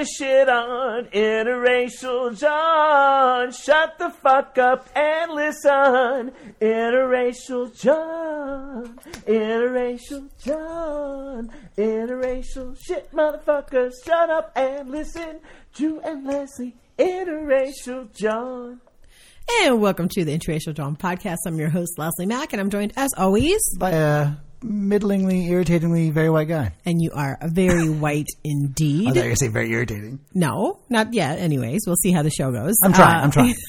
the shit on. Interracial Jawn. Shut the fuck up and listen. Interracial Jawn. Interracial Jawn. Interracial shit, motherfuckers. Shut up and listen. Drew and Leslie. Interracial Jawn. And welcome to the Interracial Jawn podcast. I'm your host, Leslie Mack, and I'm joined as always. by a middlingly, irritatingly very white guy. And you are very white I indeed. thought you were going to say very irritating. No, not yet. Anyways, we'll see how the show goes. I'm trying. Uh, I'm trying.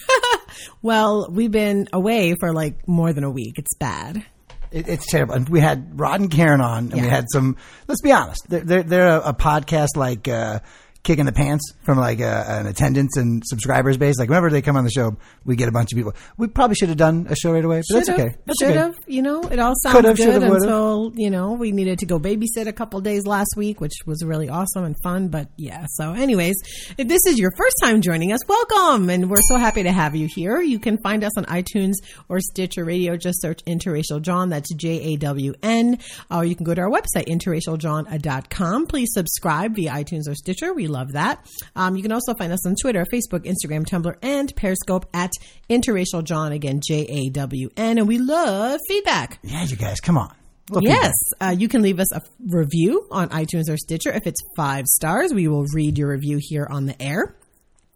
Well, we've been away for like more than a week. It's bad. It, it's terrible. And we had Rod and Karen on, and we had some. Let's be honest. They're they're, they're a, a podcast like uh, kicking the pants from like a, an attendance and subscribers base. Like whenever they come on the show, we get a bunch of people. We probably should have done a show right away, but that's Should've- okay. That's Should okay. have, you know, it all sounds Could've, good should've, until, you know, we needed to go babysit a couple days last week, which was really awesome and fun. But yeah, so anyways, if this is your first time joining us, welcome. And we're so happy to have you here. You can find us on iTunes or Stitcher Radio. Just search Interracial Jawn. That's J A W N. Or you can go to our website, interracialjawn.com. Please subscribe via iTunes or Stitcher. We love that. Um, you can also find us on Twitter, Facebook, Instagram, Tumblr, and Periscope at Interracial Jawn. Again, J A W N. And we love feedback. Yeah, you guys, come on. Yes, uh, you can leave us a review on iTunes or Stitcher. If it's five stars, we will read your review here on the air.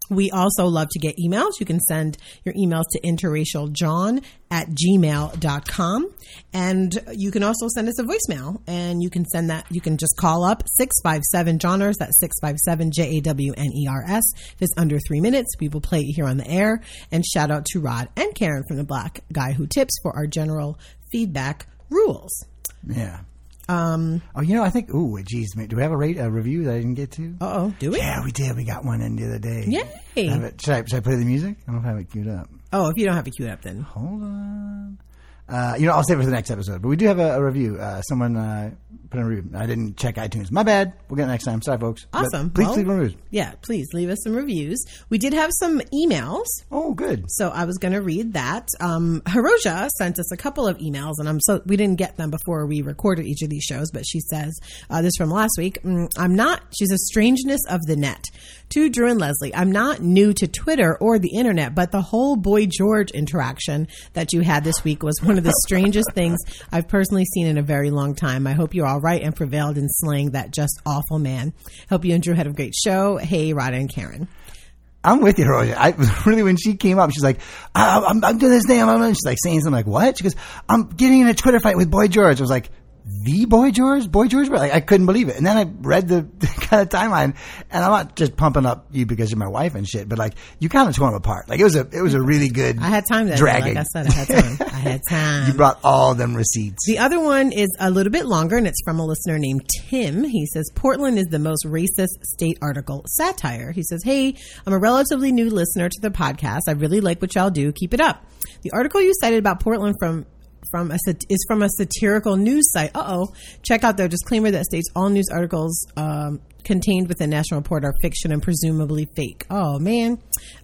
We also love to get emails. You can send your emails to interracialjawn at gmail.com. And you can also send us a voicemail and you can send that, you can just call up 657 Jawners. That's 657 J A W N E R S. If it's under three minutes, we will play it here on the air. And shout out to Rod and Karen from the Black Guy Who Tips for our general feedback rules. Yeah. Um. Oh, you know, I think. Ooh, geez, mate, do we have a rate a review that I didn't get to? Uh oh, do we? Yeah, we did. We got one in the other day. Yay. Have it- Should I, should I play the music? I don't have it queued up. Oh, if you don't have it queued up, then Hold on. Uh, you know, I'll save it for the next episode. But we do have a, a review. Uh, someone uh, put in a review. I didn't check iTunes. My bad. We'll get it next time. Sorry, folks. But awesome. please Well, leave reviews. Yeah, please leave us some reviews. We did have some emails. Oh, good. So I was going to read that. Um, Hiroja sent us a couple of emails, and I'm so we didn't get them before we recorded each of these shows. But she says uh, this from last week. Mm, I'm not. She's a strangeness of the net. To Drew and Leslie, I'm not new to Twitter or the internet, but the whole Boy George interaction that you had this week was one of the strangest things I've personally seen in a very long time. I hope all right and prevailed in slaying that just awful man. Hope you and Drew had a great show. Hey, Rada and Karen. I'm with you, Roger. I really, when she came up, she's like, I, I'm, I'm doing this thing. I'm, she's like saying something like, what? She goes, I'm getting in a Twitter fight with Boy George. I was like, the Boy George? Boy George? Like, I couldn't believe it. And then I read the, kind of timeline and I'm not just pumping up you because you're my wife and shit, but like, you kind of tore them apart. Like, it was a, it was a really good I had time that day. dragging. Like I said, I had time. I had time. you brought all them receipts. The other one is a little bit longer, and it's from a listener named Tim. He says, Portland is the most racist state article satire. He says, Hey, I'm a relatively new listener to the podcast. I really like what y'all do. Keep it up. The article you cited about Portland from from a is from a satirical news site. Uh oh. Check out their disclaimer that states all news articles um, contained within National Report are fiction and presumably fake. Oh man.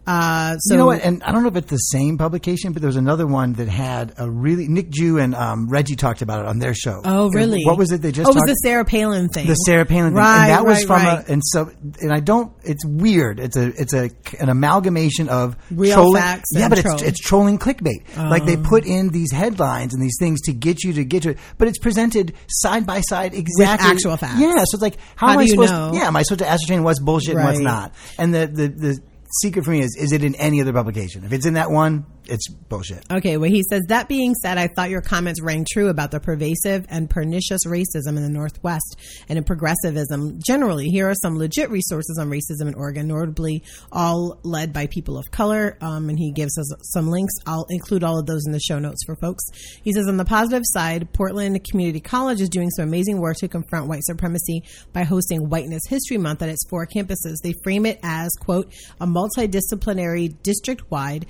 Uh, so you know what? And I don't know if it's the same publication, but there was another one that had a really Nick Jew and um, Reggie talked about it on their show. Oh, And really? What was it? They just oh, it was the Sarah Palin thing. the Sarah Palin thing, Right, and that was from right. a, and so and I don't. It's weird. It's a it's a an amalgamation of Real trolling. facts yeah, and but troll. it's it's trolling clickbait. like Oh. they put in these headlines and these things to get you to get to it, but it's presented side by side exactly actual facts. Yeah, so it's like how, How am do I you supposed? know? Yeah, am I supposed to ascertain what's bullshit and what's Right. not? And the the the secret for me is is it in any other publication? If it's in that one, it's bullshit. Okay, well, he says, that being said, I thought your comments rang true about the pervasive and pernicious racism in the Northwest and in progressivism generally. Here are some legit resources on racism in Oregon, notably all led by people of color. Um, and he gives us some links. I'll include all of those in the show notes for folks. He says, on the positive side, Portland Community College is doing some amazing work to confront white supremacy by hosting Whiteness History Month at its four campuses. They frame it as, quote, a multidisciplinary district wide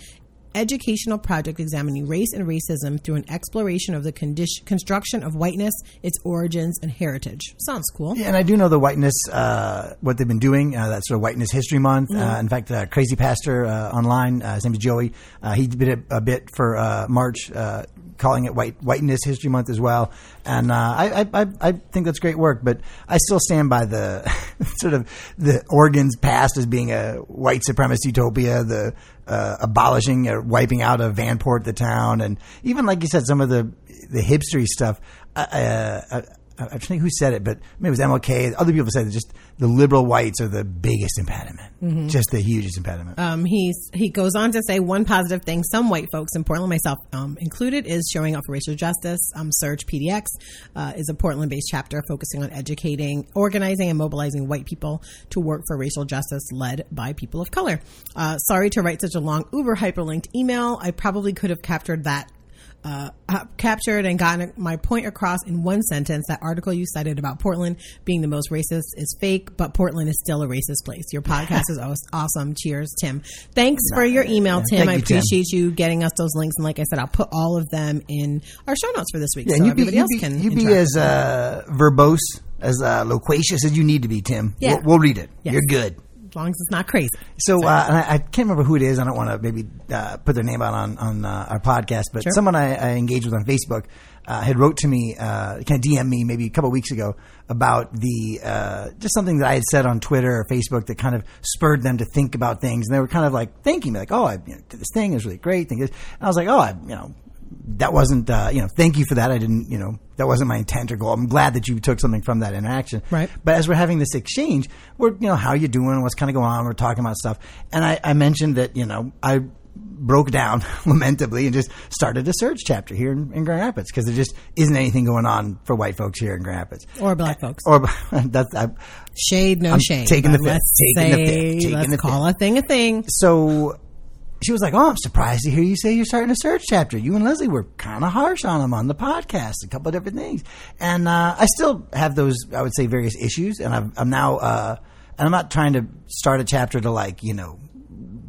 educational project examining race and racism through an exploration of the condition, construction of whiteness, its origins, and heritage. Sounds cool. Yeah, and I do know the whiteness, uh, what they've been doing, uh, that sort of whiteness history month. Uh, in fact, uh, Crazy Pastor uh, online, uh, his name is Joey. Uh, he did a, a bit for uh, March. Uh, calling it White Whiteness History Month as well. And uh, I, I, I, think that's great work. But I still stand by the sort of the Oregon's past as being a white supremacist utopia, the uh, abolishing or wiping out of Vanport, the town, and even like you said, some of the the hipstery stuff. Uh, uh, I, I think who said it, but maybe it was MLK. Other people said that just the liberal whites are the biggest impediment, just the hugest impediment. Um, he's he goes on to say one positive thing some white folks in Portland, myself um, included, is showing up for racial justice. Um, SURJ PDX uh, is a Portland-based chapter focusing on educating, organizing, and mobilizing white people to work for racial justice, led by people of color. Uh, sorry to write such a long Uber hyperlinked email. I probably could have captured that uh, uh, captured and gotten my point across in one sentence. That article you cited about Portland being the most racist is fake, but Portland is still a racist place. Your podcast is aw- awesome. Cheers, Tim. Thanks for your email, Tim. Thank I you, Tim. appreciate you getting us those links. And like I said, I'll put all of them in our show notes for this week Yeah, so and you be, everybody you else be, can you be as uh, verbose, as uh, loquacious as you need to be, Tim. Yeah. We'll, we'll read it. Yes. You're good. As long as it's not crazy. So uh, and I, I can't remember who it is. I don't want to maybe uh, put their name out on on uh, our podcast, but Sure. someone I, I engaged with on Facebook uh, had wrote to me, uh, kind of DM me maybe a couple weeks ago about the uh, just something that I had said on Twitter or Facebook that kind of spurred them to think about things, and they were kind of like thanking me, like, "Oh, I you know, did this thing. It was really great." Thing. And I was like, "Oh, I, you know." That wasn't, uh, you know, thank you for that. I didn't, you know, that wasn't my intent or goal. I'm glad that you took something from that interaction. Right. But as we're having this exchange, we're, you know, how are you doing? What's kind of going on? We're talking about stuff. And I, I mentioned that, you know, I broke down lamentably and just started a SURJ chapter here in, in Grand Rapids because there just isn't anything going on for white folks here in Grand Rapids. Or black folks. Or that's, I, Shade, no I'm shade. taking the fifth, taking the say, fifth, taking let's the call a thing a thing. so she was like, "Oh, I'm surprised to hear you say you're starting a SURJ chapter. You and Leslie were kind of harsh on him on the podcast, a couple of different things, and uh, I still have those, I would say, various issues, and I've, I'm now, uh, and I'm not trying to start a chapter to like, you know."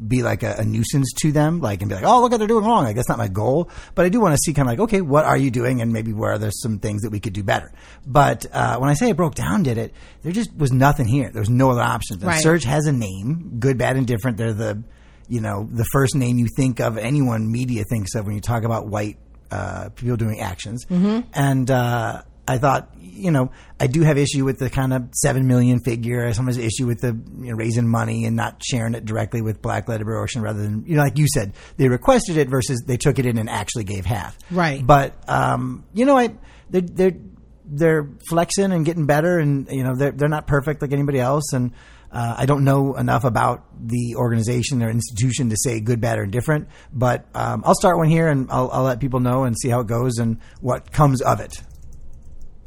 Be like a, a nuisance to them, like and be like, "Oh, look what they're doing wrong." Like that's not my goal, but I do want to see kind of like, okay, what are you doing, and maybe where are there some things that we could do better. But uh, when I say I broke down, did it? There just was nothing here. There was no other options. And Right. SURJ has a name, good, bad, and different. They're the you know, the first name you think of, anyone media thinks of when you talk about white uh, people doing actions. Mm-hmm. And uh, I thought, you know, I do have issue with the kind of seven million figure. Some has issue with the you know, raising money and not sharing it directly with Black Ocean rather than, you know, like you said, they requested it versus they took it in and actually gave half. Right. But um, you know, I they're, they're they're flexing and getting better, and you know they're they're not perfect like anybody else, and uh, I don't know enough about the organization or institution to say good, bad, or indifferent. But um, I'll start one here, and I'll, I'll let people know and see how it goes and what comes of it,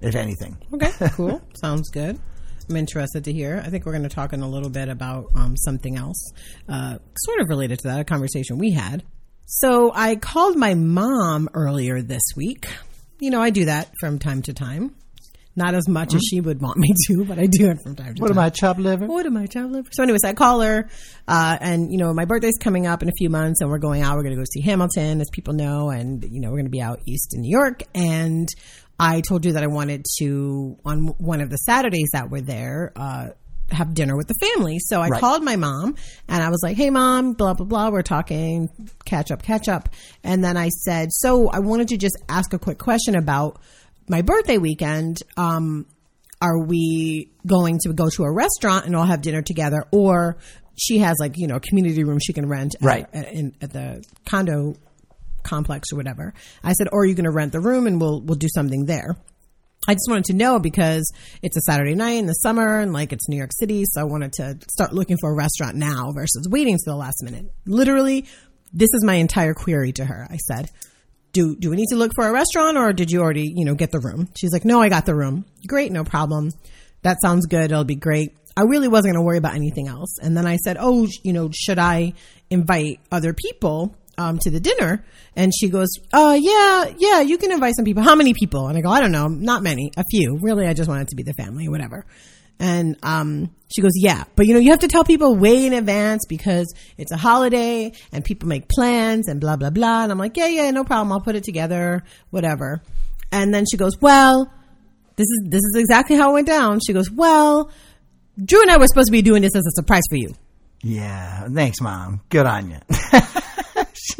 if anything. Okay, cool. Sounds good. I'm interested to hear. I think we're going to talk in a little bit about um, something else, uh, sort of related to that, a conversation we had. So I called my mom earlier this week. You know, I do that from time to time. Not as much as she would want me to, but I do it from time to What time. What am I, chopped liver? What am I, child liver? So, anyways, I call her, uh, and you know, my birthday's coming up in a few months, and we're going out. We're going to go see Hamilton, as people know, and you know, we're going to be out east in New York. And I told you that I wanted to on one of the Saturdays that we're there. Uh, have dinner with the family. So I Right. called my mom and I was like, Hey mom, blah, blah, blah. We're talking catch up, catch up. And then I said, so I wanted to just ask a quick question about my birthday weekend. Um, are we going to go to a restaurant and all have dinner together or she has like you know a community room she can rent at, Right. at, in, at the condo complex or whatever i said or are you going to rent the room and we'll we'll do something there I just wanted to know because it's a Saturday night in the summer and like it's New York City, so I wanted to start looking for a restaurant now versus waiting to the last minute. Literally, this is my entire query to her. I said, "Do do we need to look for a restaurant or did you already, you know, get the room?" She's like, "No, I got the room." Great, no problem. That sounds good. It'll be great. I really wasn't going to worry about anything else. And then I said, "Oh, you know, should I invite other people um, to the dinner?" And she goes, "Uh, yeah, yeah, you can invite some people. How many people?" And I go, "I don't know, not many, a few. Really, I just wanted to be the family, whatever." And um, she goes, "Yeah, but you know, you have to tell people way in advance because it's a holiday and people make plans and blah blah blah." And I'm like, "Yeah, yeah, no problem. I'll put it together, whatever." And then she goes, "Well." This is this is exactly how it went down. She goes, "Well, Drew and I were supposed to be doing this as a surprise for you." Yeah, thanks, mom. Good on you.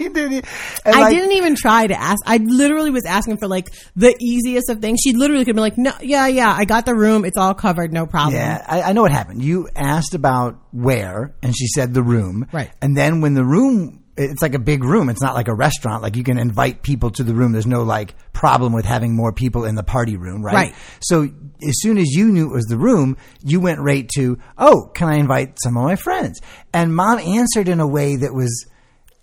you didn't. I like, didn't even try to ask. I literally was asking for like the easiest of things. She literally could be like, "No, yeah, yeah, I got the room. It's all covered, no problem." Yeah, I, I know what happened. You asked about where, and she said the room. Right. And then when the room, it's like a big room. It's not like a restaurant. Like you can invite people to the room. There's no like problem with having more people in the party room, right? Right. So as soon as you knew it was the room, you went right to, oh, can I invite some of my friends? And mom answered in a way that was.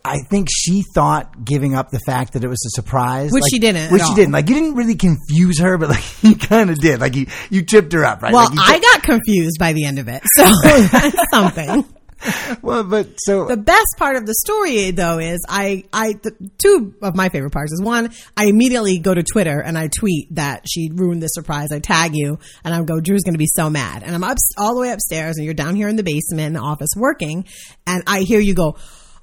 I think she thought giving up the fact that it was a surprise, Which like- she didn't Which she all. didn't. Like you didn't really confuse her, but like you kind of did. Like you, you tripped her up, right? Well, Like, you I got confused by the end of it, so that's something. Well, but so The best part of the story, though, is I, I, the, two of my favorite parts is one, I immediately go to Twitter and I tweet that she ruined the surprise. I tag you and I go, Drew's going to be so mad. And I'm up, all the way upstairs and you're down here in the basement in the office working and I hear you go,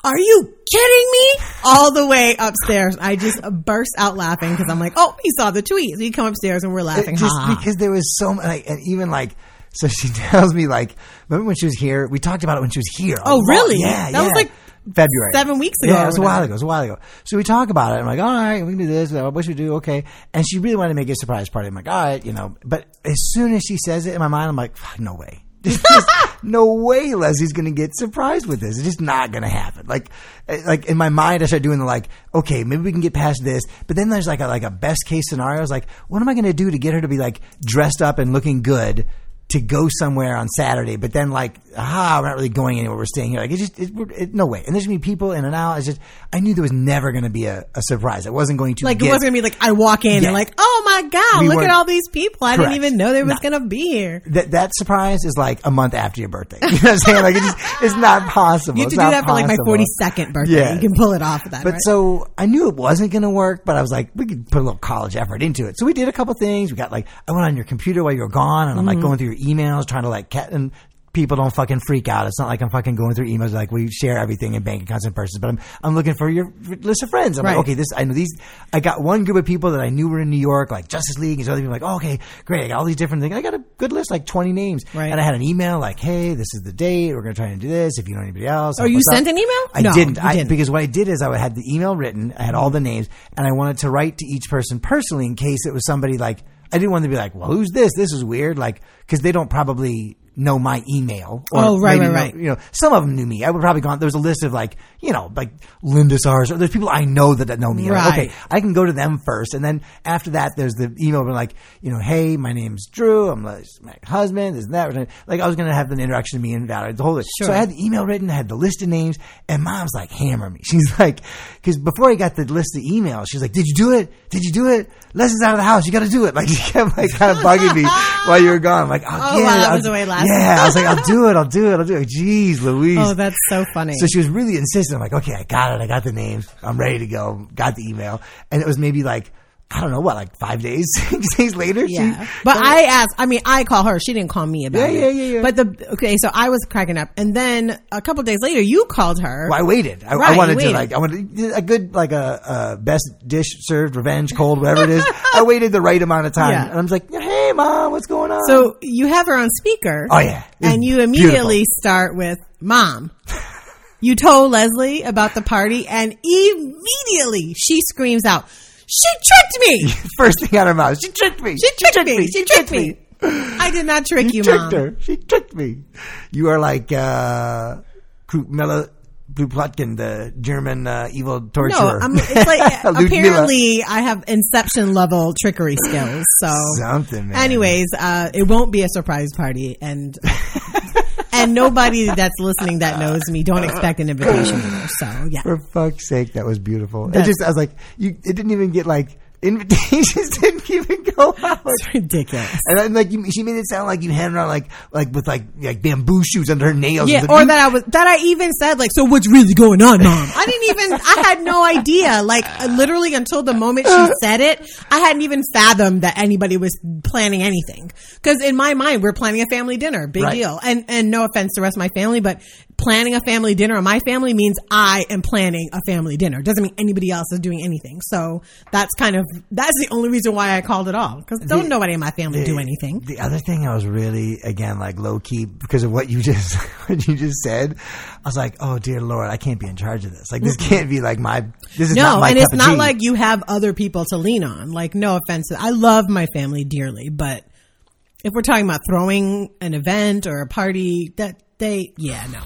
are you kidding me? All the way upstairs. I just burst out laughing because I'm like, oh, he saw the tweet. So you come upstairs and we're laughing. just ha, because there was so much, like, and even like. So she tells me like, remember when she was here? We talked about it when she was here. Oh, lot. really? Yeah, That was like February, seven weeks ago Yeah, it was a while ago. It was a while ago. So we talk about it. I'm like, all right, we can do this. What should we do? Okay. And she really wanted to make it a surprise party. I'm like, all right, you know. But as soon as she says it in my mind, I'm like, no way. There's no way Leslie's going to get surprised with this. It's just not going to happen. Like, eh, like in my mind, I start doing the like, okay, maybe we can get past this. But then there's like a like a best case scenario. It's like, what am I going to do to get her to be like dressed up and looking good? To go somewhere on Saturday, but then like, ah, we're not really going anywhere. We're staying here. Like, it just, it, it, no way. And there's gonna be people in and out. It's just, I knew there was never gonna be a, a surprise. I wasn't going to like get, it wasn't gonna be like I walk in Yeah. and like, oh my god, We look at all these people. I Correct. didn't even know they was No. gonna be here. that that surprise is like a month after your birthday. You know what I'm saying? Like, it just, it's not possible. You have It's to do not that for like my forty second birthday. Yeah. You can pull it off then. But right? so I knew it wasn't going to work, but I was like, we could put a little college effort into it. So we did a couple things. We got like, I went on your computer while you were gone and I'm Mm-hmm. like going through your emails, trying to like, cat, and people don't fucking freak out. It's not like I'm fucking going through emails like we share everything in bank accounts and purses, but I'm, I'm looking for your list of friends. I'm Right. like, okay, this, I know these, I got one group of people that I knew were in New York, like Justice League and so other people like, oh, okay, great. I got all these different things. I got a good list, like 20 names. Right. And I had an email like, hey, this is the date. We're going to try and do this. If you know anybody else. Oh, you us out." sent an email? I No, didn't. I, didn't. because what I did is I had the email written, I had all the names, and I wanted to write to each person personally in case it was somebody like I didn't want to be like, well, who's this? This is weird, like because they don't probably know my email. Or Oh, right, maybe right, know- right. You know, some of them knew me. I would probably gone. There was a list of like, you know, like Linda Sars. Or there's people I know that, that know me. Like, Right. okay, I can go to them first, and then after that, there's the email where like, you know, hey, my name's Drew. I'm like, my husband. This and that. Like I was gonna have an interaction with me and Valerie. The whole thing. Sure. So I had the email written. I had the list of names, and mom's like hammer me. She's like, because before I got the list of emails, she's like, "Did you do it? Did you do it? Leslie's out of the house. You got to do it." Like she kept like kind of bugging me while you were gone. I'm like, "I'll Oh, yeah, it. I was away last Yeah, I was like, "I'll do it. I'll do it. I'll do it." Jeez, Louise. oh, that's so funny. So she was really insistent. I'm like, okay, I got it. I got the names. I'm ready to go. Got the email. And it was maybe like, I don't know what, like five days, six days later. yeah, She, but I asked. I mean, I call her. She didn't call me about Yeah, it. yeah, yeah, yeah. But the okay, so I was cracking up, and then a couple days later, you called her. well, I waited. I, Right, I wanted to like, I wanted a good, like a, a best dish served, revenge, cold, whatever it is. I waited the right amount of time. Yeah. And I'm like, hey, mom, what's going on? So you have her on speaker. Oh, yeah. And you immediately beautiful. start with mom. You told Leslie about the party, and immediately she screams out, "She tricked me! First thing out of her mouth, she tricked me. She tricked me! She tricked me! I did not trick you, tricked mom." her. She tricked me. You are like, uh, Mela Plotkin, the German uh, evil No, torturer. I'm, it's like apparently I have Inception level trickery skills. So Something, man. Anyways, uh, it won't be a surprise party, and and nobody that's listening that knows me don't expect an invitation. Either, so yeah, For fuck's sake, that was beautiful. It just, I was like, you, it didn't even get like, invitations didn't even go out. it's ridiculous. And then, like, you, she made it sound like you had her on, like, like, with, like, like bamboo shoots under her nails. Yeah, or that I was that I even said like, so what's really going on, mom? I didn't even I had no idea. Like literally until the moment she said it, I hadn't even fathomed that anybody was planning anything. Because in my mind, we're planning a family dinner, big Right. deal. And and no offense to the rest of my family, but planning a family dinner on my family means I am planning a family dinner. It Doesn't mean anybody else is doing anything. So that's kind of that's the only reason why I called it off because don't The- nobody in my family do anything. The other thing I was really again like low key because of what you just what you just said. I was like, oh dear lord, I can't be in charge of this. Like this can't be like my this is not No, my and it's not like you have other people to lean on. Like, no offense. I love my family dearly, but if we're talking about throwing an event or a party, that they, yeah, no.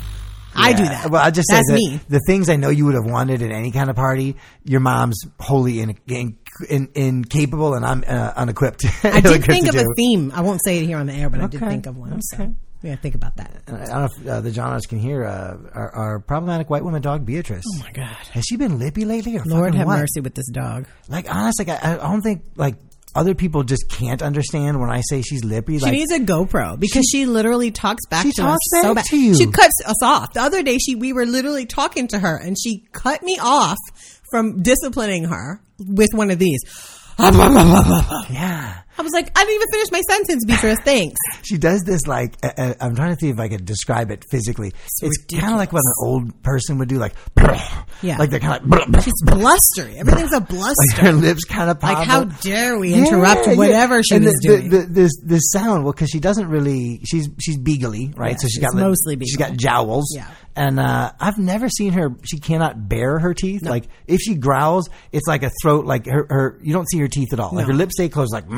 I do that. Well, I just That's say that me. the things I know you would have wanted at any kind of party. Your mom's wholly in, in, in, incapable, and I'm uh, unequipped. I did think of a theme. I won't say it here on the air, but I did think of one. So, Okay. yeah, think about that. I don't know if uh, the Jawners can hear uh, our, our problematic white woman dog Beatrice. Oh my God. Has she been lippy lately? Or Lord have what? mercy with this dog. Like honestly, I, I don't think like other people just can't understand when I say she's lippy. She like needs a GoPro because she, literally talks back She to talks us so bad. to you. She cuts us off. The other day, she we were literally talking to her, and she cut me off from disciplining her with one of these. yeah. I was like, I didn't even finish my sentence, Beatrice. Thanks. She does this like uh, uh, I'm trying to see if I could describe it physically. It's, kind of like what an old person would do, like Yeah. like they're kind of like She's blustery. Everything's a like bluster. her lips kind of pop. Like, how up. dare we interrupt Yeah, whatever yeah. she And was the, doing? The, the, this this sound, well, because she doesn't really, she's she's beagly, right? Yeah, so she's she's got mostly She's beagle. got jowls. Yeah. And uh, I've never seen her. She cannot bare her teeth. Like if she growls, it's like a throat. Like her, her you don't see her teeth at all. Like her lips stay closed. Like mm,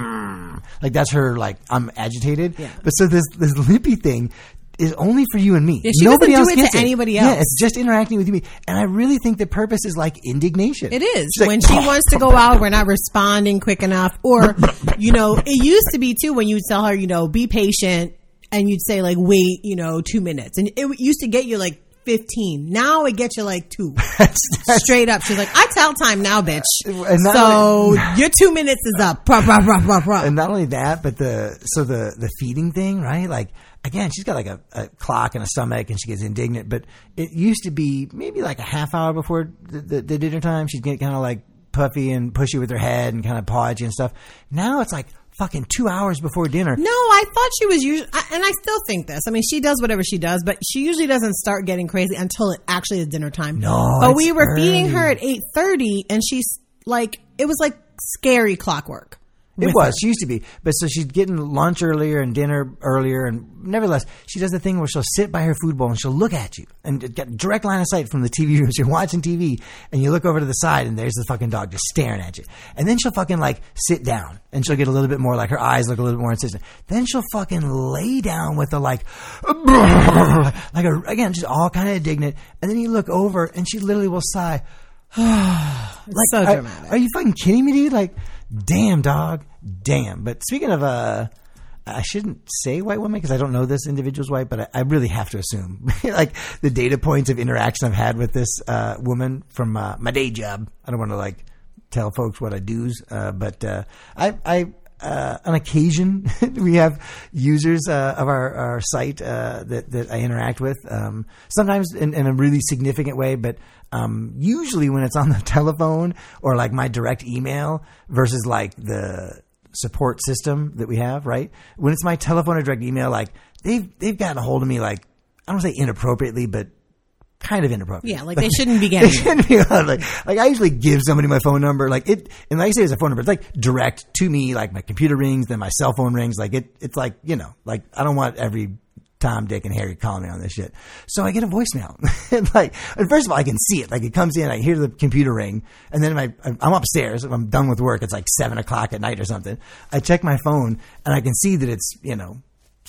like that's her. Like I'm agitated. Yeah. But so this this lippy thing. Is only for you and me. Yeah, Nobody else it gets anybody Yeah, it's just interacting with you. And I really think the purpose is like indignation. It is. She's like, when she oh. wants to go out, we're not responding quick enough. Or, you know, it used to be too when you'd tell her, you know, be patient and you'd say like, wait, you know, two minutes. And it used to get you like 15. Now it gets you like two. Straight up. She's like, I tell time now, bitch. So your two minutes is up. And not only that, but the so the the feeding thing, right? Like again, she's got like a, a clock and a stomach, and she gets indignant. But it used to be maybe like a half hour before the, the, the dinner time. She'd get kind of like puffy and pushy with her head and kind of you and stuff. Now it's like fucking two hours before dinner. No, I thought she was usually, and I still think this. I mean, she does whatever she does, but she usually doesn't start getting crazy until it actually is dinner time. No, but we were feeding her early. at eight thirty, and she's like, it was like scary clockwork. It was. her. She used to be. But so she's getting lunch earlier and dinner earlier. And nevertheless, she does the thing where she'll sit by her food bowl and she'll look at you and get direct line of sight from the TV room. You're watching TV and you look over to the side and there's the fucking dog just staring at you. And then she'll fucking like sit down and she'll get a little bit more like her eyes look a little bit more insistent. Then she'll fucking lay down with a like, like a, again, just all kind of indignant. And then you look over and she literally will sigh. It's so Are- dramatic. Are, you fucking kidding me, dude? Like, damn, dog, damn. But speaking of, uh, I shouldn't say white woman because I don't know this individual's white, but I, I really have to assume, like the data points of interaction I've had with this uh, woman from uh, my day job. I don't want to like tell folks what I do's, uh, but uh, I, I uh, on occasion we have users uh, of our, our site uh, that that I interact with. Um, sometimes in, in a really significant way, but um, usually when it's on the telephone or like my direct email versus like the support system that we have. Right when it's my telephone or direct email, like they've they've gotten a hold of me like I don't say inappropriately, but kind of inappropriate. Yeah, like they shouldn't be getting it. shouldn't be like, like I usually give somebody my phone number, like it, and like I say, it's a phone number. It's like direct to me, like my computer rings, then my cell phone rings. Like it, it's like you know, like I don't want every Tom, Dick, and Harry calling me on this shit. So I get a voicemail. and like, and first of all, I can see it. Like it comes in, I hear the computer ring, and then my, I'm upstairs. If I'm done with work, it's like seven o'clock at night or something. I check my phone, and I can see that it's you know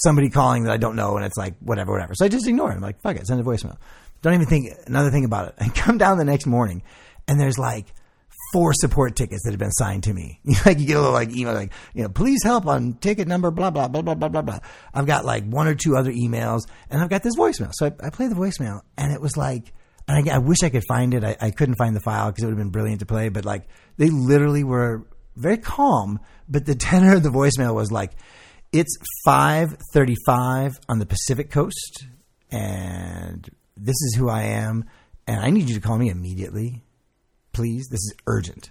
somebody calling that I don't know, and it's like whatever, whatever. So I just ignore it. I'm like, fuck it, send a voicemail. Don't even think another thing about it. I come down the next morning, and there's like four support tickets that have been signed to me. like you get a little like email like, you know, please help on ticket number blah blah blah blah blah blah blah. I've got like one or two other emails, and I've got this voicemail. So I, I play the voicemail, and it was like. And I, I wish I could find it. I, I couldn't find the file because it would have been brilliant to play. But like, they literally were very calm. But the tenor of the voicemail was like, "It's five thirty-five on the Pacific Coast, and this is who I am, and I need you to call me immediately, please. This is urgent,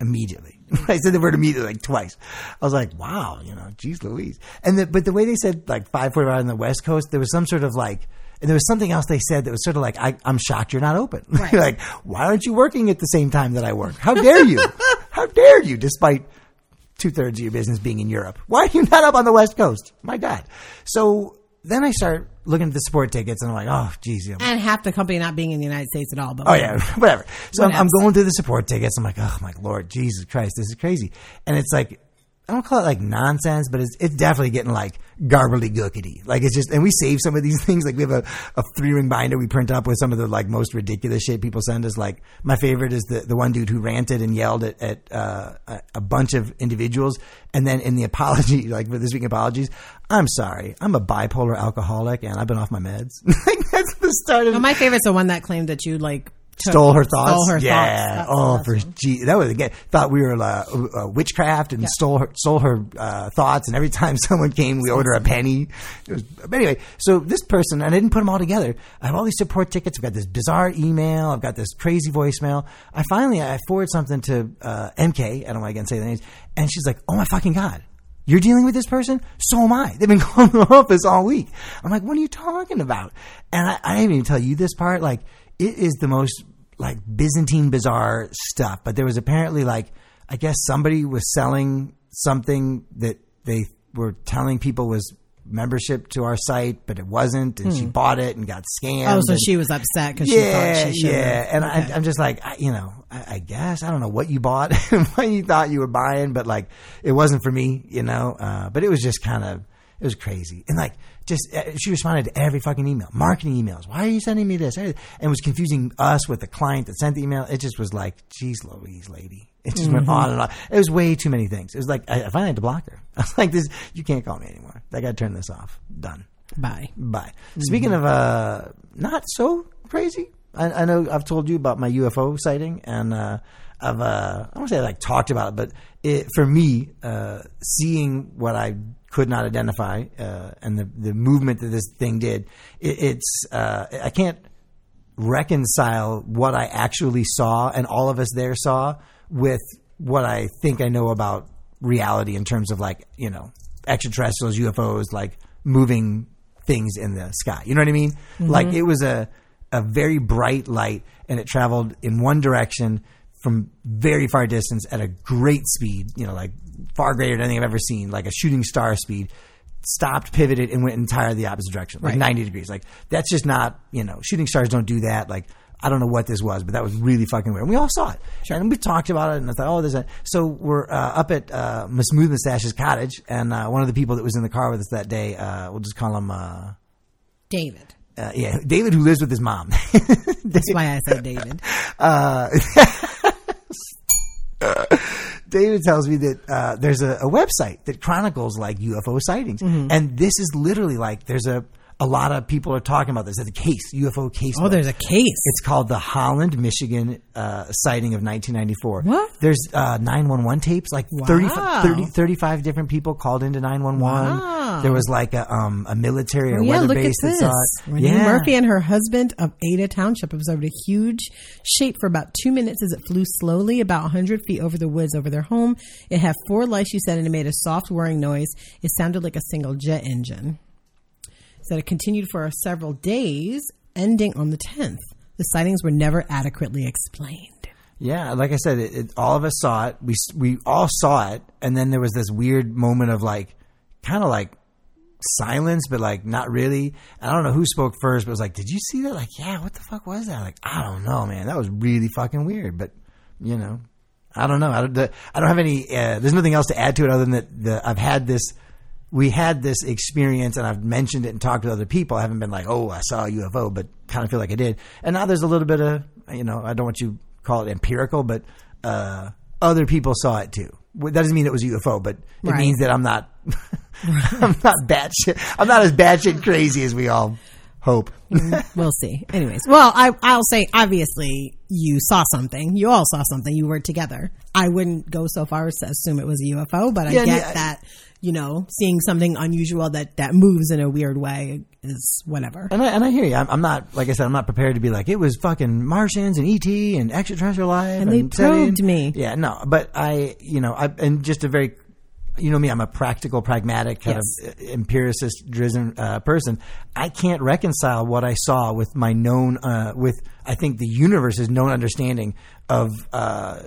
immediately." I said the word immediately like twice. I was like, "Wow, you know, geez, Louise." And the, but the way they said like five forty-five on the West Coast, there was some sort of like And there was something else they said that was sort of like, I, I'm shocked you're not open. Right. like, why aren't you working at the same time that I work? How dare you? How dare you, despite two thirds of your business being in Europe? Why are you not up on the West Coast? My God. So then I start looking at the support tickets and I'm like, oh, geez. I'm- And half the company not being in the United States at all. But Oh yeah, whatever. So I'm, I'm going through the support tickets. I'm like, oh my lord, Jesus Christ, this is crazy. And it's like, I don't call it like nonsense, but it's it's definitely getting like garbly gookity. Like it's just, and we save some of these things. Like we have a, a three ring binder we print up with some of the like most ridiculous shit people send us. Like my favorite is the the one dude who ranted and yelled at at uh, a, bunch of individuals, and then in the apology, like for this week apologies, I'm sorry, I'm a bipolar alcoholic and I've been off my meds. like that's the start of Well, my favorite's the one that claimed that you like stole her thoughts. Stole her yeah. thoughts. oh, for gee, that was again. Thought we were uh, uh, witchcraft and stole her stole her uh, thoughts. And every time someone came, we owed her a penny. It was, but anyway, so this person, and I didn't put them all together. I have all these support tickets. I've got this bizarre email. I've got this crazy voicemail. I finally I forward something to uh, MK. I don't want to again say the names, and she's like, "Oh my fucking god." You're dealing with this person? So am I. They've been calling the office all week. I'm like, what are you talking about? And I, I didn't even tell you this part. Like, it is the most like Byzantine bizarre stuff. But there was apparently like, I guess somebody was selling something that they were telling people was membership to our site, but it wasn't, and she bought it and got scammed. Oh, so and- she was upset because she thought she should. yeah. And I, I'm just like, I, you know, I, I guess I don't know what you bought and what you thought you were buying, but like, it wasn't for me, you know. Uh, but it was just kind of, it was crazy, and like, just uh, she responded to every fucking email, marketing emails. Why are you sending me this? And was confusing us with the client that sent the email. It just was like, geez, Louise, lady. It just went on and on. It was way too many things. It was like I, I finally had to block her. I was like, "This, you can't call me anymore. I got to turn this off. Done." Bye. Bye. Speaking of uh, not so crazy, I, I know I've told you about my UFO sighting, and uh, I've uh, I don't say I like talked about it, but it, for me, uh, seeing what I could not identify uh, and the the movement that this thing did, it, it's uh, I can't reconcile what I actually saw and all of us there saw with what I think I know about reality in terms of like, you know, extraterrestrials, UFOs, like moving things in the sky. You know what I mean? Like it was a, a very bright light and it traveled in one direction from very far distance at a great speed, you know, like far greater than anything I've ever seen, like a shooting star speed. Stopped, pivoted, and went entirely the opposite direction, like Right. 90 degrees. Like, that's just not, you know, shooting stars don't do that. Like, I don't know what this was, but that was really fucking weird. And we all saw it. And we talked about it, and I thought, oh, there's a. So we're uh, up at uh, Smooth Mustache's cottage, and uh, one of the people that was in the car with us that day, uh, we'll just call him, uh, David. uh, yeah, David, who lives with his mom. That's why I said David. David tells me that uh, there's a, a website that chronicles like UFO sightings, Mm-hmm. and this is literally like there's a a lot of people are talking about this. There's a case, UFO case. Oh, book. there's a case. It's called the Holland, Michigan uh, sighting of 1994. What? There's uh, 911 tapes, like 30, Wow. 30 35 different people called into 911. Wow. There was like a, um, a military or Oh, yeah, weather look at base that saw it. Yeah. Murphy and her husband of Ada Township observed a huge shape for about two minutes as it flew slowly about 100 feet over the woods over their home. It had four lights, she said, and it made a soft whirring noise. It sounded like a single jet engine. Said it continued for several days, ending on the 10th. The sightings were never adequately explained. Yeah, like I said, it, it, all of us saw it. We we all saw it, and then there was this weird moment of like, kind of like silence, but like not really. I don't know who spoke first, but it was like, "Did you see that?" Like, yeah, what the fuck was that? Like, I don't know, man. That was really fucking weird. But you know, I don't know. I don't. I don't have any. Uh, there's nothing else to add to it other than that the, I've had this. We had this experience, and I've mentioned it and talked to other people. I haven't been like, "Oh, I saw a UFO," but kind of feel like I did. And now there's a little bit of, you know, I don't want you to call it empirical, but uh, other people saw it too. That doesn't mean it was a UFO, but it Right. means that I'm not. I'm not batshit. I'm not as batshit crazy as we all hope. Mm, we'll see. Anyways, well, I, I'll say obviously you saw something. You all saw something. You were together. I wouldn't go so far as to assume it was a UFO, but I Yeah, get yeah, that. You know, seeing something unusual that that moves in a weird way is whatever. And I, and I hear you. I'm, I'm not, like I said, I'm not prepared to be like, it was fucking Martians and ET and extraterrestrial life. And they SETI probed me. Yeah, no, but I, you know, I, and just a very you know me, I'm a practical, pragmatic kind Yes. of empiricist driven uh, person. I can't reconcile what I saw with my known, uh, with I think the universe's known understanding of uh,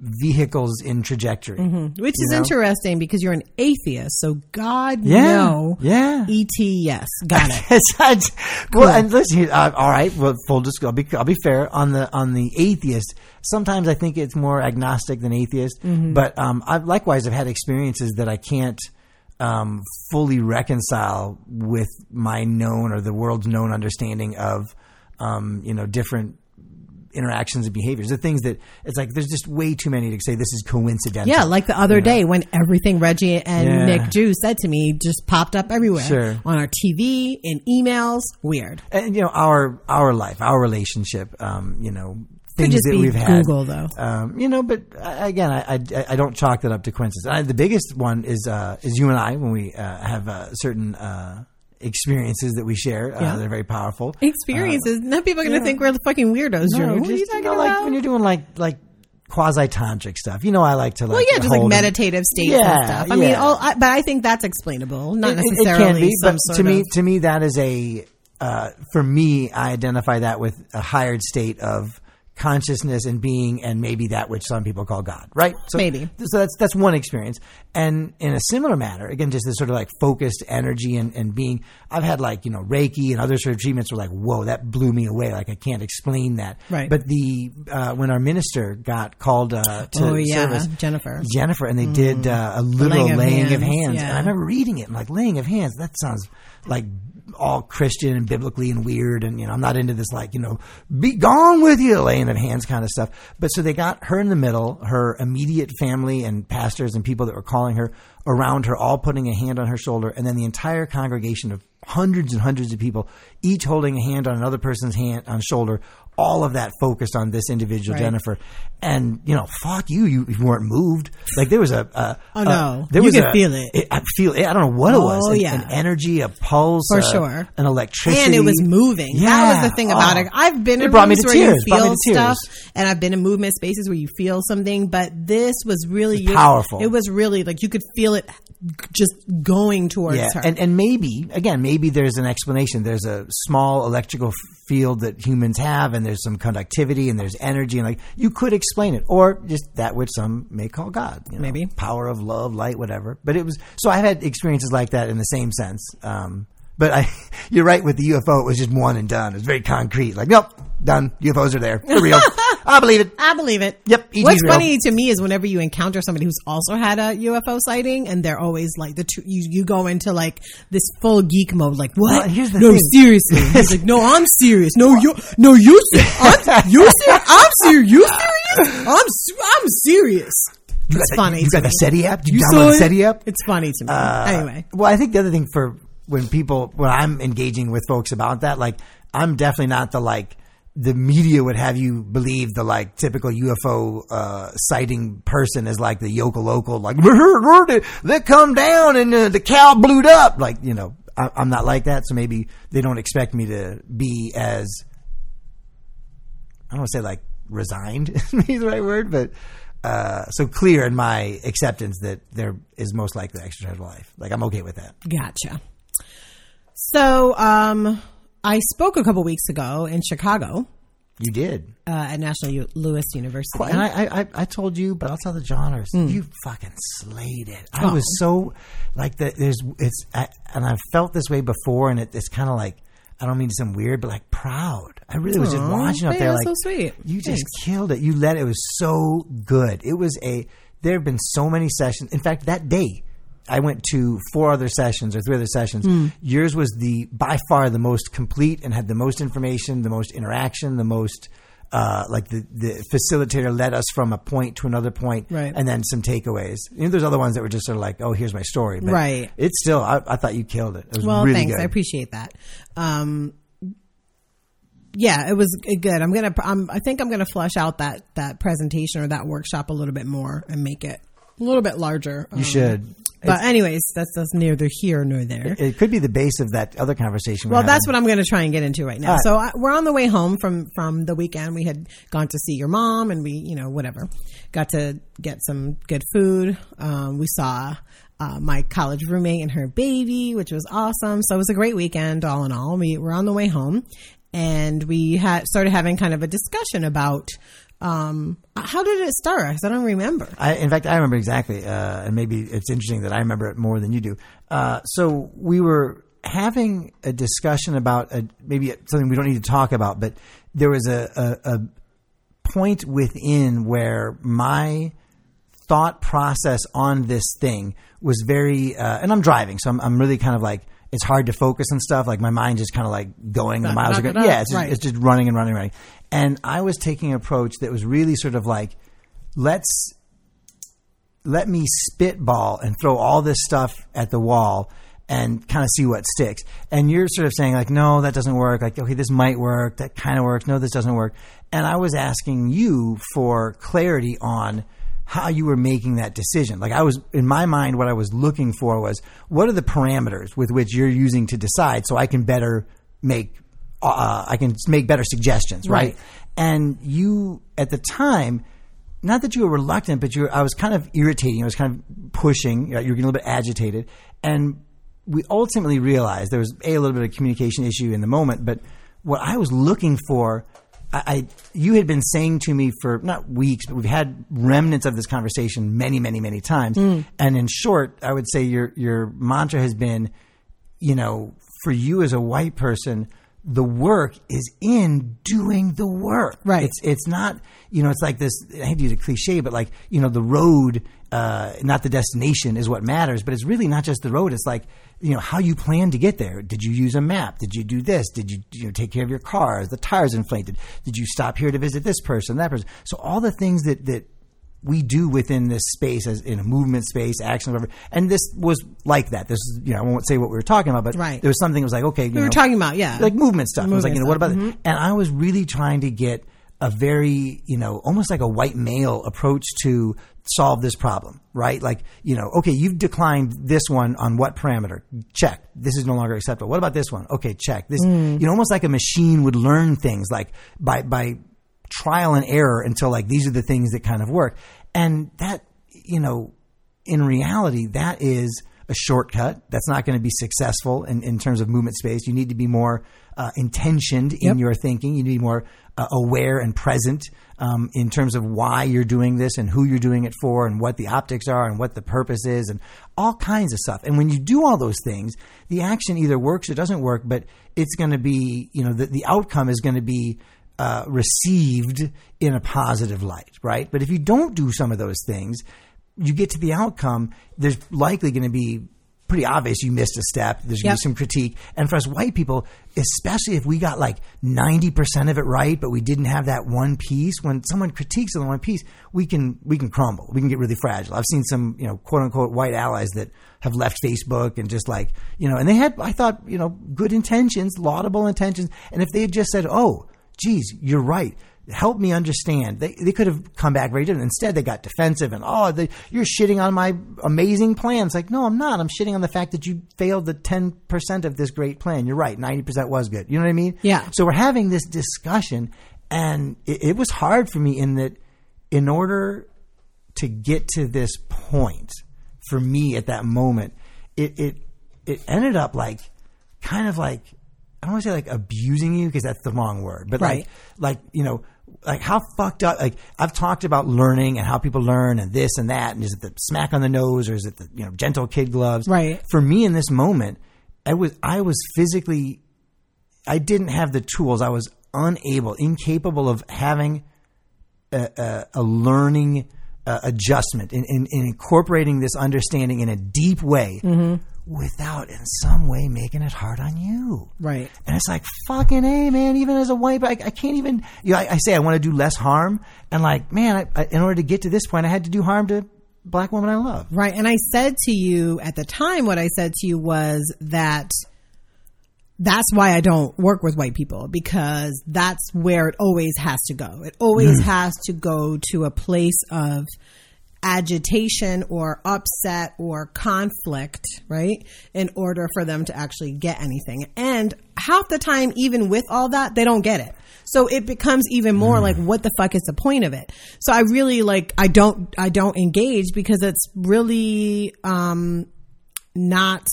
vehicles in trajectory. Which is know? interesting because you're an atheist. So God Yeah. no. Yeah. ET yes. Got it. Not- well, and listen, uh, all right. Well, full disclosure. I'll be, I'll be fair on the on the atheist. Sometimes I think it's more agnostic than atheist. Mm-hmm. But um, I've likewise I've had experiences that I can't um, fully reconcile with my known or the world's known understanding of um, you know different interactions and behaviors. The things that it's like there's just way too many to say this is coincidental. Yeah, like the other day when everything Reggie and Yeah. Nick Drew said to me just popped up everywhere. Sure. On our TV, in emails. Weird. and you know our our life, our relationship, um, you know, Could things just that we've had. Google though. Um, you know, but uh, again, I, I, I don't chalk that up to coincidence. I, the biggest one is uh, is you and I when we uh, have uh, certain uh, experiences that we share. Uh, Yeah. they're very powerful. Experiences. now people are going to yeah. think we're the fucking weirdos. No, Drew. what are you talking know, like when you're doing like like quasi tantric stuff. You know, I like to like well, yeah, just like meditative states Yeah, and stuff. I mean, all, I, but I think that's explainable, not It- necessarily it can be, some but to me, to me, that is a uh, for me. I identify that with a higher state of consciousness and being, and maybe that which some people call God. Right? So, Maybe. So that's that's one experience. And in a similar manner, again, just this sort of like focused energy and, and being. I've had like you know Reiki and other sort of treatments were like, whoa, that blew me away. Like I can't explain that. Right. But the uh, when our minister got called uh, to oh yeah, service, Jennifer. Jennifer, and they did uh, a literal Laying laying, of of hands, hands. yeah. And I remember reading it and like laying of hands. That sounds like all Christian and biblically and weird. And you know, I'm not into this like you know, be gone with you laying of hands kind of stuff. But so they got her in the middle, her immediate family and pastors and people that were calling her around her, all putting a hand on her shoulder, and then the entire congregation of hundreds and hundreds of people, each holding a hand on another person's hand on shoulder. All of that focused on this individual, Right. Jennifer, and you know, fuck you, you, you weren't moved. Like there was a, a Oh, a- no. there You was could a- feel it. I feel it. I don't know what it was. Oh, An- yeah. an energy, a pulse, For uh, sure. an electricity, And it was moving. That was the thing about Oh. it. I've been It in me rooms to where tears. you feel stuff, tears. and I've been in movement spaces where you feel something. But this was really powerful. It was really like you could feel it just going towards Yeah, her. and and maybe again, maybe there's an explanation. There's a small electrical field that humans have, and there's some conductivity, and there's energy, and like you could explain it, or just that which some may call God. You know, Maybe. power of love, light, whatever. But it was so I've had experiences like that in the same sense. Um, but I, you're right with the UFO. It was just one and done. It was very concrete. Like, nope, done. UFOs are there. They're real. I believe it. I believe it. Yep, ET's What's real. funny to me is whenever you encounter somebody who's also had a UFO sighting, and they're always like the two, you you go into like this full geek mode, like what? Well, here's the no, thing. seriously. He's like, no, I'm serious. No, you, no, you, I'm, you serious? I'm serious. You serious? I'm, I'm serious. You It's got funny The, you got the. SETI app? Did you, You download the? SETI app? It's funny to me. Uh, anyway, Well, I think the other thing for when people, when I'm engaging with folks about that, like, I'm definitely not the like, the media would have you believe the like typical UFO uh, sighting person is like the yokel local, like they come down and uh, the cow blew up. Like you know, I, I'm not like that, so maybe they don't expect me to be as I don't want to say like resigned is the right word, but uh, so clear in my acceptance that there is most likely extraterrestrial life. Like I'm okay with that. gotcha. So, um, I spoke a couple weeks ago in Chicago You did, uh, at National U- Louis University. and I, I, I- told you, but I'll tell the Jawners, you fucking slayed it. I. Oh. was so like that. There's it's, I, and I've felt this way before, and it, it's kind of like. I don't mean to sound weird, but like proud. I really was just watching up there, like so sweet. you just Thanks. killed it. You let it was so good. It was a. There have been so many sessions. In fact, that day, I went to four other sessions or three other sessions. Hmm. Yours was the by far the most complete and had the most information, the most interaction, the most. Uh, like the, the facilitator led us from a point to another point, Right. and then some takeaways. You know, there's other ones that were just sort of like, "Oh, here's my story," but Right. It's still, I, I thought you killed it. It was Well, really thanks. good. I appreciate that. Um, yeah, it was good. I'm gonna. I'm, I think I'm gonna flesh out that that presentation or that workshop a little bit more and make it a little bit larger. you should. But anyways, that's that's neither here nor there. It could be the base of that other conversation. Well, that's what I'm going to try and get into right now. Right. So I, we're on the way home from from the weekend. We had gone to see your mom, and we, you know, whatever, got to get some good food. Um, we saw uh, my college roommate and her baby, which was awesome. So it was a great weekend, all in all. We were on the way home, and we had started having kind of a discussion about um, how did it start? Because I don't remember. I, in fact, I remember exactly, uh, and maybe it's interesting that I remember it more than you do. Uh, so we were having a discussion about a, maybe something we don't need to talk about, but there was a, a, a point within where my thought process on this thing was very, uh, and I'm driving, so I'm, I'm really kind of like, it's hard to focus and stuff. Like my mind just kind of like going, the miles are going. Yeah, it's just, Right. it's just running and running and running. And I was taking an approach that was really sort of like, let's let me spitball and throw all this stuff at the wall and kind of see what sticks. And you're sort of saying like, no, that doesn't work. Like, okay, this might work. That kind of works. No, this doesn't work. And I was asking you for clarity on how you were making that decision. Like I was in my mind, what I was looking for was what are the parameters with which you're using to decide so I can better make, uh, I can make better suggestions, right? Right. And you at the time, not that you were reluctant, but you were, I was kind of irritating. I was kind of pushing. You, know, you were getting a little bit agitated. And we ultimately realized there was a, a little bit of communication issue in the moment, but what I was looking for, I, I you had been saying to me for not weeks, but we've had remnants of this conversation many, many, many times. And in short, I would say your your mantra has been, you know, for you as a white person, the work is in doing the work. Right. It's it's not you know it's like this. I hate to use a cliche, but like you know the road, uh, not the destination, is what matters. But it's really not just the road. It's like you know how you plan to get there. Did you use a map? Did you do this? Did you you know take care of your car? Is the tires inflated? Did you stop here to visit this person, that person? So all the things that that we do within this space as in a movement space, action, whatever. And this was like that. This is, you know, I won't say what we were talking about, but Right. there was something that was like, okay, you We were know, talking about, yeah. like movement stuff. I was like, you know, what about stuff. Mm-hmm. it? And I was really trying to get a very, you know, almost like a white male approach to solve this problem, right? Like, you know, okay, you've declined this one on what parameter? Check. This is no longer acceptable. What about this one? Okay, check. This, Mm. you know, almost like a machine would learn things like by, by trial and error until like these are the things that kind of work. And that, you know, in reality, that is a shortcut. That's not going to be successful in, in terms of movement space. You need to be more uh, intentioned in Yep. your thinking. You need to be more uh, aware and present um, in terms of why you're doing this and who you're doing it for and what the optics are and what the purpose is and all kinds of stuff. And when you do all those things, the action either works or doesn't work, but it's going to be, you know, the, the outcome is going to be uh, received in a positive light, right? But if you don't do some of those things, you get to the outcome, there's likely going to be pretty obvious you missed a step. There's going Yep. to be some critique. And for us white people, especially if we got like 90% of it right, but we didn't have that one piece, when someone critiques on the one piece, we can, we can crumble. We can get really fragile. I've seen some, you know, quote unquote white allies that have left Facebook and just like, you know, and they had, I thought, you know, good intentions, laudable intentions. And if they had just said, oh, geez, you're right. Help me understand. They, they could have come back very different. Instead, they got defensive and, oh, they, you're shitting on my amazing plans. Like, no, I'm not. I'm shitting on the fact that you failed the 10% of this great plan. You're right. 90% was good. You know what I mean? Yeah. So we're having this discussion, and it, it was hard for me in that in order to get to this point, for me at that moment, it, it, it ended up like, kind of like, I don't want to say like abusing you because that's the wrong word, but Right. like, like, you know, like how fucked up, like I've talked about learning and how people learn and this and that. And is it the smack on the nose or is it the, you know, gentle kid gloves? Right. For me in this moment, I was, I was physically, I didn't have the tools. I was unable, incapable of having a, a, a learning uh, adjustment in, in, in incorporating this understanding in a deep way without in some way making it hard on you. Right. And it's like, fucking A, man, even as a white, I, I can't even, you know, I, I say I want to do less harm. And like, man, I, I, in order to get to this point, I had to do harm to black woman I love. Right. And I said to you at the time, what I said to you was that that's why I don't work with white people because that's where it always has to go. It always mm. has to go to a place of agitation or upset or conflict, right? In order for them to actually get anything. And half the time, even with all that, they don't get it. So it becomes even more like, what the fuck is the point of it? So I really like, I don't, I don't engage because it's really, um, not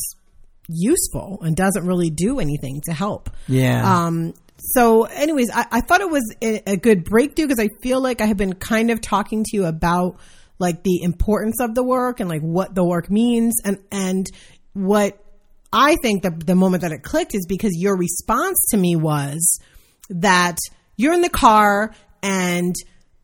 useful and doesn't really do anything to help. Yeah. Um, so, anyways, I, I thought it was a, a good breakthrough because I feel like I have been kind of talking to you about like the importance of the work and like what the work means and and what I think the the moment that it clicked is because your response to me was that you're in the car and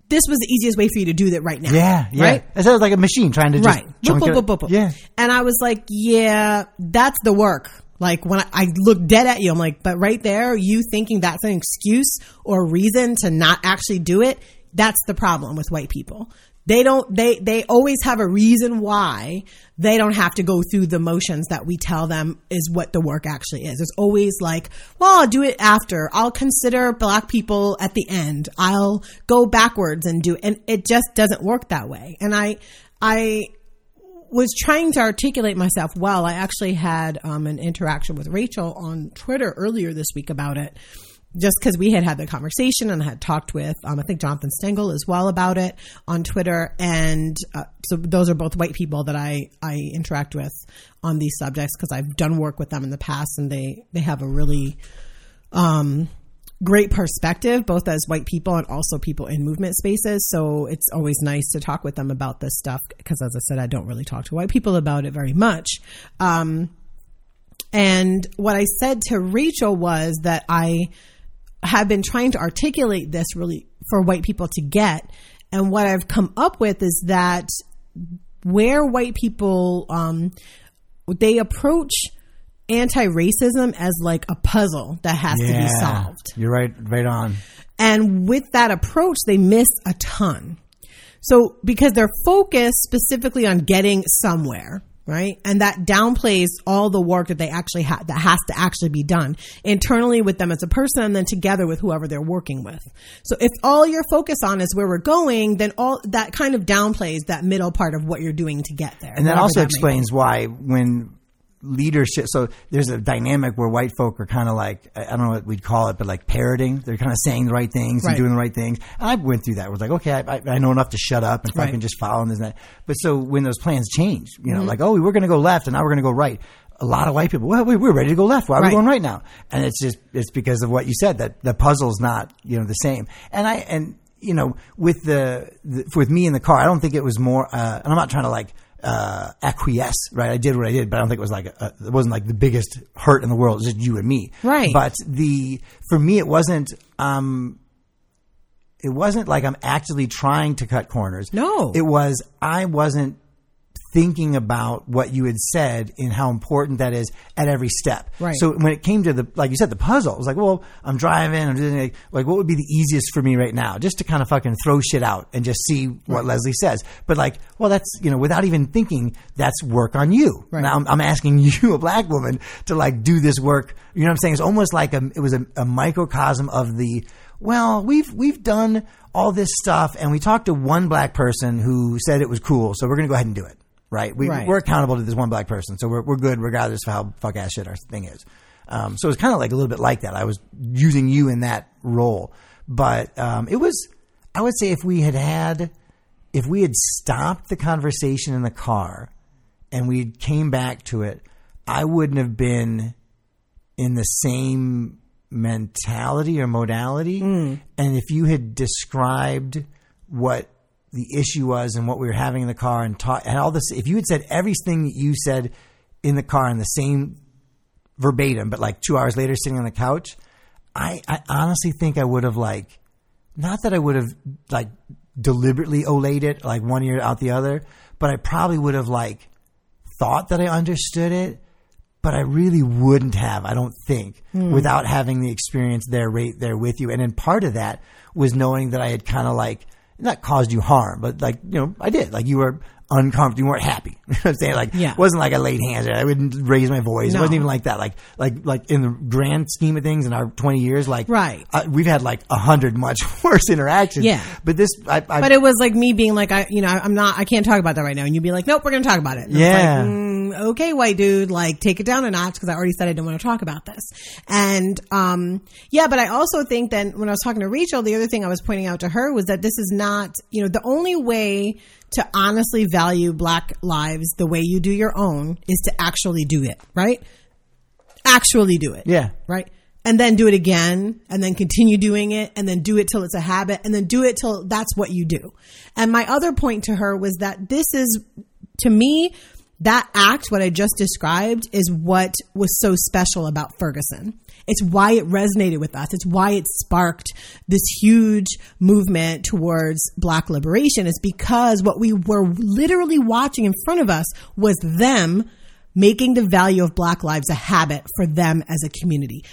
this was the easiest way for you to do that right now. yeah. Yeah. Right? It sounds like a machine trying to just Right. Boop, boop, boop, boop. Yeah. And I was like, yeah, that's the work. Like when I, I look dead at you, I'm like, but right there, you thinking that's an excuse or reason to not actually do it, that's the problem with white people. They don't, they, they always have a reason why they don't have to go through the motions that we tell them is what the work actually is. It's always like, well, I'll do it after. I'll consider black people at the end. I'll go backwards and do, and it just doesn't work that way. And I, I, was trying to articulate myself well. I actually had um, an interaction with Rachel on Twitter earlier this week about it, just because we had had the conversation and had talked with, um, I think Jonathan Stengel as well about it on Twitter. And uh, so those are both white people that I, I interact with on these subjects because I've done work with them in the past and they, they have a really, um, great perspective, both as white people and also people in movement spaces. So it's always nice to talk with them about this stuff because, as I said, I don't really talk to white people about it very much. Um, and what I said to Rachel was that I have been trying to articulate this really for white people to get. And what I've come up with is that where white people, um, they approach anti-racism as like a puzzle that has to be solved. You're right. Right on. And with that approach, they miss a ton. So because they're focused specifically on getting somewhere, right? And that downplays all the work that they actually have, that has to actually be done internally with them as a person and then together with whoever they're working with. So if all you're focused on is where we're going, then all that kind of downplays that middle part of what you're doing to get there. And that also may explains why when leadership, so there's a dynamic where white folk are kind of like, I don't know what we'd call it, but like parroting. They're kind of saying the right things Right. and doing the right things. And I went through that. I was like, okay, I, I- know enough to shut up and fucking Right. just follow and this and that. But so when those plans change, you Mm-hmm. know, like, oh, we were going to go left and now we're going to go right. A lot of white people, well, we- we're ready to go left. Why are Right. we going right now? And it's just, it's because of what you said, that the puzzle's not, you know, the same. And I, and, you know, with the, the with me in the car, I don't think it was more, uh, and I'm not trying to like, uh, acquiesce, right? I did what I did, but I don't think it was like, a, it wasn't like the biggest hurt in the world. It was just you and me. Right. But the, for me, it wasn't, um, it wasn't like I'm actively trying to cut corners. No. It was, I wasn't thinking about what you had said and how important that is at every step. Right. So when it came to the, like you said, the puzzle, it was like, well, I'm driving, I'm doing like, like, what would be the easiest for me right now? Just to kind of fucking throw shit out and just see what Leslie says. But like, well, that's, you know, without even thinking, that's work on you. Right. Now I'm, I'm asking you, a black woman, to like do this work. You know what I'm saying? It's almost like a, it was a, a microcosm of the, well, we've, we've done all this stuff and we talked to one black person who said it was cool. So we're going to go ahead and do it. Right. We, Right. We're accountable to this one black person. So we're, we're good regardless of how fuck ass shit our thing is. Um, so it's kind of like a little bit like that. I was using you in that role, but, um, it was, I would say if we had had, if we had stopped the conversation in the car and we came back to it, I wouldn't have been in the same mentality or modality. And if you had described what the issue was and what we were having in the car and taught and all this, if you had said everything that you said in the car in the same verbatim, but like two hours later sitting on the couch, I, I honestly think I would have like, not that I would have like deliberately olayed it like one ear out the other, but I probably would have like thought that I understood it, but I really wouldn't have, I don't think, hmm. without having the experience there right there with you. And then part of that was knowing that I had kind of like not caused you harm, but like you know, I did. Like you were uncomfortable, you weren't happy. You know what I'm saying? Like, Yeah. it wasn't like I laid hands. I wouldn't raise my voice. It wasn't even like that. Like, like, like in the grand scheme of things in our 20 years, like, Right. uh, we've had like a hundred much worse interactions. Yeah. But this, I, I But it was like me being like, I, you know, I'm not, I can't talk about that right now. And you'd be like, nope, we're going to talk about it. And Yeah. like, mm, okay, white dude, like take it down a notch because I already said I didn't want to talk about this. And, um, yeah, but I also think that when I was talking to Rachel, the other thing I was pointing out to her was that this is not, you know, the only way to honestly value black lives the way you do your own is to actually do it, right? Actually do it yeah. right? And then do it again and then continue doing it and then do it till it's a habit and then do it till that's what you do. And my other point to her was that this is, to me, that act, what I just described, is what was so special about Ferguson. It's why it resonated with us. It's why it sparked this huge movement towards black liberation. It's because what we were literally watching in front of us was them making the value of black lives a habit for them as a community.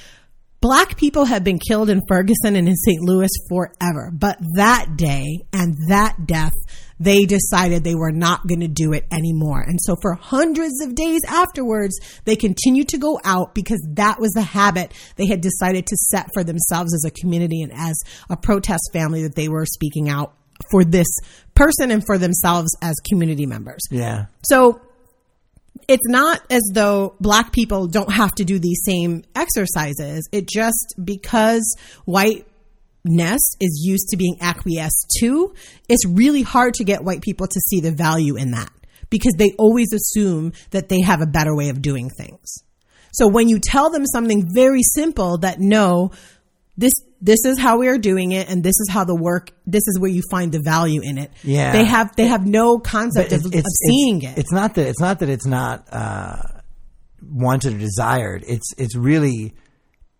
Black people have been killed in Ferguson and in St. Louis forever, but that day and that death, they decided they were not going to do it anymore. And so for hundreds of days afterwards, they continued to go out because that was the habit they had decided to set for themselves as a community and as a protest family that they were speaking out for this person and for themselves as community members. Yeah. So it's not as though black people don't have to do these same exercises. It just because whiteness is used to being acquiesced to, it's really hard to get white people to see the value in that because they always assume that they have a better way of doing things. So when you tell them something very simple that no, this this is how we are doing it and this is how the work this is where you find the value in it. Yeah. They have they have no concept of, of seeing it's, it. It's not that it's not that it's not uh, wanted or desired. It's it's really,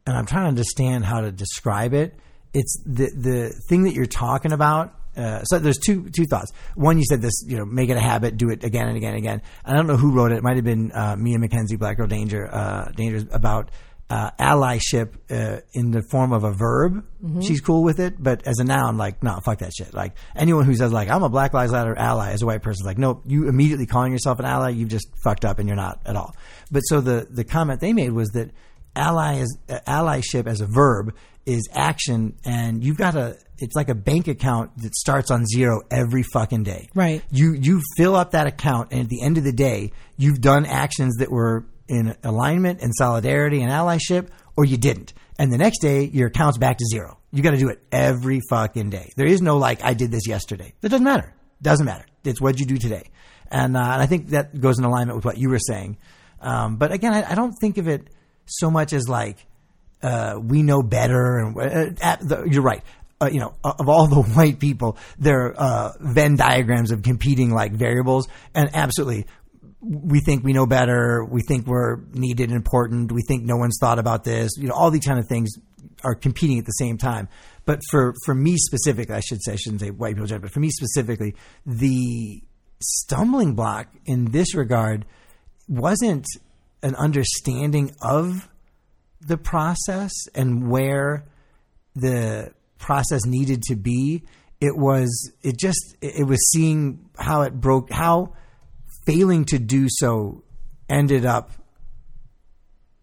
and I'm trying to understand how to describe it. It's the the thing that you're talking about. Uh, so there's two two thoughts. One, you said this, you know, make it a habit, do it again and again and again. I don't know who wrote it. It might have been uh, Mia McKenzie, Black Girl Danger, uh, Dangers about uh, allyship uh, in the form of a verb. She's cool with it, but as a noun, like, no, fuck that shit. Like anyone who says like, I'm a Black Lives Matter ally as a white person, like, no, you immediately calling yourself an ally, you've just fucked up and you're not at all. But so the the comment they made was that ally is uh, allyship as a verb is action, and you've got a. It's like a bank account that starts on zero every fucking day. Right. You you fill up that account, and at the end of the day, you've done actions that were in alignment and solidarity and allyship, or you didn't. And the next day, your account's back to zero. You got to do it every fucking day. There is no like I did this yesterday. That doesn't matter. Doesn't matter. It's what you do today. And, uh, and I think that goes in alignment with what you were saying. Um, but again, I, I don't think of it so much as like uh, we know better. And uh, the, you're right. Uh, you know, of all the white people, there are uh, Venn diagrams of competing like variables, and absolutely, we think we know better. We think we're needed and important. We think no one's thought about this. You know, all these kind of things are competing at the same time. But for for me specifically, I should say, I shouldn't say white people, but for me specifically, the stumbling block in this regard wasn't an understanding of the process and where the process needed to be. It was, it just, it was seeing how it broke, how failing to do so ended up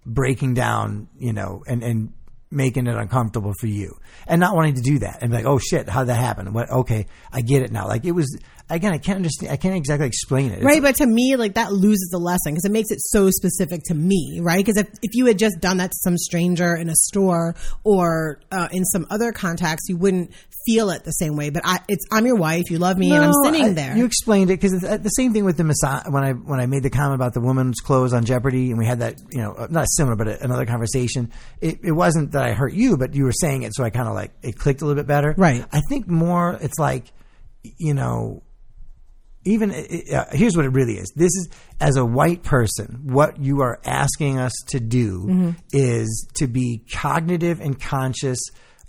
breaking down, you know, and, and making it uncomfortable for you and not wanting to do that and like, oh shit, how'd that happen? What, okay, I get it now. Like it was, again, I can't understand, I can't exactly explain it. It's- Right, but to me, like that loses the lesson because it makes it so specific to me, right? Because if, if you had just done that to some stranger in a store or uh, in some other context, you wouldn't feel it the same way. But I, it's I'm your wife, you love me, and I'm sitting I- there. You explained it because the same thing with the Messiah. When I when I made the comment about the woman's clothes on Jeopardy, and we had that, you know, uh, not similar, but another conversation. It, it wasn't that I hurt you, but you were saying it, so I kind of like it clicked a little bit better. Right. I think more. It's like, you know, even uh, here's what it really is. This is as a white person, what you are asking us to do Mm-hmm. is to be cognitive and conscious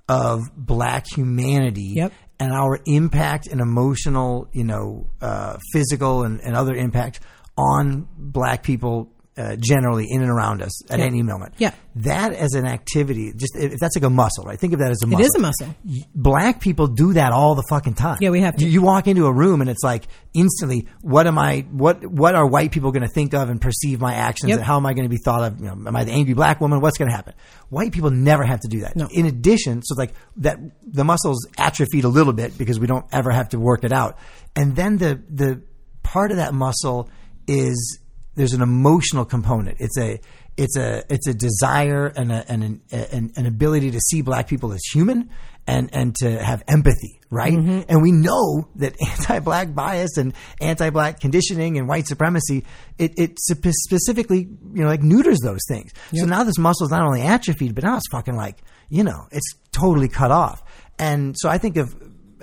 of black humanity Yep. and our impact and emotional, you know, uh, physical and, and other impact on black people uh, generally in and around us at Yeah. any moment. Yeah. That as an activity, just if that's like a muscle, right? Think of that as a muscle. It is a muscle. Black people do that all the fucking time. Yeah, we have to. You, you walk into a room and it's like instantly, what am I? What what are white people going to think of and perceive my actions? Yep. And how am I going to be thought of? You know, am I the angry black woman? What's going to happen? White people never have to do that. No. In addition, so like that, the muscles atrophied a little bit because we don't ever have to work it out. And then the the part of that muscle is there's an emotional component. It's a it's a it's a desire and a, and an, an, an ability to see black people as human and and to have empathy, right? Mm-hmm. And we know that anti-black bias and anti-black conditioning and white supremacy it it specifically you know like neuters those things. So now this muscle is not only atrophied, but now it's fucking like you know it's totally cut off. And so I think of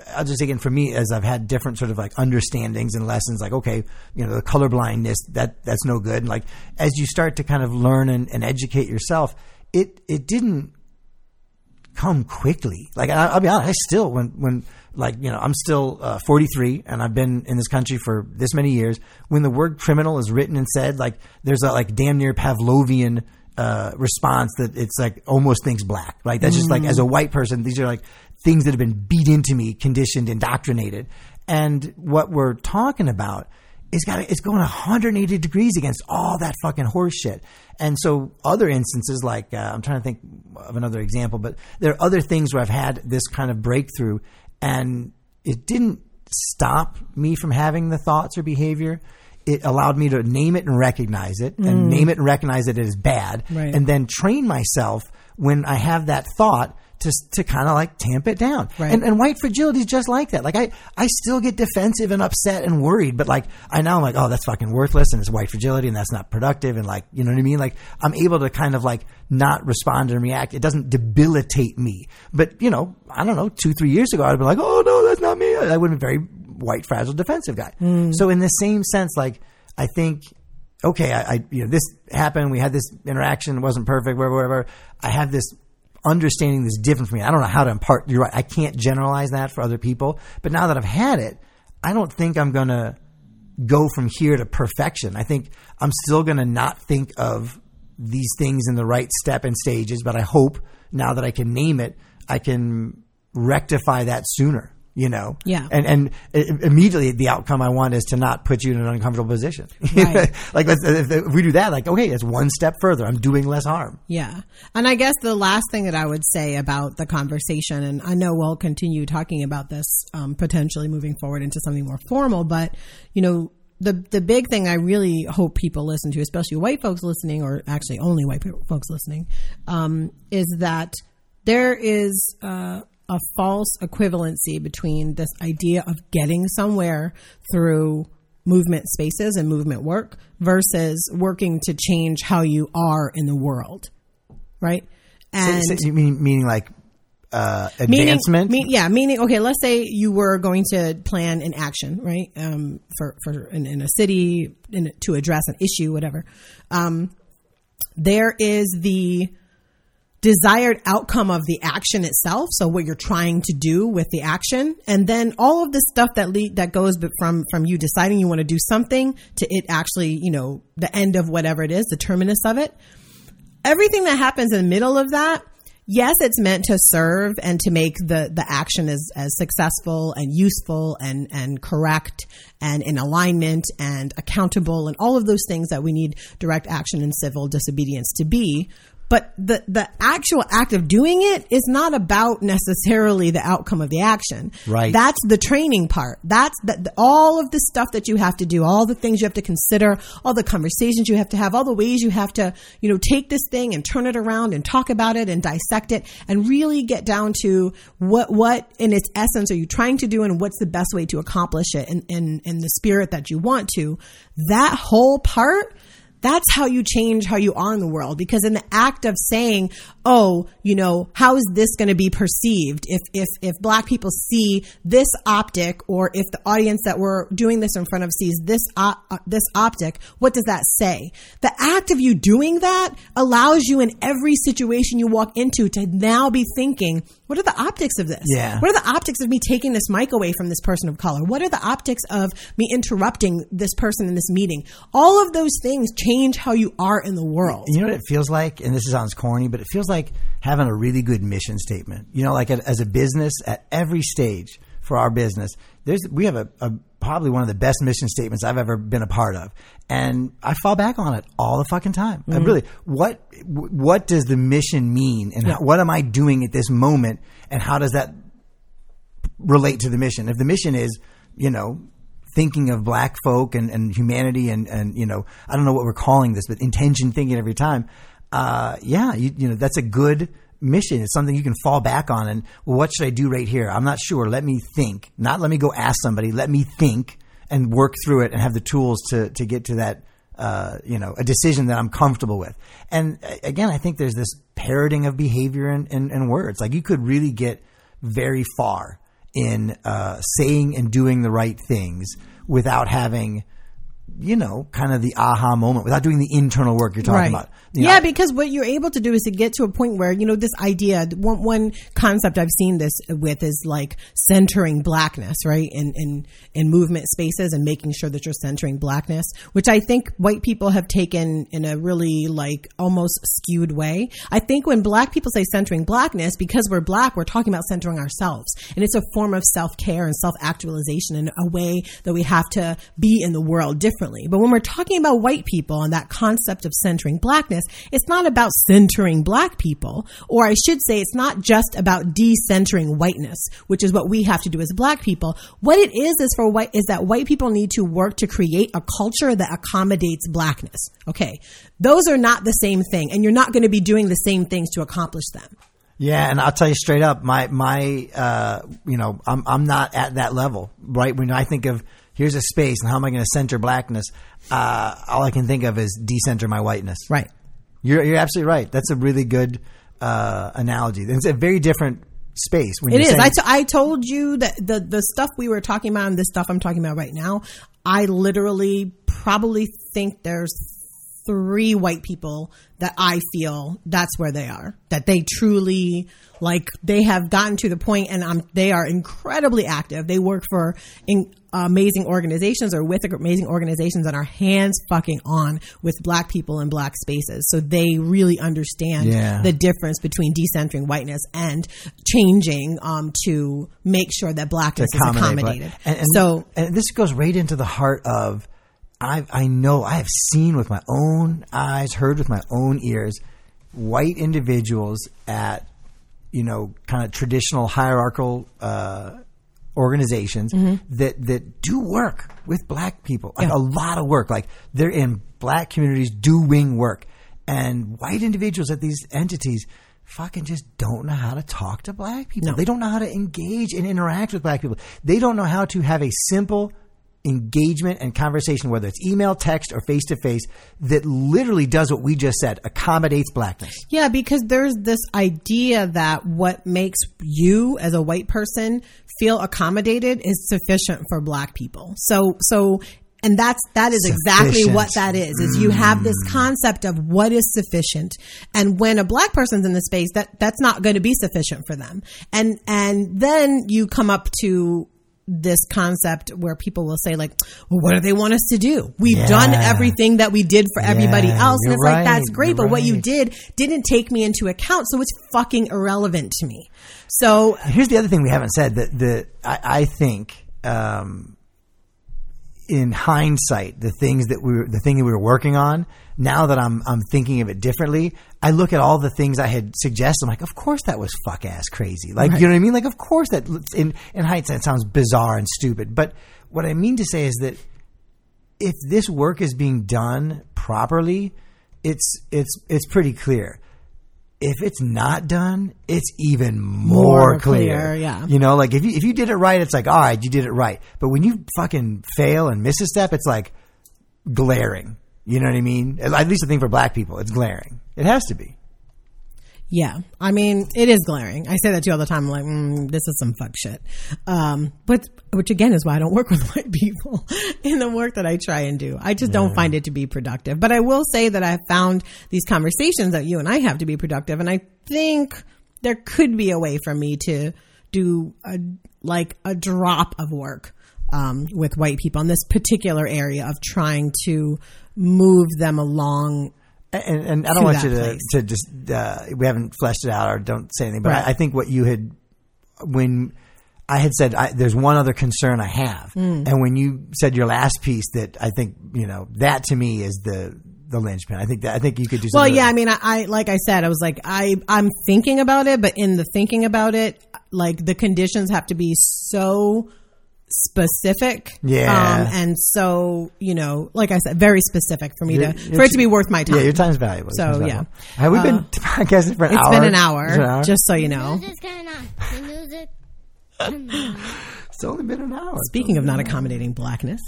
I'll just again for me as I've had different sort of like understandings and lessons like okay you know the colorblindness that that's no good. Like as you start to kind of learn and, and educate yourself it it didn't come quickly. Like I, I'll be honest I still when when like you know I'm still uh, 43 and I've been in this country for this many years. When the word criminal is written and said like there's a like damn near Pavlovian uh, response that it's like almost thinks black. Like that's just like as a white person, these are like things that have been beat into me, conditioned, indoctrinated. And what we're talking about is got it's going 180 degrees against all that fucking horse shit. And so other instances, like uh, I'm trying to think of another example, but there are other things where I've had this kind of breakthrough, and it didn't stop me from having the thoughts or behavior. It allowed me to name it and recognize it, and name it and recognize that it is bad, Right. and then train myself when I have that thought to to kind of like tamp it down. Right. And, and white fragility is just like that. Like I I still get defensive and upset and worried, but like I now I'm like, oh, that's fucking worthless, and it's white fragility, and that's not productive, and like you know what I mean. Like I'm able to kind of like not respond and react. It doesn't debilitate me. But you know, I don't know, two three years ago, I'd be like, oh no, that's not me. I would have been very white fragile defensive guy. Hmm. So in the same sense, like I think okay, I, I you know this happened. We had this interaction. It wasn't perfect. Whatever, whatever. I have this understanding that's different for me. I don't know how to impart. You're right. I can't generalize that for other people. But now that I've had it, I don't think I'm gonna go from here to perfection. I think I'm still gonna not think of these things in the right step and stages. But I hope now that I can name it, I can rectify that sooner. You know, Yeah. and and immediately the outcome I want is to not put you in an uncomfortable position. Right. like if, we do that, like okay, it's one step further. I'm doing less harm. Yeah. And I guess the last thing that I would say about the conversation, and I know we'll continue talking about this um, potentially moving forward into something more formal, but, you know, the, the big thing I really hope people listen to, especially white folks listening, or actually only white folks listening, um, is that there is uh, a false equivalency between this idea of getting somewhere through movement spaces and movement work versus working to change how you are in the world, right? And So- so you mean meaning like uh, meaning, advancement? mean- yeah, meaning okay. Let's say you were going to plan an action, right? Um, for for in, in a city in, to address an issue, whatever. Um, there is the desired outcome of the action itself so what you're trying to do with the action and then all of the stuff that lead that goes from from you deciding you want to do something to it actually you know the end of whatever it is the terminus of it. Everything that happens in the middle of that yes it's meant to serve and to make the the action as as successful and useful and and correct and in alignment and accountable and all of those things that we need direct action and civil disobedience to be but the the actual act of doing it is not about necessarily the outcome of the action. Right. that's the training part. That's that all of the stuff that you have to do all the things you have to consider all the conversations you have to have all the ways you have to you know take this thing and turn it around and talk about it and dissect it and really get down to what what in its essence are you trying to do and what's the best way to accomplish it in in, in the spirit that you want to. That whole part that's how you change how you are in the world. Because in the act of saying oh you know how is this going to be perceived? If if if black people see this optic or if the audience that we're doing this in front of sees this op- uh, this optic what does that say? The act of you doing that allows you in every situation you walk into to now be thinking, what are the optics of this? Yeah. What are the optics of me taking this mic away from this person of color? What are the optics of me interrupting this person in this meeting? All of those things change how you are in the world. You know what it feels like, and this sounds corny, but it feels like having a really good mission statement. You know, like as a business, at every stage for our business, there's we have a, a probably one of the best mission statements I've ever been a part of, and I fall back on it all the fucking time. I really, what what does the mission mean, and how, what am I doing at this moment, and how does that relate to the mission. If the mission is, you know, thinking of black folk and, and humanity and, and, you know, I don't know what we're calling this, but intention thinking every time. Uh, yeah, you, you know, that's a good mission. It's something you can fall back on. And well, what should I do right here? I'm not sure. Let me think. Not let me go ask somebody. Let me think and work through it and have the tools to, to get to that, uh, you know, a decision that I'm comfortable with. And again, I think there's this parroting of behavior and, and, and words. Like you could really get very far in uh, saying and doing the right things without having, you know, kind of the aha moment, without doing the internal work you're talking about. You know, yeah, because what you're able to do is to get to a point where, you know, this idea, one, one concept I've seen this with is like centering blackness, right? In, in, in movement spaces and making sure that you're centering blackness, which I think white people have taken in a really like almost skewed way. I think when black people say centering blackness, because we're black, we're talking about centering ourselves. And it's a form of self care and self actualization in a way that we have to be in the world differently. But when we're talking about white people and that concept of centering blackness, it's not about centering black people, or I should say, it's not just about decentering whiteness, which is what we have to do as black people. What it is is for white is that white people need to work to create a culture that accommodates blackness. Okay, those are not the same thing, and you're not going to be doing the same things to accomplish them. Yeah, and I'll tell you straight up, my my uh, you know, I'm I'm not at that level, right? When I think of here's a space and how am I going to center blackness, uh, all I can think of is decenter my whiteness. Right. You're you're absolutely right. That's a really good uh, analogy. It's a very different space. When It is. I, t- I told you that the, the stuff we were talking about and this stuff I'm talking about right now, I literally probably think there's three white people that I feel that's where they are. That they truly like they have gotten to the point and um, they are incredibly active. They work for in, amazing organizations or with amazing organizations and are hands fucking on with black people in black spaces. So they really understand Yeah. the difference between decentering whiteness and changing um, to make sure that blackness is accommodate black- accommodated. And, and- so and this goes right into the heart of I I know I have seen with my own eyes, heard with my own ears, white individuals at you know kind of traditional hierarchical uh, organizations that that do work with black people, like Mm-hmm. Yeah. a lot of work. Like they're in black communities doing work, and white individuals at these entities. Fucking just don't know how to talk to black people. No. They don't know how to engage and interact with black people. They don't know how to have a simple engagement and conversation, whether it's email, text, or face to face, that literally does what we just said, accommodates blackness. Yeah, because there's this idea that what makes you as a white person feel accommodated is sufficient for black people. So, so, and that's, that is exactly what that is, is you have this mm. concept of what is sufficient. And when a black person's in the space, that, that's not going to be sufficient for them. And, and then you come up to, this concept where people will say like, well, what do they want us to do? We've Yeah. done everything that we did for everybody Yeah, else. And you're it's like, that's great. you're But what you did didn't take me into account, so it's fucking irrelevant to me. So Here's the other thing we haven't said that the I, I think um, in hindsight, the things that we were, the thing that we were working on. Now that I'm I'm thinking of it differently, I look at all the things I had suggested. I'm like, of course that was fuck ass crazy. Like you know what I mean? Like of course that in in hindsight sounds bizarre and stupid. But what I mean to say is that if this work is being done properly, it's it's it's pretty clear. If it's not done, it's even more, More clear. clear, yeah. You know, like if you if you did it right, it's like, all right, you did it right. But when you fucking fail and miss a step, it's like glaring. You know what I mean? At least the thing for black people, it's glaring. It has to be. Yeah, I mean, it is glaring. I say that to you all the time. I'm like, mm, this is some fuck shit. Um, but which again is why I don't work with white people in the work that I try and do. I just don't find it to be productive. But I will say that I found these conversations that you and I have to be productive, and I think there could be a way for me to do a like a drop of work um, with white people in this particular area of trying to move them along And, and I don't want you to, place. to just, uh, we haven't fleshed it out or don't say anything, but Right. I, I think what you had, when I had said, I, there's one other concern I have. Hmm. And when you said your last piece that I think, you know, that to me is the, the linchpin. I think that, I think you could do something. Well, yeah, I mean, I, I like I said, I was like, I I'm thinking about it, but in the thinking about it, like the conditions have to be so specific, Yeah. um, and so you know, like I said, very specific for me Your- to your for it to be worth my time. Yeah, your time's valuable. So, time's yeah. Have we been Uh, podcasting for an It's hour? It's been an hour, an hour? just so you know. Music's going on. The music. It's only been an hour. Speaking of not accommodating blackness,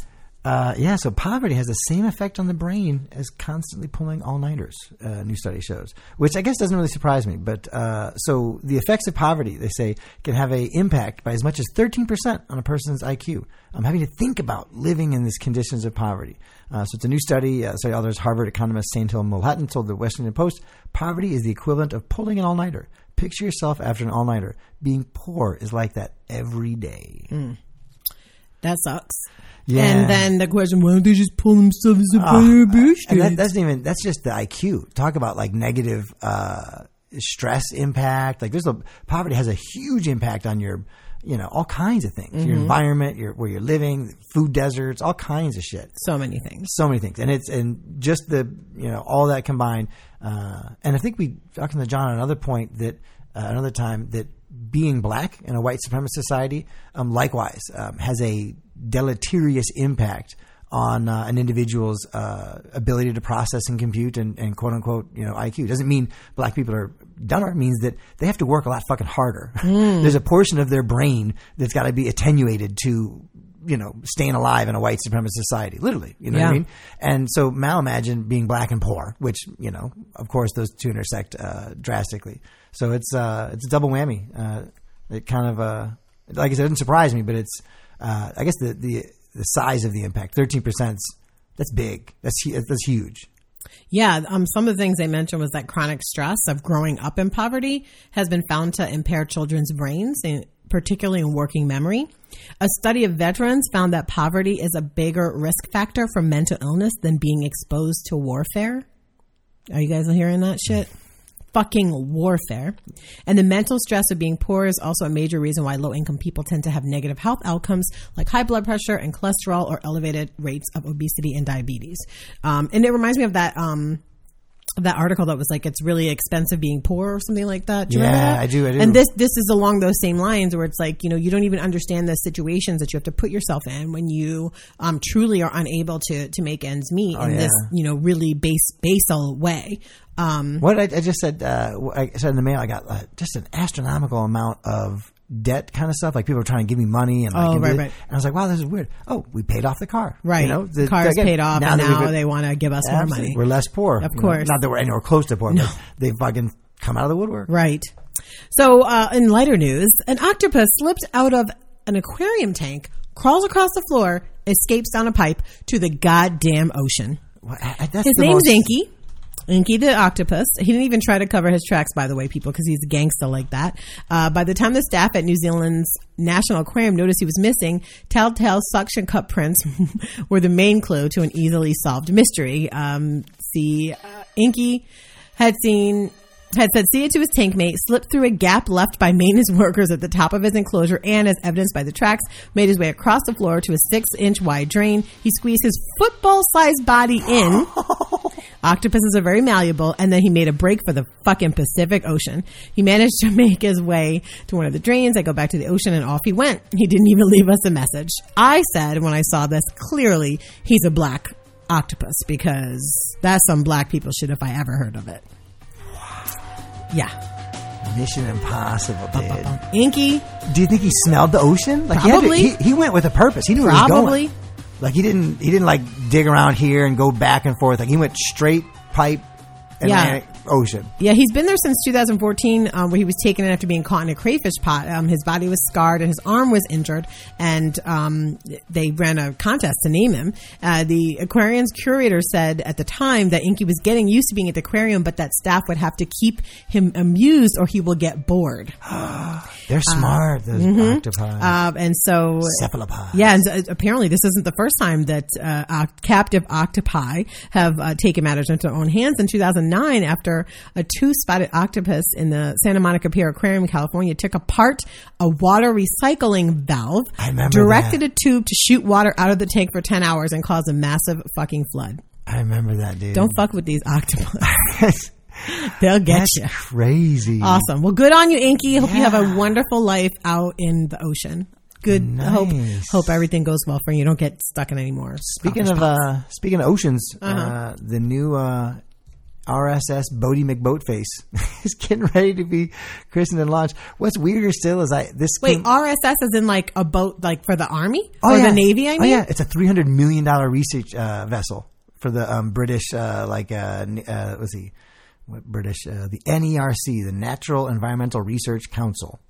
Uh, yeah, so poverty has the same effect on the brain as constantly pulling all nighters. Uh, new study shows, which I guess doesn't really surprise me. But uh, so the effects of poverty, they say, can have a impact by as much as thirteen percent on a person's IQ. I'm having to think about living in these conditions of poverty. Uh, so it's a new study. Uh, study authors Harvard economist Sendhil Mullainathan told the Washington Post, poverty is the equivalent of pulling an all nighter. Picture yourself after an all nighter. Being poor is like that every day. that sucks. Yeah. And then the question, why don't they just pull themselves up on their bush? and that doesn't even that's just the IQ. Talk about like negative uh, stress impact. Like there's a poverty has a huge impact on your you know all kinds of things. Mm-hmm. Your environment, your where you're living, food deserts, all kinds of shit. so many things. So many things, and it's and just the you know all that combined. Uh, and I think we talking to John on another point that uh, another time that being black in a white supremacist society, um, likewise, um, has a deleterious impact on uh, an individual's uh, ability to process and compute and, and quote unquote you know IQ. Doesn't mean black people are dumber. It means that they have to work a lot fucking harder. There's a portion of their brain that's got to be attenuated to you know staying alive in a white supremacist society. Literally, you know what I mean. And so now imagine being black and poor, which you know, of course, those two intersect uh, drastically. So it's uh, it's a double whammy. Uh, it kind of uh, like I said, it didn't surprise me, but it's uh, I guess the the the size of the impact, thirteen percent. That's big. That's that's huge. Yeah, um, some of the things they mentioned was that chronic stress of growing up in poverty has been found to impair children's brains, and particularly in working memory. A study of veterans found that poverty is a bigger risk factor for mental illness than being exposed to warfare. Are you guys hearing that shit? Fucking warfare. And the mental stress of being poor is also a major reason why low income people tend to have negative health outcomes like high blood pressure and cholesterol or elevated rates of obesity and diabetes. Um, and it reminds me of that, um, that article that was like it's really expensive being poor or something like that. Do Yeah, that? I do, I do. And this this is along those same lines where it's like you know you don't even understand the situations that you have to put yourself in when you um, truly are unable to to make ends meet in Oh, yeah. this you know really base basal way. Um, What I, I just said, uh, I said in the mail, I got uh, just an astronomical amount of debt kind of stuff. Like people were trying to give me money, and like, Oh, and right, right. And I was like, wow, this is weird. Oh, we paid off the car, right, You know, the car's again, paid off, and now they want to give us more money. We're less poor, Of you know. course. Not that we're anywhere close to poor, but they fucking come out of the woodwork. Right. So, uh, in lighter news, an octopus slipped out of an aquarium tank, crawls across the floor, escapes down a pipe to the goddamn ocean. Well, I- I- that's His the name's most- Inky. Inky the octopus. He didn't even try to cover his tracks, by the way, people, because he's a gangster like that. Uh, by the time the staff at New Zealand's National Aquarium noticed he was missing, telltale suction cup prints were the main clue to an easily solved mystery. Um, see, uh, Inky had seen had said see it to his tank mate, slipped through a gap left by maintenance workers at the top of his enclosure, and as evidenced by the tracks, made his way across the floor to a six inch wide drain. He squeezed his football sized body in. Octopuses are very malleable, and then he made a break for the fucking Pacific Ocean. He managed to make his way to one of the drains. I go back to the ocean, and off he went. He didn't even leave us a message. I said when I saw this, clearly he's a black octopus because that's some black people shit if I ever heard of it. Yeah. Mission Impossible, dude. Inky, Do you think he smelled the ocean? Like he had to- Probably. He, he, went with a purpose. He knew where he was Probably. going. Like he didn't. He didn't like dig around here and go back and forth. Like he went straight pipe. yeah. Atlantic. Ocean. Yeah, he's been there since 2014, um, where he was taken in after being caught in a crayfish pot. Um, his body was scarred and his arm was injured, and um, they ran a contest to name him. Uh, the aquarium's curator said at the time that Inky was getting used to being at the aquarium, but that staff would have to keep him amused or he will get bored. They're smart, those octopi. Um, and so Cephalopods. Yeah, and so, uh, apparently this isn't the first time that uh, captive octopi have uh, taken matters into their own hands. In 2009, after a two-spotted octopus in the Santa Monica Pier Aquarium in California took apart a water recycling valve, directed that. a tube to shoot water out of the tank for 10 hours and caused a massive fucking flood. I remember that, dude. Don't fuck with these octopus. They'll get That's you. crazy. Awesome. Well, good on you, Inky. Hope you have a wonderful life out in the ocean. Good. I Hope hope everything goes well for you. Don't get stuck in any more. Speaking of uh, speaking of oceans, uh the new uh, RSS Boaty McBoatface is getting ready to be christened and launched. What's weirder still is I this Wait, came, RSS is in like a boat, like for the army oh, or yeah. the navy. I mean, oh yeah, it's a three hundred million dollar research uh, vessel for the um, British uh, like uh, n- uh, let's see, what British uh, the NERC, the Natural Environmental Research Council.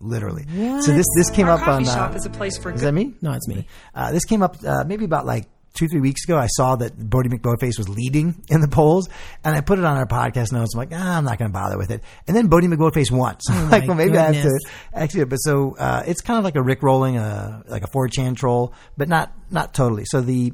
Literally. So this this came Our up on. coffee Uh, shop is a place for is good that me? no, it's me. Uh, this came up uh, maybe about like two, three weeks ago. I saw that Boaty McBoatface was leading in the polls, and I put it on our podcast notes. I'm like, ah, I'm not going to bother with it. And then Boaty McBoatface won. So I'm Oh like, well, maybe I have to actually. But so uh, it's kind of like a Rick rolling, uh, like a 4chan troll, but not not totally. So the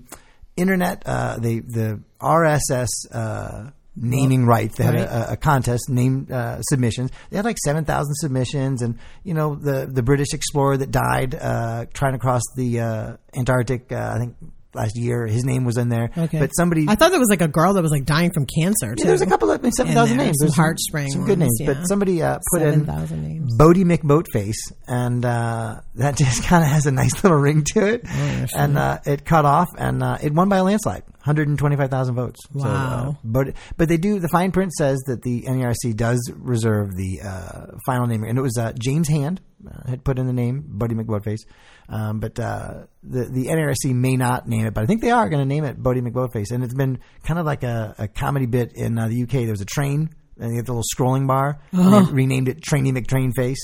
internet, uh, the the RSS. Uh, Naming rights. They had Right. a, a contest, name uh, submissions. They had like seven thousand submissions, and you know the the British explorer that died uh, trying to cross the uh, Antarctic. Uh, I think last year, his name was in there. Okay. but somebody. I thought there was like a girl that was like dying from cancer. Too. yeah, there's a couple of seven thousand there, names. some There's heartstring some good ones, names. yeah. But somebody uh, put in 7,000 names. Boaty McBoatface, and uh, that just kind of has a nice little ring to it. Oh, and uh, it cut off, and uh, it won by a landslide, 125,000 votes. So, uh, Wow. but but they do. The fine print says that the NERC does reserve the uh, final name, and it was uh, James Hand uh, had put in the name Boaty McBoatface. Um, but uh, the the NRC may not name it, but I think they are going to name it Boaty McBoatface, and it's been kind of like a, a comedy bit in uh, the UK. There was a train, and you have the little scrolling bar, and they renamed it Trainy McTrainface,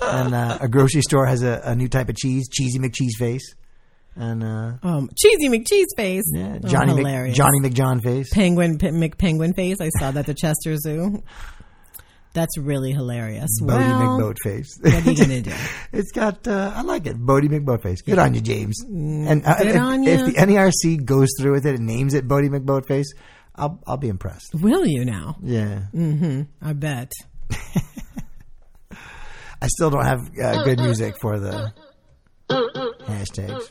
And uh, a grocery store has a, a new type of cheese, Cheesy McCheeseface. And uh, Um, Cheesy McCheese face. yeah, Oh, Johnny Mc. Johnny McJohn Face. Penguin P- McPenguin face. I saw that at the Chester Zoo. That's really hilarious. Boaty well, McBoatface. What are you gonna do? it's got, uh, I like it. Boaty McBoatface. Good on you, James. Mm, and uh, Mm, if, on if the NERC goes through with it and names it Boaty McBoatface, I'll, I'll be impressed. Will you now? Yeah. Mm-hmm. I bet. I still don't have uh, good uh, uh, music for the uh, hashtags.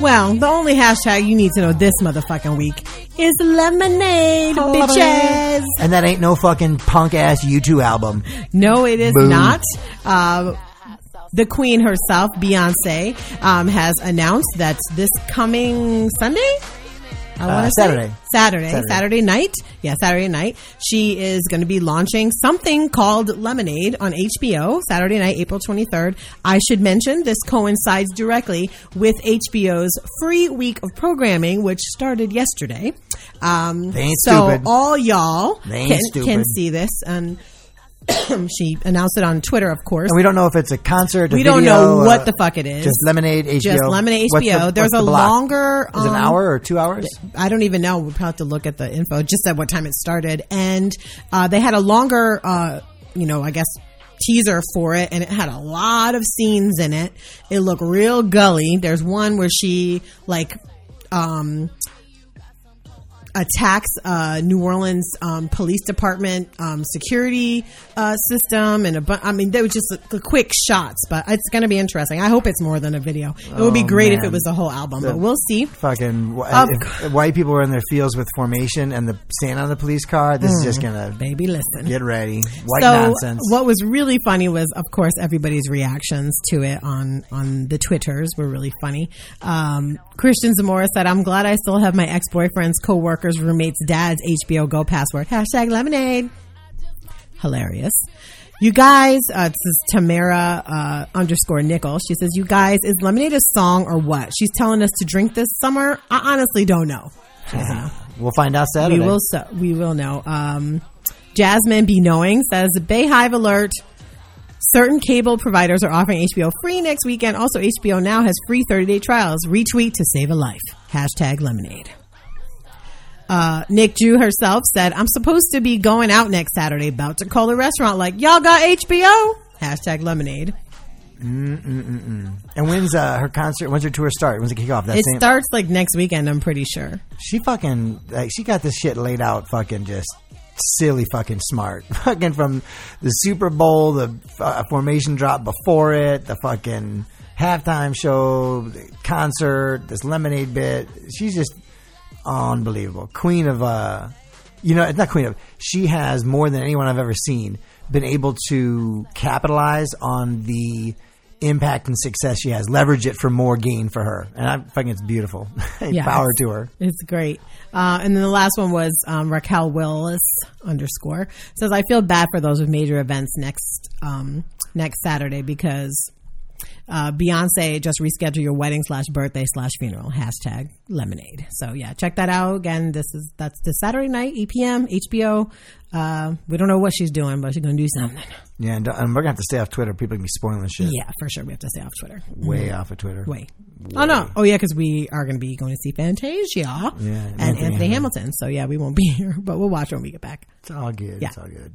Well, the only hashtag you need to know this motherfucking week is lemonade, bitches. And that ain't no fucking punk ass U2 album. No, it is Boom. not. Uh, the queen herself, Beyonce, um, has announced that this coming Sunday, I want to say Saturday. Saturday, Saturday. Saturday night, yeah, Saturday night, she is going to be launching something called Lemonade on HBO Saturday night, April twenty third. I should mention this coincides directly with HBO's free week of programming, which started yesterday. Um, so stupid. all y'all can, can see this and. she announced it on Twitter, of course. And we don't know if it's a concert. A We don't video, know what uh, the fuck it is. Just Lemonade HBO. Just Lemonade What's the- HBO. There's the a longer. Is it an um, hour or two hours? I don't even know. We'll probably have to look at the info. Just said what time it started, and uh, they had a longer, uh, you know, I guess teaser for it, and it had a lot of scenes in it. It looked real gully. There's one where she like. Um, attacks uh, New Orleans um, Police Department um, security uh, system, and a bu- I mean, they were just the quick shots. But it's going to be interesting. I hope it's more than a video. It would be Oh, great if it was the whole album, The- but we'll see. Fucking wh- white people were in their fields with formation and the stand on the police car. This is just gonna Baby, listen. get ready. White so nonsense. what was really funny was, of course, everybody's reactions to it on on the twitters were really funny. Um, Christian Zamora said, "I'm glad I still have my ex boyfriend's, co-workers, roommates, dad's HBO Go password." Hashtag lemonade. Hilarious. You guys, uh, this is Tamara uh, underscore Nickel. She says, "You guys, is lemonade a song or what?" She's telling us to drink this summer. I honestly don't know. We'll find out Saturday. We will. So, we will know. Um, Jasmine Be Knowing says BeyHive alert. Certain cable providers are offering HBO free next weekend. Also, HBO now has free 30 day trials. Retweet to save a life. Hashtag lemonade. Uh, Nick Jew herself said, I'm supposed to be going out next Saturday, about to call the restaurant like, y'all got HBO? Hashtag lemonade. And when's uh, her concert? When's her tour start? When's it kick off? That It same- starts like next weekend, I'm pretty sure. She fucking like she got this shit laid out. Fucking just silly fucking smart. Fucking from the Super Bowl, the uh, formation drop before it, the fucking halftime show, the concert, this lemonade bit. She's just unbelievable. Queen of uh, you know, it's not queen of. She has more than anyone I've ever seen been able to capitalize on the impact and success she has, leverage it for more gain for her, and I fucking it's beautiful. Yes. Power to her. It's great. Uh, and then the last one was um, Raquel Willis underscore says, I feel bad for those with major events next um, next Saturday because uh, Beyonce just reschedule your wedding slash birthday slash funeral. Hashtag lemonade. So yeah, check that out. Again, this is that's this Saturday night, EPM, HBO. Uh, we don't know what she's doing, but she's gonna do something. Yeah, and, and we're gonna have to stay off Twitter. People can be spoiling the shit. Yeah, for sure. We have to stay off Twitter. way off of Twitter. Wait. Oh no! Oh yeah, because we are going to be going to see Fantasia Yeah, and Anthony Anthony, Hamilton. Hamilton. So yeah, we won't be here, but we'll watch when we get back. It's all good. Yeah. It's all good.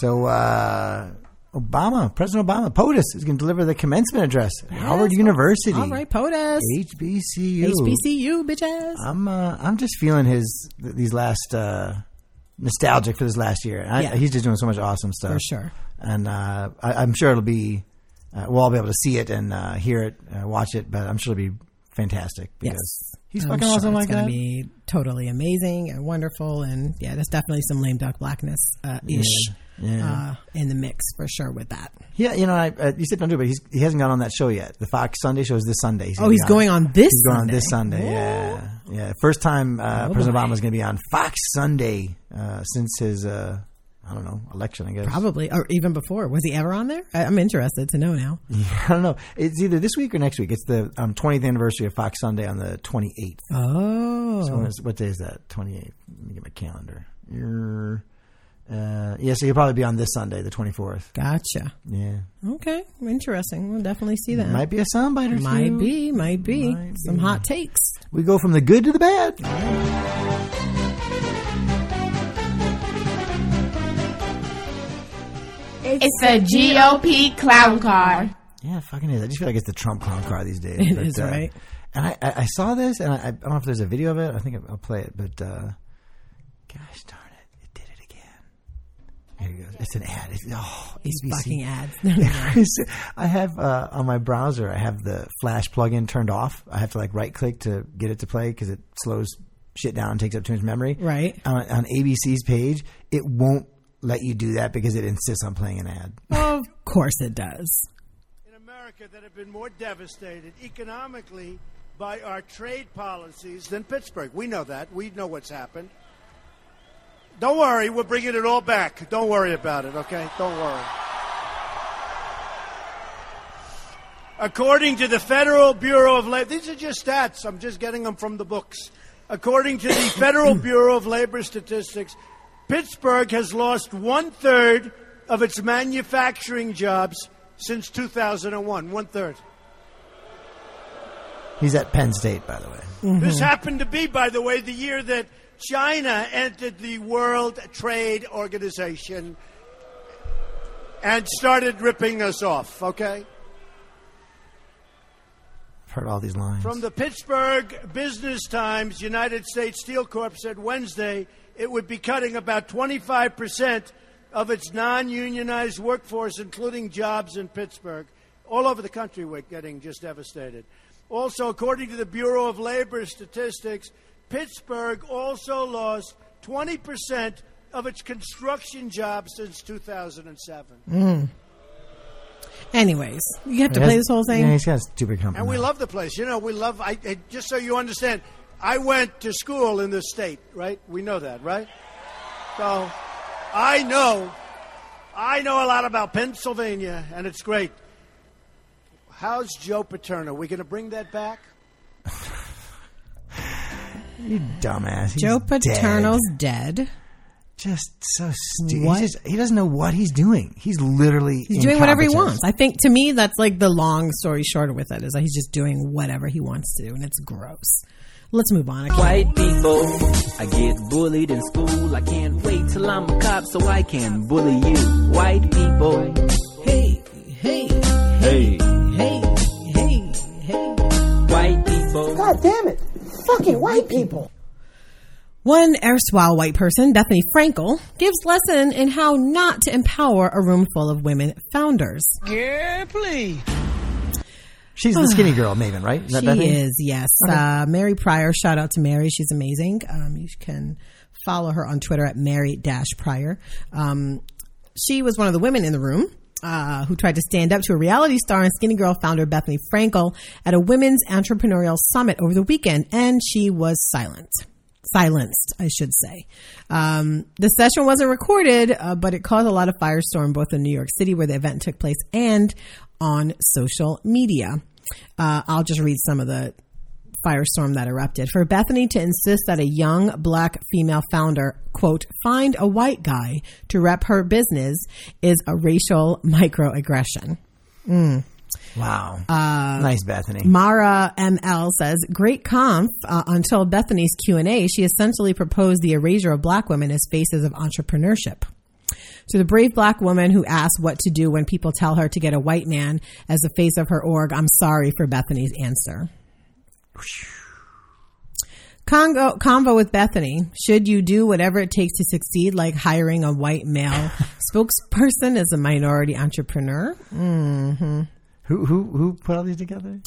So, uh, Obama, President Obama, POTUS is going to deliver the commencement address at Howard University. All right, POTUS, HBCU. HBCU, bitches. I'm, uh, I'm just feeling his these last uh, nostalgic for this last year. I, Yeah. He's just doing so much awesome stuff For sure. and uh, I, I'm sure it'll be. Uh, we'll all be able to see it and uh, hear it, uh, watch it, but I'm sure it'll be fantastic because Yes. he's fucking sure awesome it's like gonna be totally amazing and wonderful, and yeah, there's definitely some lame duck blackness uh, ish Yeah. Uh, in the mix for sure with that. Yeah, you know, I, uh, you said it, but he's, he hasn't gone on that show yet. The Fox Sunday show is this Sunday. Oh, he's gonna on this. He's going on Sunday. this Sunday. Yeah, yeah. First time uh, Oh, President Obama is going to be on Fox Sunday uh, since his, uh, I don't know, election. I guess. Probably, or even before. Was he ever on there? I, I'm interested to know now. I don't know. It's either this week or next week. It's the um, 20th anniversary of Fox Sunday on the 28th. Oh, So what day is that? 28th. Let me get my calendar. You're, uh, yeah, so you'll probably be on this Sunday, the 24th. gotcha. Yeah. Okay, interesting. We'll definitely see that. Might be a soundbite or two. Might be, might be. Might Some be. hot takes. We go from the good to the bad. It's a GOP clown car. Yeah, it fucking is. I just feel like it's the Trump clown car these days. It But, is, uh, right? And I, I, I saw this, and I, I don't know if there's a video of it. I think I'll play it, but uh, gosh darn It's an ad. It's, oh, These ABC. fucking ads. I have uh, on my browser. I have the Flash plugin turned off. I have to like right click to get it to play because it slows shit down and takes up too much memory. Right. On, on ABC's page, it won't let you do that because it insists on playing an ad. of course it does. in America that have been more devastated economically by our trade policies than Pittsburgh. We know that. We know what's happened. Don't worry, we're bringing it all back. Don't worry about it, okay? Don't worry. According to the Federal Bureau of Labor, these are just stats. I'm just getting them from the books. According to the Federal Bureau of Labor Statistics, Pittsburgh has lost one third of its manufacturing jobs since 2001. One third. He's at Penn State, by the way. This mm-hmm. happened to be, by the way, the year that China entered the World Trade Organization and started ripping us off, okay? I've heard all these lines. From the Pittsburgh Business Times, United States Steel Corp said Wednesday it would be cutting about 25% of its non unionized workforce, including jobs in Pittsburgh. All over the country, we're getting just devastated. Also, according to the Bureau of Labor Statistics, Pittsburgh also lost 20% of its construction jobs since 2007. Hmm. Anyways, you have to He play this whole thing. Yeah, he's got a stupid company. And we love the place. You know, we love. I, I, just so you understand, I went to school in this state, right? We know that, right? So, I know, I know a lot about Pennsylvania, and it's great. How's Joe Paterno? We going to bring that back? You dumbass. He's Joe dead. Paterno's dead. just so stupid. He, just, he doesn't know what he's doing. He's literally He's doing whatever he incompetent. wants. I think to me that's like the long story short with it is that he's just doing whatever he wants to do, and it's gross. Let's move on. I can't- White people, I get bullied in school. I can't wait till I'm a cop so I can bully you. White people, Hey, hey, hey, hey, hey, hey. white people. God damn it. Fucking white people. One erstwhile white person, Bethenny Frankel, gives lesson in how not to empower a room full of women founders. She's the skinny girl, Maven, right? Is that She Bethenny? is, yes. Uh, Mary Pryor, shout out to Mary. She's amazing. Um, you can follow her on Twitter at Mary Dash Pryor. Um, she was one of the women in the room. Uh, who tried to stand up to a reality star and skinny girl founder Bethenny Frankel at a women's entrepreneurial summit over the weekend, and she was silent. Silenced, I should say. Um, the session wasn't recorded, uh, but it caused a lot of firestorm both in New York City, where the event took place, and on social media. Uh, I'll just read some of the firestorm that erupted. For Bethenny to insist that a young black female founder, quote, find a white guy to rep her business is a racial microaggression. Mm. Wow. Uh, nice, Bethenny. Mara ML says, "Great conf uh, until Bethenny's Q and A. She essentially proposed the erasure of black women as faces of entrepreneurship." To the brave black woman who asks what to do when people tell her to get a white man as the face of her org, I'm sorry for Bethenny's answer. Congo, convo with Bethenny. Should you do whatever it takes to succeed, like hiring a white male spokesperson as a minority entrepreneur? Who who who put all these together?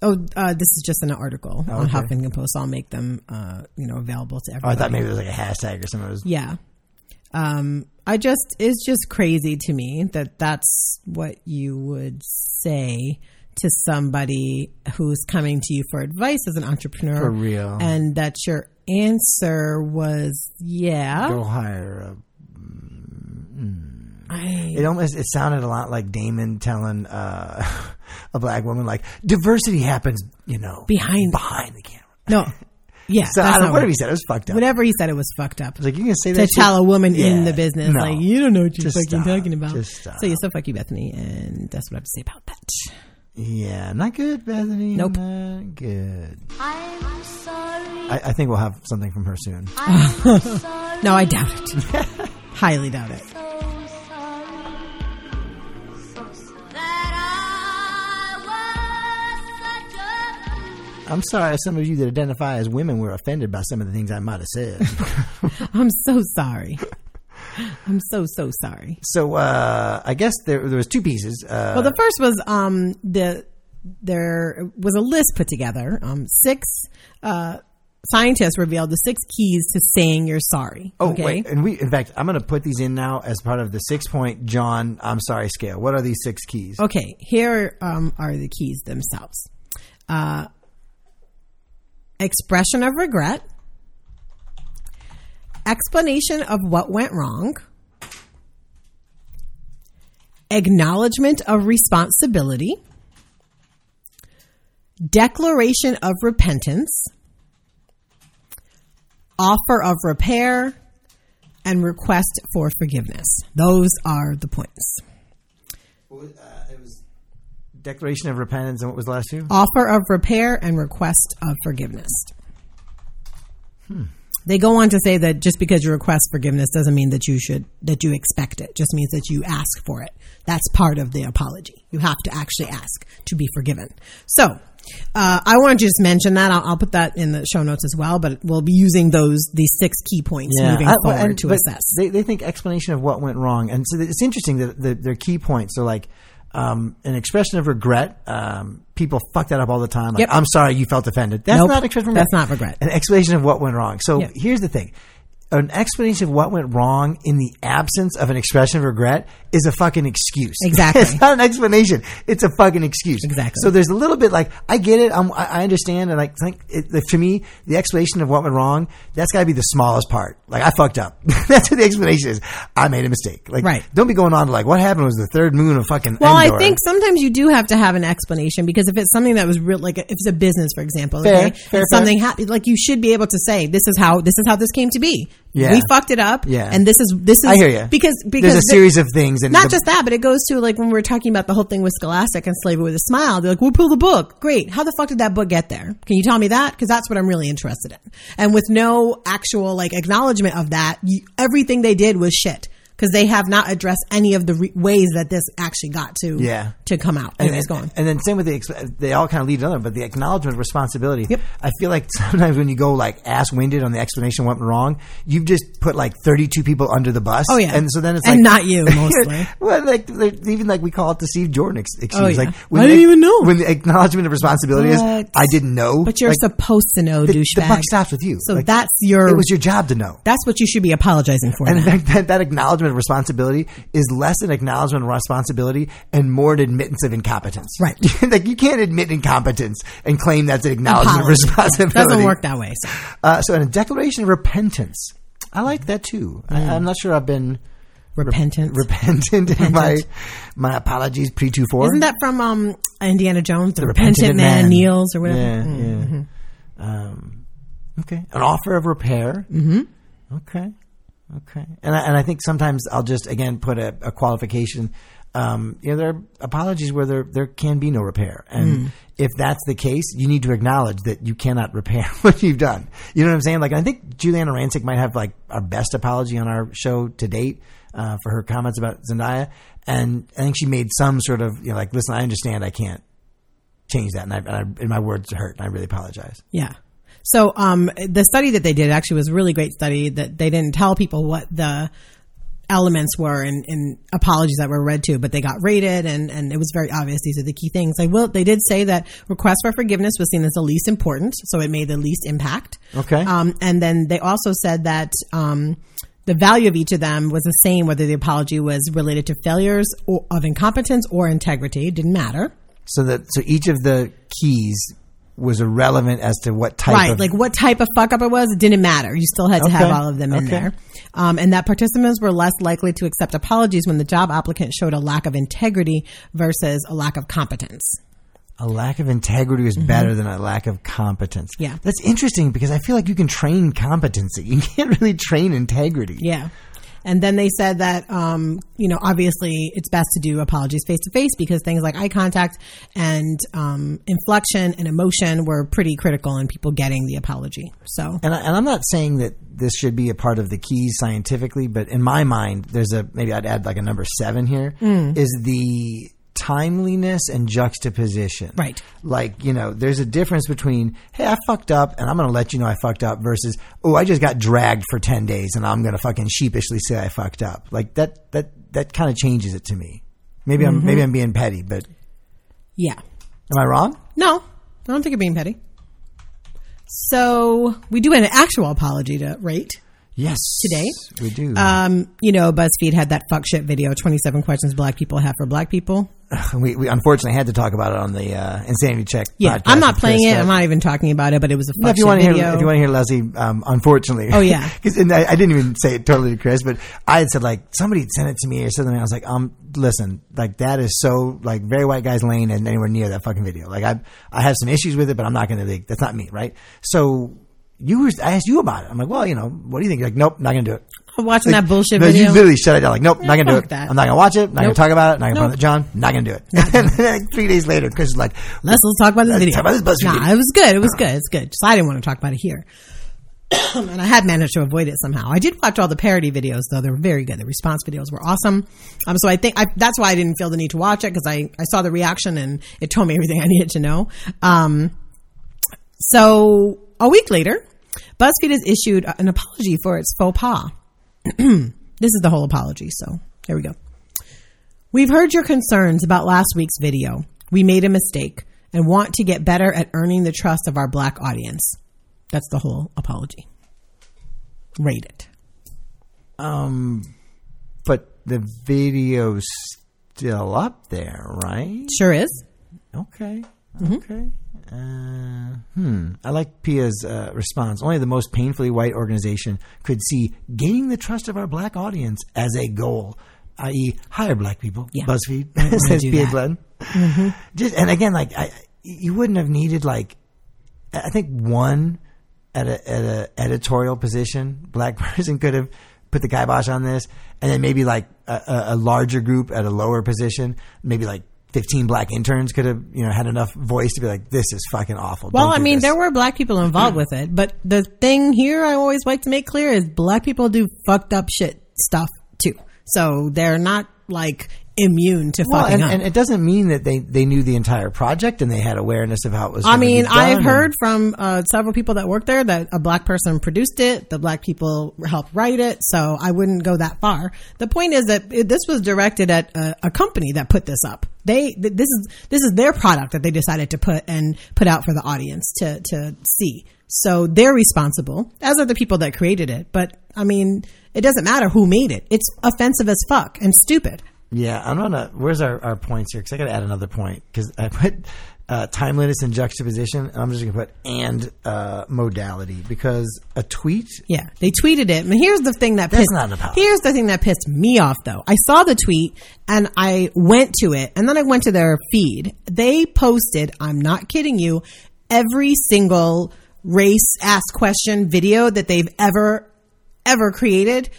Oh, uh, this is just an article on okay. Huffington Post. I'll make them, uh, you know, available to Oh, I thought maybe it was like a hashtag or something. Yeah. Um, I just, it's just crazy to me that that's what you would say to somebody who's coming to you for advice as an entrepreneur. For real. And that your answer was, yeah. Go hire a I, It almost it sounded a lot like Damon telling uh, a black woman like diversity happens, you know, Behind- behind the camera. no. Yeah. So I don't, whatever what- he said, it was fucked up. Whatever he said, it was fucked up. Like, you can say that to tell a woman in the business, No. like you don't know what you're fucking stop. talking about. So yeah, so fuck you, Bethenny, and that's what I have to say about that. Yeah, not good, Bethenny. Nope. Not good. I'm sorry. I, I think we'll have something from her soon. No, I doubt it. Highly doubt it. So sorry. So sorry. That I was such a I'm sorry if some of you that identify as women were offended by some of the things I might have said. I'm so sorry. I'm so so sorry. so uh, I guess there there was two pieces. Uh, Well, the first was um the there was a list put together. Um, six uh scientists revealed the six keys to saying you're sorry. Oh okay. wait, and we in fact I'm going to put these in now as part of the six point Jawn I'm sorry scale. What are these six keys? Okay, here um, are the keys themselves. Uh, expression of regret, explanation of what went wrong, acknowledgement of responsibility, declaration of repentance, offer of repair, and request for forgiveness. Those are the points. Uh, it was declaration of repentance, and what was the last two? Offer of repair and request of forgiveness. Hmm. They go on to say that just because you request forgiveness doesn't mean that you should that you expect it. Just means that you ask for it. That's part of the apology. You have to actually ask to be forgiven. So, uh, I want to just mention that. I'll, I'll put that in the show notes as well. But we'll be using those these six key points moving I- forward and- to assess. They, they think explanation of what went wrong, and so it's interesting that the, their key points are like um, an expression of regret. Um, people fuck that up all the time. Like, Yep. I'm sorry you felt offended. That's Nope. not an expression. of regret. That's not regret. An explanation of what went wrong. So Yeah. here's the thing. An explanation of what went wrong in the absence of an expression of regret is a fucking excuse. Exactly. it's not an explanation. It's a fucking excuse. Exactly. So there's a little bit like I get it. I'm, I understand, and I think it, like, to me, the explanation of what went wrong that's got to be the smallest part. Like I fucked up. that's what the explanation is. I made a mistake. Like Right. don't be going on to like what happened was the third moon of fucking. Well, Endor. I think sometimes you do have to have an explanation because if it's something that was real, like if it's a business, for example, Fair, okay, fair, and something happened, like you should be able to say, "This is how this is how this came to be. Yeah. We fucked it up, Yeah. and this is this is." I hear ya. because because There's a the- series of things, and not the- just that, but it goes to like when we are talking about the whole thing with Scholastic and Slavery with a Smile. They're like, "We'll pull the book. Great. How the fuck did that book get there? Can you tell me that? Because that's what I'm really interested in." And with no actual like acknowledgement of that, you, everything they did was shit. Because they have not addressed any of the re- ways that this actually got to Yeah. to come out. And, Anyways, and, go on. and then same with the, they all kind of lead to another, but the acknowledgement of responsibility. Yep. I feel like sometimes when you go like ass winded on the explanation what went wrong, you've just put like 32 people under the bus. Oh, yeah. And so then it's And like. not you, mostly. well, like, even like we call it the Steve Jordan ex- excuse. Oh, yeah. Like, I didn't the- even know. When the acknowledgement of responsibility is, I didn't know. But you're Like, supposed to know, the, the buck stops with you. So Like, that's your. It was your job to know. That's what you should be apologizing for. And fact, that, that acknowledgement of responsibility is less an acknowledgement of responsibility and more an admittance of incompetence. Right. like you can't admit incompetence and claim that's an acknowledgement of Apology. responsibility. Doesn't work that way. So. Uh, so, in a declaration of repentance, I like that too. I, I'm not sure I've been Repentant. repentant in my my apologies pre two four. Isn't that from um, Indiana Jones? The, The repentant, man, kneels or whatever. Yeah, Mm-hmm. yeah. Um, okay, an offer of repair. Mm-hmm. Okay, okay, and I, and I think sometimes I'll just again put a, a qualification. Um, you know, there are apologies where there there can be no repair, and Mm. if that's the case, you need to acknowledge that you cannot repair what you've done. You know what I'm saying? Like, I think Giuliana Rancic might have like our best apology on our show to date uh, for her comments about Zendaya, and I think she made some sort of you know like, listen, I understand, I can't change that, and, I, and, I, and my words hurt, and I really apologize. Yeah. So um, the study that they did actually was a really great study that they didn't tell people what the elements were in, in apologies that were read to, but they got rated and, and it was very obvious these are the key things. Like, well, they did say that request for forgiveness was seen as the least important, so it made the least impact. Okay. Um, and then they also said that um, the value of each of them was the same whether the apology was related to failures or, of incompetence or integrity. It didn't matter. So that so each of the keys was irrelevant as to what type right, of like what type of fuck up it was, it didn't matter. You still had to have all of them in Okay. there. Um, and that participants were less likely to accept apologies when the job applicant showed a lack of integrity versus a lack of competence. a lack of integrity is better than a lack of competence. Mm-hmm. Yeah. that's interesting because I feel like you can train competency. You can't really train integrity. Yeah. And then they said that, um, you know, obviously it's best to do apologies face to face because things like eye contact and um, inflection and emotion were pretty critical in people getting the apology. So, And, I, and I'm not saying that this should be a part of the keys scientifically, but in my mind, there's a maybe I'd add like a number seven here is Mm. the timeliness and juxtaposition. Right. Like, you know, there's a difference between, hey, I fucked up and I'm going to let you know I fucked up versus, oh, I just got dragged for 10 days and I'm going to fucking sheepishly say I fucked up. Like that, that, that kind of changes it to me. Maybe I'm, mm-hmm. maybe I'm being petty, but yeah. am I wrong? No, I don't think you're being petty. So we do an actual apology to rate. Yes, Today? we do. Um, you know, BuzzFeed had that fuck shit video, 27 questions black people have for black people. we, we unfortunately had to talk about it on the uh, Insanity Check. Yeah, podcast I'm not playing Chris it. I'm not even talking about it, but it was a No, fuck if you shit want to video. hear, if you want to hear Leslie, um, unfortunately, Oh, yeah. 'Cause- I, I didn't even say it totally to Chris, but I had said like somebody sent it to me or something. I was like, um, listen, like that is so like very white guys lane and anywhere near that fucking video. Like I, I have some issues with it, but I'm not going to. Like, that's not me, right? So you were, I asked you about it. I'm like, well, you know, what do you think? You're like, nope, not going to do it. I'm Watching Like, that bullshit no, video. You literally shut it down. Like, nope, not gonna do it. that. I'm not gonna watch it. Not gonna talk about it. Not gonna Nope. front of John. Not gonna do it. and then like three days later, Chris is like, Let's let's talk about this video. talk about this BuzzFeed nah, video. it was good. It was good. It's good. Just I didn't want to talk about it here. and I had managed to avoid it somehow. I did watch all the parody videos though; they were very good. The response videos were awesome. Um, so I think I, that's why I didn't feel the need to watch it because I I saw the reaction and it told me everything I needed to know. Um, so a week later, BuzzFeed has issued an apology for its faux pas. this is the whole apology. So here we go. We've heard your concerns about last week's video. We made a mistake and want to get better at earning the trust of our black audience. That's the whole apology. Rate it. um, but the video's still up there, right? Sure is. Okay. Mm-hmm. Uh, hmm. I like Pia's uh, response. Only the most painfully white organization could see gaining the trust of our black audience as a goal, i.e., hire black people. Yeah. BuzzFeed says Pia that. Mm-hmm. Just and again, like I, you wouldn't have needed like I think one at a at a editorial position, black person could have put the kibosh on this, and then maybe like a, a larger group at a lower position, maybe like. 15 black interns could have, you know, had enough voice to be like, this is fucking awful. Well, I mean, this." there were black people involved with it, but the thing here I always like to make clear is black people do fucked up shit stuff too. So they're not like immune to Well, fucking and, up. and it doesn't mean that they, they knew the entire project and they had awareness of how it was. I mean, I've heard from uh, several people that work there that a black person produced it. The black people helped write it, so I wouldn't go that far. The point is that it, this was directed at a, a company that put this up. They th- this is this is their product that they decided to put and put out for the audience to to see. So they're responsible, as are the people that created it. But I mean, it doesn't matter who made it. It's offensive as fuck and stupid. Yeah, I'm gonna. Where's our, our points here? Because I got to add another point because I put uh, timeliness and juxtaposition, and I'm just gonna put and uh, modality because a tweet. Yeah, they tweeted it. And here's the thing that That's not an apology. here's the thing that pissed me off though. I saw the tweet and I went to it and then I went to their feed. They posted, I'm not kidding you, every single race ask question video that they've ever ever created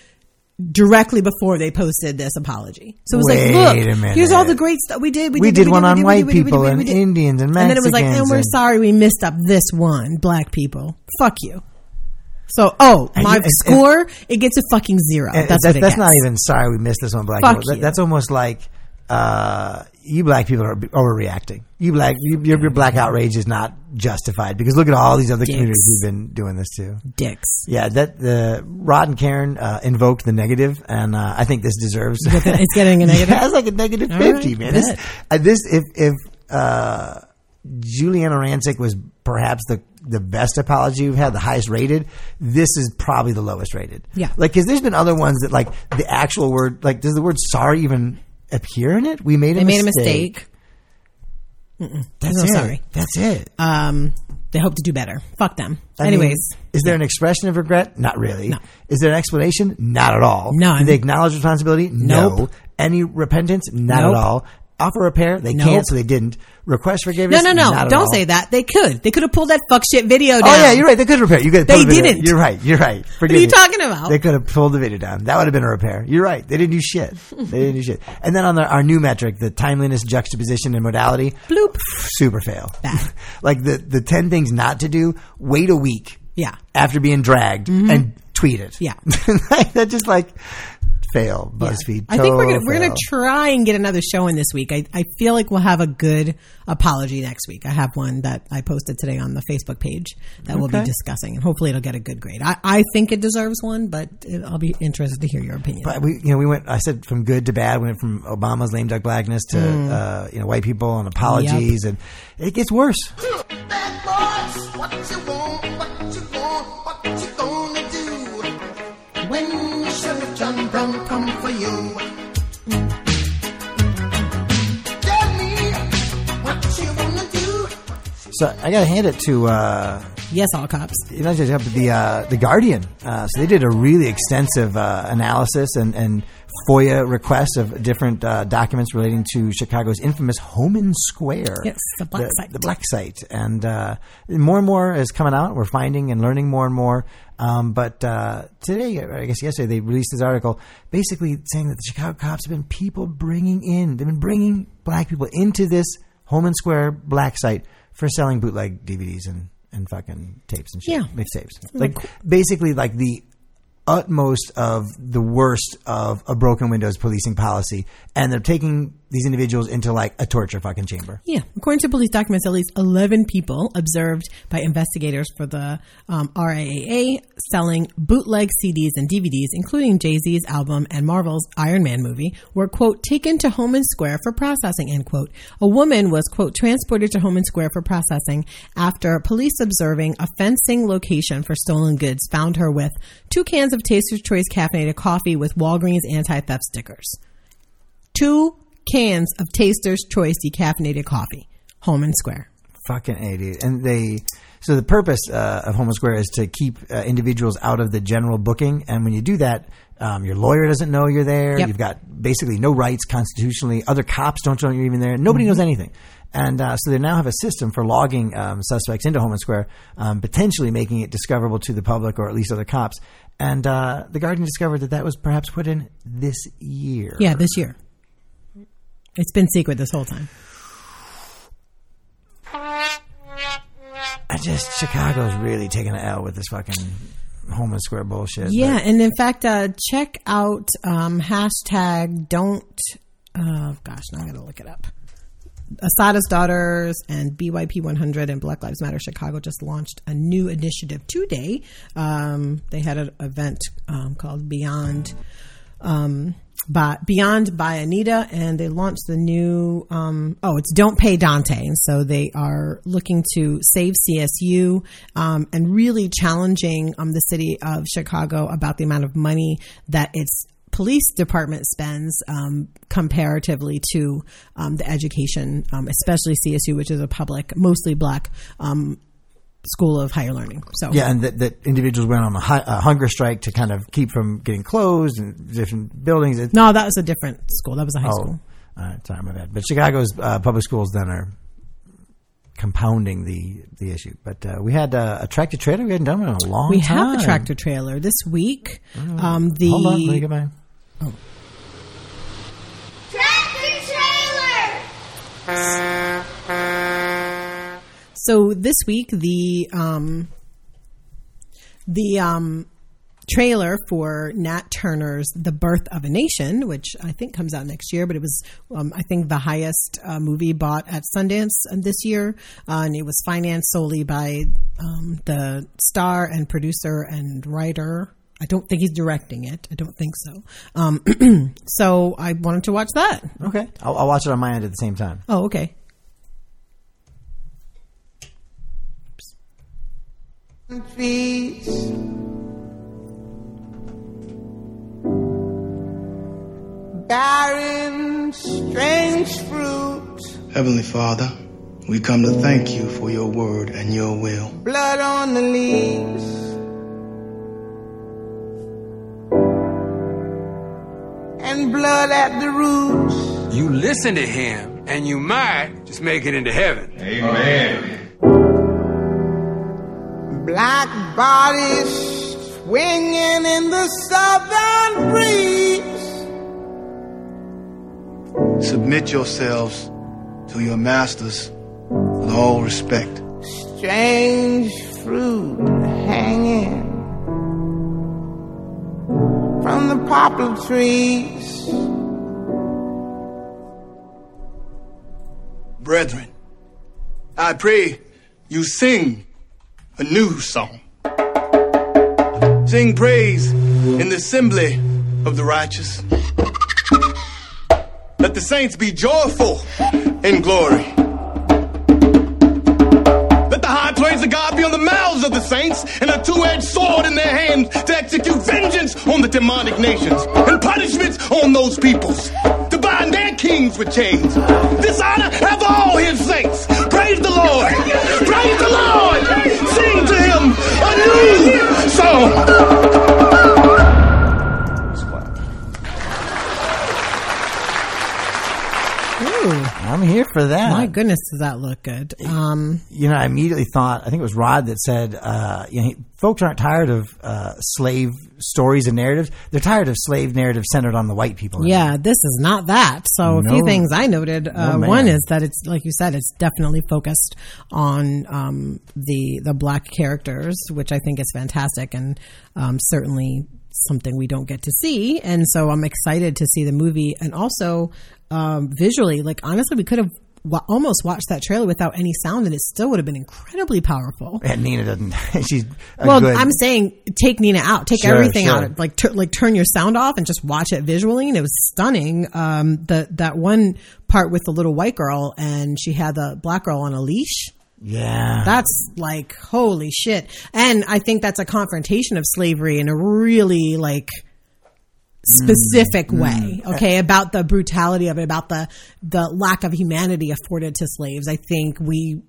directly before they posted this apology. So it was Wait like, look, here's all the great stuff we did. We did one we on white we we people and. Indians and Mexicans. And then it was like, and we're sorry we missed up this one, black people. Fuck you. So, oh, my and- score, it gets a fucking zero. That's, that's, what it that's gets. not even sorry we missed this one black Fuck people. That- that's almost like uh, you black people are overreacting. You black you, your, your black outrage is not justified because look at all these other Dicks. communities who've been doing this too. dicks. Yeah, that the Rod and Karen uh, invoked the negative, and uh, I think this deserves. It's getting a negative? yeah, it's like a negative fifty, right, man. This, uh, this if if uh, Giuliana Rancic was perhaps the the best apology we've had, the highest rated. This is probably the lowest rated. Yeah. like because there's been other ones that like the actual word, like does the word sorry even appear in it? We made a They made mistake. a mistake. Mm-mm. That's no it. sorry. That's it. Um, they hope to do better. Fuck them. I mean, Anyways, is there an expression of regret? Not really. No. Is there an explanation? Not at all. None. Do they acknowledge responsibility? No. Nope. Any repentance? Not Nope. at all. Offer repair? They Nope. can't, so they didn't. Request forgiveness? no, no. no! Don't all. say that. They could. They could have pulled that fuck shit video down. Oh yeah, you're right. They could repair. You could. They the didn't. You're right. You're right. Forgive What are you me. talking about? They could have pulled the video down. That would have been a repair. You're right. They didn't do shit. They didn't do shit. And then on the, our new metric, the timeliness, juxtaposition, and modality, Bloop. super fail. Like the the ten things not to do. Wait a week. Yeah. After being dragged mm-hmm. and tweet it. Yeah. that just like fail. BuzzFeed. I think we're gonna Total we're gonna try and get another show in this week. I, I feel like we'll have a good apology next week. I have one that I posted today on the Facebook page that we'll be discussing, and hopefully it'll get a good grade. I, I think it deserves one, but it, I'll be interested to hear your opinion. But we, you know, we went. I said from good to bad. We went from Obama's lame duck blackness to Mm. uh, you know white people and apologies, and it gets worse. So I got to hand it to uh, Yes, all cops. you know just the uh, the Guardian. Uh, so they did a really extensive uh, analysis and, and FOIA requests of different uh, documents relating to Chicago's infamous Homan Square. Yes, the black site. The black site, and uh, more and more is coming out. We're finding and learning more and more. Um, but uh, today, I guess yesterday, they released this article basically saying that the Chicago cops have been people bringing in, they've been bringing black people into this Homan Square black site for selling bootleg DVDs and, and fucking tapes and shit. Yeah. Mixtapes. Like, basically, like the utmost of the worst of a broken windows policing policy. And they're taking these individuals into like a torture fucking chamber. Yeah, according to police documents, at least 11 people observed by investigators for the um, RIAA selling bootleg CDs and DVDs, including Jay Z's album and Marvel's Iron Man movie, were, quote, taken to Homan Square for processing, end quote. A woman was, quote, transported to Homan Square for processing after police observing a fencing location for stolen goods found her with two cans of Taster's Choice caffeinated coffee with Walgreens anti theft stickers. Two cans of Taster's Choice decaffeinated coffee. Homan Square. Fucking A, dude. And they, so the purpose uh, of Homan Square is to keep uh, individuals out of the general booking. And when you do that, um, your lawyer doesn't know you're there. Yep. You've got basically no rights constitutionally. Other cops don't know you're even there. Nobody knows anything. And uh, so they now have a system for logging um, suspects into Homan Square, um, potentially making it discoverable to the public or at least other cops. And uh, the Guardian discovered that that was perhaps put in this year. Yeah, this year. It's been secret this whole time. I just Chicago's really taking an L with this fucking Homan Square bullshit. Yeah, and in fact, uh, check out um, hashtag don't. Oh gosh, now I gotta look it up. Assata's Daughters and BYP 100 and Black Lives Matter Chicago just launched a new initiative today. Um, they had an event um, called Beyond. Um, by, Beyond by Anita, and they launched the new. Um, oh, it's Don't Pay Dante, and so they are looking to save CSU um, and really challenging um, the city of Chicago about the amount of money that its police department spends um, comparatively to um, the education, um, especially CSU, which is a public, mostly black um, school of higher learning. So Yeah, and that, that individuals went on a, hi- a hunger strike to kind of keep from getting closed and different buildings. It- no, that was a different school. That was a high oh, school. all right, sorry about that. But Chicago's uh, public schools then are compounding the the issue. But uh, we had uh, a tractor trailer. We hadn't done one in a long We time. We have a tractor trailer this week. Um, the Hold on, let me get my. Tractor trailer! So this week, the um, the um, trailer for Nat Turner's "The Birth of a Nation," which I think comes out next year, but it was um, I think the highest uh, movie bought at Sundance uh, this year, uh, and it was financed solely by um, the star and producer and writer. I don't think he's directing it. I don't think so. Um, so I wanted to watch that. Okay, I'll, I'll watch it on my end at the same time. Oh, okay. Trees. Barren, strange fruit, Heavenly Father, we come to thank you for your word and your will. blood on the leaves. And blood at the roots. You listen to him, and you might just make it into heaven. Black bodies swinging in the southern breeze. Submit yourselves to your masters with all respect. Strange fruit hanging from the poplar trees. Brethren, I pray you sing a new song. Sing praise in the assembly of the righteous. Let the saints be joyful in glory. Let the high praise of God be on the mouths of the saints and a two-edged sword in their hands to execute vengeance on the demonic nations and punishments on those peoples. Bind their kings with chains. Dishonor have all his saints. Praise the Lord. Praise the Lord. Sing to him a new song. I'm here for that. My goodness, does that look good? Um, you know, I immediately thought, I think it was Rod that said, uh, you know, folks aren't tired of uh, slave stories and narratives. They're tired of slave narratives centered on the white people. yeah, this is not that. So a few things I noted. Uh, No, one is that it's like you said, it's definitely focused on um, the the black characters, which I think is fantastic and um, certainly something we don't get to see. And so I'm excited to see the movie and also um, visually. Like honestly, we could have. Wa- almost watched that trailer without any sound, and it still would have been incredibly powerful. And Nina doesn't, she's well, good, I'm saying take Nina out, take Sure, everything sure. out, like tur like turn your sound off and just watch it visually. And it was stunning. Um, the that one part with the little white girl and she had the black girl on a leash. yeah. That's like holy shit. And I think that's a confrontation of slavery in a really like specific Mm, way okay about the brutality of it about the the lack of humanity afforded to slaves. I think we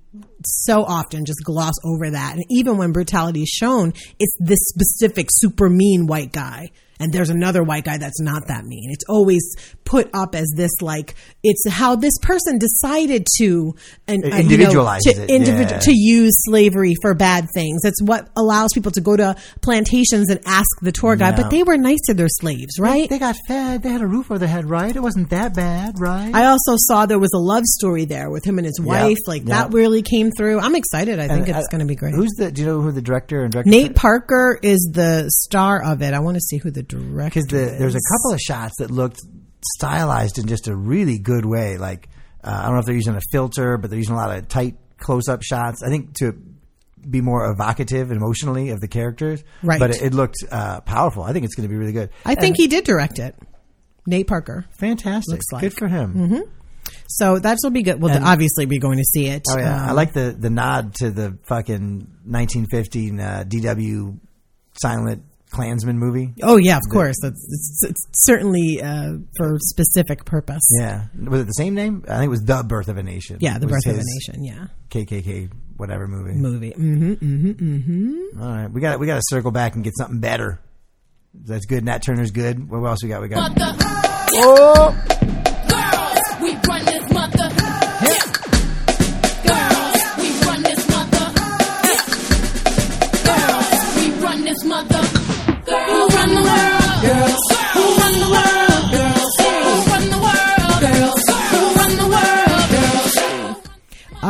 so often just gloss over that. And even when brutality is shown it's this specific super mean white guy. And there's another white guy that's not that mean. It's always put up as this like it's how this person decided to and It uh, you know, to, it, individu- yeah. to use slavery for bad things it's what allows people to go to plantations and ask the tour guide but they were nice to their slaves right They got fed. They had a roof over their head, right? It wasn't that bad, right? I also saw there was a love story there with him and his wife. Like yeah. that really came through. I'm excited. I think And, it's going to be great. Who's the? Do you know who the director and director? Nate Parker is the star of it. I want to see who the director Because the, is. there's a couple of shots that looked stylized in just a really good way. Like uh, I don't know if they're using a filter, but they're using a lot of tight close-up shots. I think to be more evocative emotionally of the characters. Right. But it, it looked uh, powerful. I think it's going to be really good. I think he did direct it. Nate Parker. fantastic. like. Good for him. hmm So that will be good. We'll And- obviously be going to see it. Oh yeah, I Um, like the the nod to the fucking 1915 uh, DW silent Klansman movie. Oh yeah, of The- course. It's, it's, it's certainly uh, for specific purpose. Yeah, was it the same name? I think it was The Birth of a Nation. Yeah, The Birth of a Nation. Yeah, KKK whatever movie. movie. Mm-hmm. Mm-hmm. Mm-hmm. All right, we got we got to circle back and get something better. That's good. Nat Turner's good. What else we got? We got. Oh!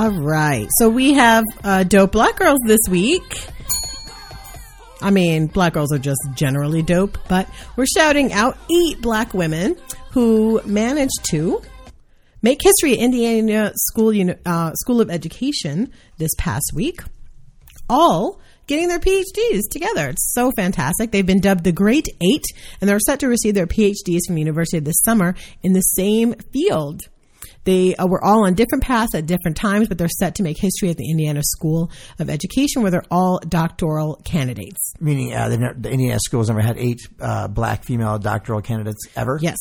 All right. So we have uh, dope black girls this week. I mean, black girls are just generally dope, but we're shouting out eight black women who managed to make history at Indiana School uh, School of Education this past week. All getting their PhDs together. It's so fantastic. They've been dubbed the Great Eight, and they're set to receive their PhDs from the university this summer in the same field. They uh, were all on different paths at different times, but they're set to make history at the Indiana School of Education, where they're all doctoral candidates. Meaning, uh, never, the Indiana School has never had eight uh, black female doctoral candidates ever. Yes.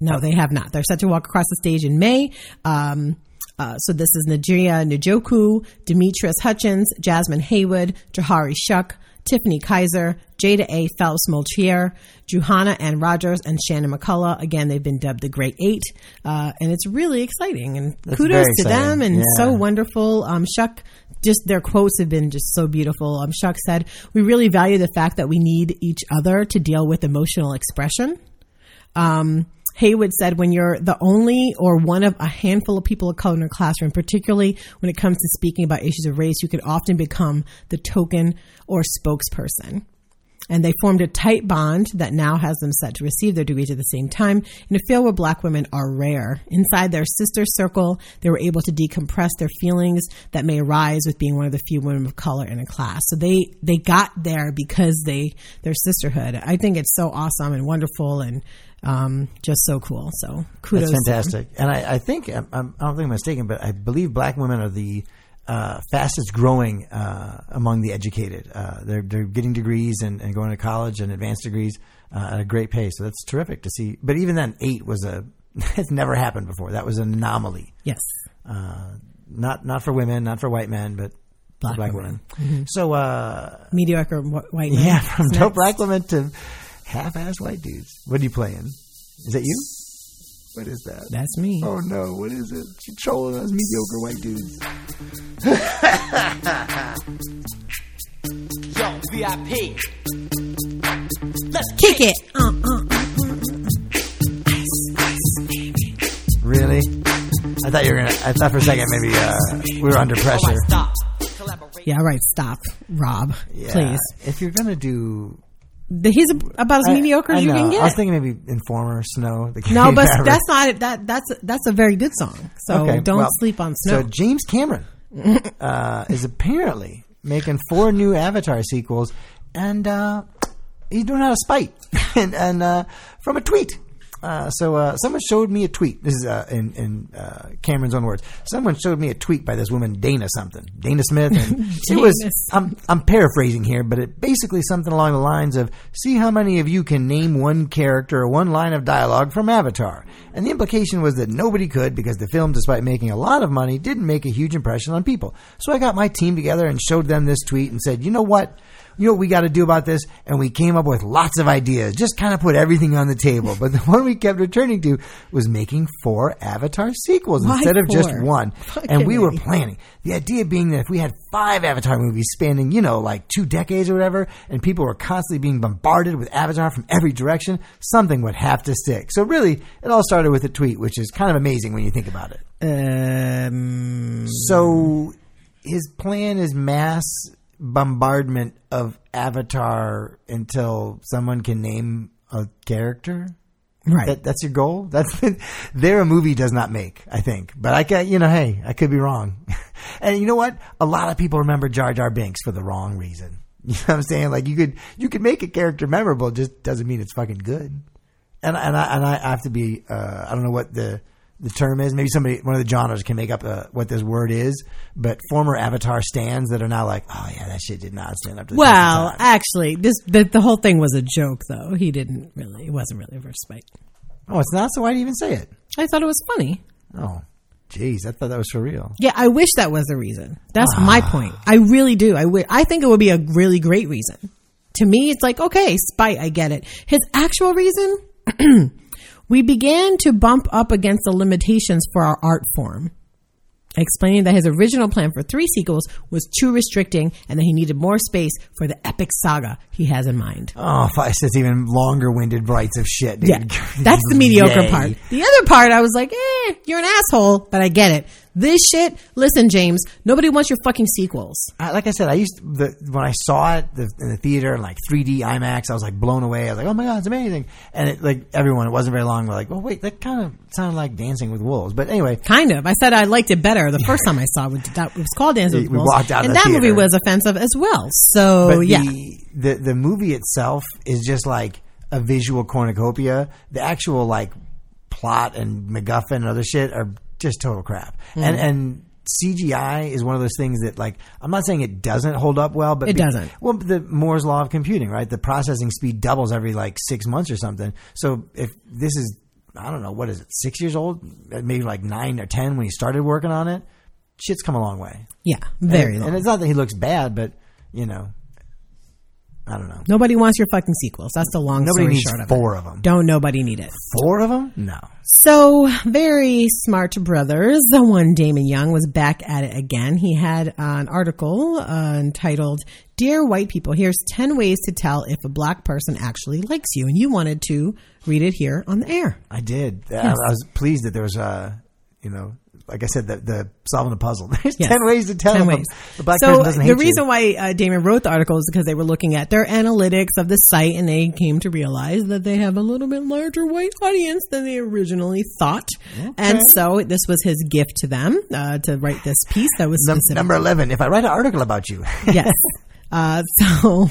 No, they have not. They're set to walk across the stage in May. Um, uh, so this is Nigeria Njoku, Demetrius Hutchins, Jasmine Haywood, Jahari Shuck, Tiffany Kaiser, Jada A. Phelps Molchier, Juhana Ann Rogers, and Shannon McCullough. Again, they've been dubbed the Great Eight. Uh, and it's really exciting. And That's kudos to exciting. them and Yeah. so wonderful. Um, Shuck, just their quotes have been just so beautiful. Um, Shuck said, We really value the fact that we need each other to deal with emotional expression. Um, Haywood said, when you're the only or one of a handful of people of color in a classroom, particularly when it comes to speaking about issues of race, you can often become the token or spokesperson. And they formed a tight bond that now has them set to receive their degrees at the same time in a field where black women are rare. Inside their sister circle, they were able to decompress their feelings that may arise with being one of the few women of color in a class. So they, they got there because they, their sisterhood. I think it's so awesome and wonderful and, um, just so cool. So kudos. That's fantastic. And I, I think I'm, I'm, don't think I'm mistaken, but I believe black women are the uh, fastest growing uh, among the educated. Uh, they're they're getting degrees and, and going to college and advanced degrees uh, at a great pace. So that's terrific to see. But even then, eight was a That's never happened before. That was an anomaly. Yes. Uh, not not for women, not for white men, but Black black women. women. Mhm. So, uh, Mediocre wh- white men. yeah, from dope black women to half-ass white dudes. What are you playing? Is that you? What is that? That's me. Oh no! What is it? She's trolling us mediocre white dudes. Yo, VIP. Let's kick it. Uh, uh. Really? I thought you were gonna. I thought for a second maybe uh, we were under pressure. Yeah, right. Stop, Rob. Yeah. Please. If you're gonna do, The- He's about as I- mediocre I as you can I was thinking maybe Informer, Snow. The No, but Average. that's not that. That's that's a very good song. So Okay, don't well, sleep on Snow. So James Cameron uh, is apparently making four new Avatar sequels, and uh, he's doing it out of spite, and, and uh, from a tweet. Uh, so uh, someone showed me a tweet. This is uh, in, in uh, Cameron's own words. Someone showed me a tweet by this woman Dana something, Dana Smith, and it was. I'm I'm paraphrasing here, but it basically something along the lines of, "See how many of you can name one character or one line of dialogue from Avatar." And the implication was that nobody could because the film, despite making a lot of money, didn't make a huge impression on people. So I got my team together and showed them this tweet and said, "You know what? You know what we got to do about this?" And we came up with lots of ideas. Just kind of put everything on the table. But the one we kept returning to was making four Avatar sequels Why instead of just one. Fucking and we were planning. The idea being that if we had five Avatar movies spanning, you know, like two decades or whatever, and people were constantly being bombarded with Avatar from every direction, something would have to stick. So really, it all started with a tweet, which is kind of amazing when you think about it. um, So his plan is mass bombardment of Avatar until someone can name a character. Right. That, that's your goal. That's there. A movie does not make, I think. But I can, you know, hey, I could be wrong. and you know what? A lot of people remember Jar Jar Binks for the wrong reason. You know what I'm saying? Like you could you could make a character memorable, just doesn't mean it's fucking good. And and I and I have to be. Uh, I don't know what the the term is. Maybe somebody one of the Jawners can make up uh, what this word is. But former Avatar stands that are now like, oh yeah, that shit did not stand up to the test of well, actually, this the, the whole thing was a joke, though. He didn't really. It wasn't really for spite. Oh, it's not. So why do you even say it? I thought it was funny. Oh, jeez, I thought that was for real. Yeah, I wish that was the reason. That's my point. I really do. I wi- I think it would be a really great reason. To me, it's like, okay, spite, I get it. His actual reason, we began to bump up against the limitations for our art form. Explaining that his original plan for three sequels was too restricting and that he needed more space for the epic saga he has in mind. Oh, if I said even longer winded rights of shit. Dude. Yeah, that's the mediocre Yay. part. The other part, I was like, eh, you're an asshole, but I get it. This shit, listen, James, nobody wants your fucking sequels. I, like I said, I used the when I saw it the, in the theater like 3D IMAX, I was like blown away. I was like, "Oh my god, it's amazing!" And it, like everyone, it wasn't very long. We're like, "Oh wait, that kind of sounded like Dancing with Wolves." But anyway, Kind of. I said I liked it better the first time I saw it. That it was called Dancing with We Wolves, walked out and that movie was offensive as well. So but yeah, the, the the movie itself is just like a visual cornucopia. The actual like plot and MacGuffin and other shit are just total crap. And Mhm. and CGI is one of those things that like I'm not saying it doesn't hold up well, but It doesn't. Well, the Moore's law of computing, right? The processing speed doubles every like six months or something. So if this is I don't know what is it six years old, maybe like nine or ten when he started working on it, shit's come a long way. yeah, very and, long. and it's not that he looks bad, but you know, I don't know. Nobody wants your fucking sequels. That's the long Nobody story needs short of four it. of them. Don't nobody need it. Four of them? No. So, very smart brothers. The one Damon Young was back at it again. He had an article uh, entitled Dear White People, here's 10 ways to tell if a black person actually likes you. And you wanted to read it here on the air. I did. I, Yes. I was pleased that there was, uh, you know, like I said, the, the solving the puzzle. There's Yes. ten ways to tell 10 if the black so person doesn't hate the reason you. why uh, Damon wrote the article is because they were looking at their analytics of the site and they came to realize that they have a little bit larger white audience than they originally thought. And so this was his gift to them uh, to write this piece that was Num- number eleven. If I write an article about you, yes. Uh, so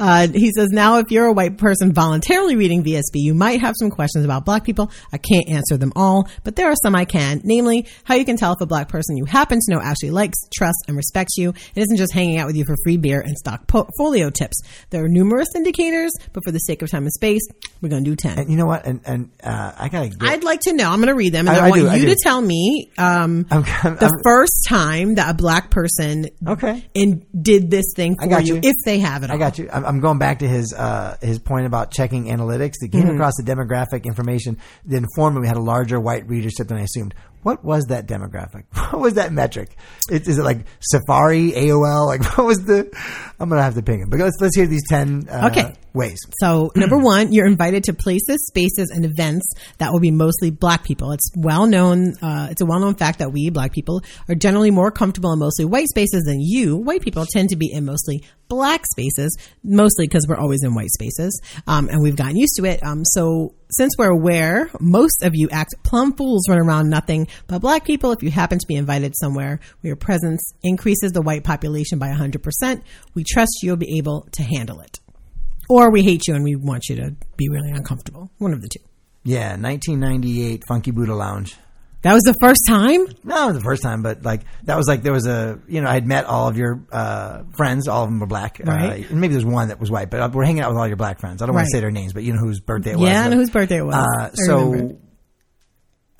uh, he says, now if you're a white person voluntarily reading VSB, you might have some questions about black people. I can't answer them all, but there are some I can. Namely, how you can tell if a black person you happen to know actually likes, trusts, and respects you and isn't just hanging out with you for free beer and stock portfolio tips. There are numerous indicators, but for the sake of time and space, we're going to do 10. And you know what? And, and uh, I gotta. Get, I'd like to know. I'm going to read them, and I- I, I want do, you do. to tell me um, I'm- the I'm- first time that a black person Okay. in did this thing for I got you, if they have it. I got you. I'm, I'm going back to his uh, his point about checking analytics. They Mm-hmm. came across the demographic information that informed me we had a larger white readership than I assumed. What was that demographic? What was that metric? Is it like Safari, AOL? Like what was the? I'm gonna have to ping him. But let's let's hear these ten uh, Okay. ways. So, number one, you're invited to places, spaces, and events that will be mostly black people. It's well known, uh, it's a well known fact that we, black people, are generally more comfortable in mostly white spaces than you, white people, tend to be in mostly black spaces, mostly because we're always in white spaces. Um, and we've gotten used to it. Um, so, since we're aware, most of you act plum fools run around nothing but black people. If you happen to be invited somewhere where your presence increases the white population by 100%, we trust you'll be able to handle it or we hate you and we want you to be really uncomfortable. One of the two. Yeah, 1998 Funky Buddha Lounge. That was the first time. No, the first time, but like that was like there was a you know I had met all of your uh, friends, all of them were black, Right. uh, and maybe there's one that was white, but we're hanging out with all your black friends. I don't want to say their names, but you know whose birthday it was. Yeah, I know whose birthday it was. Uh, so remember.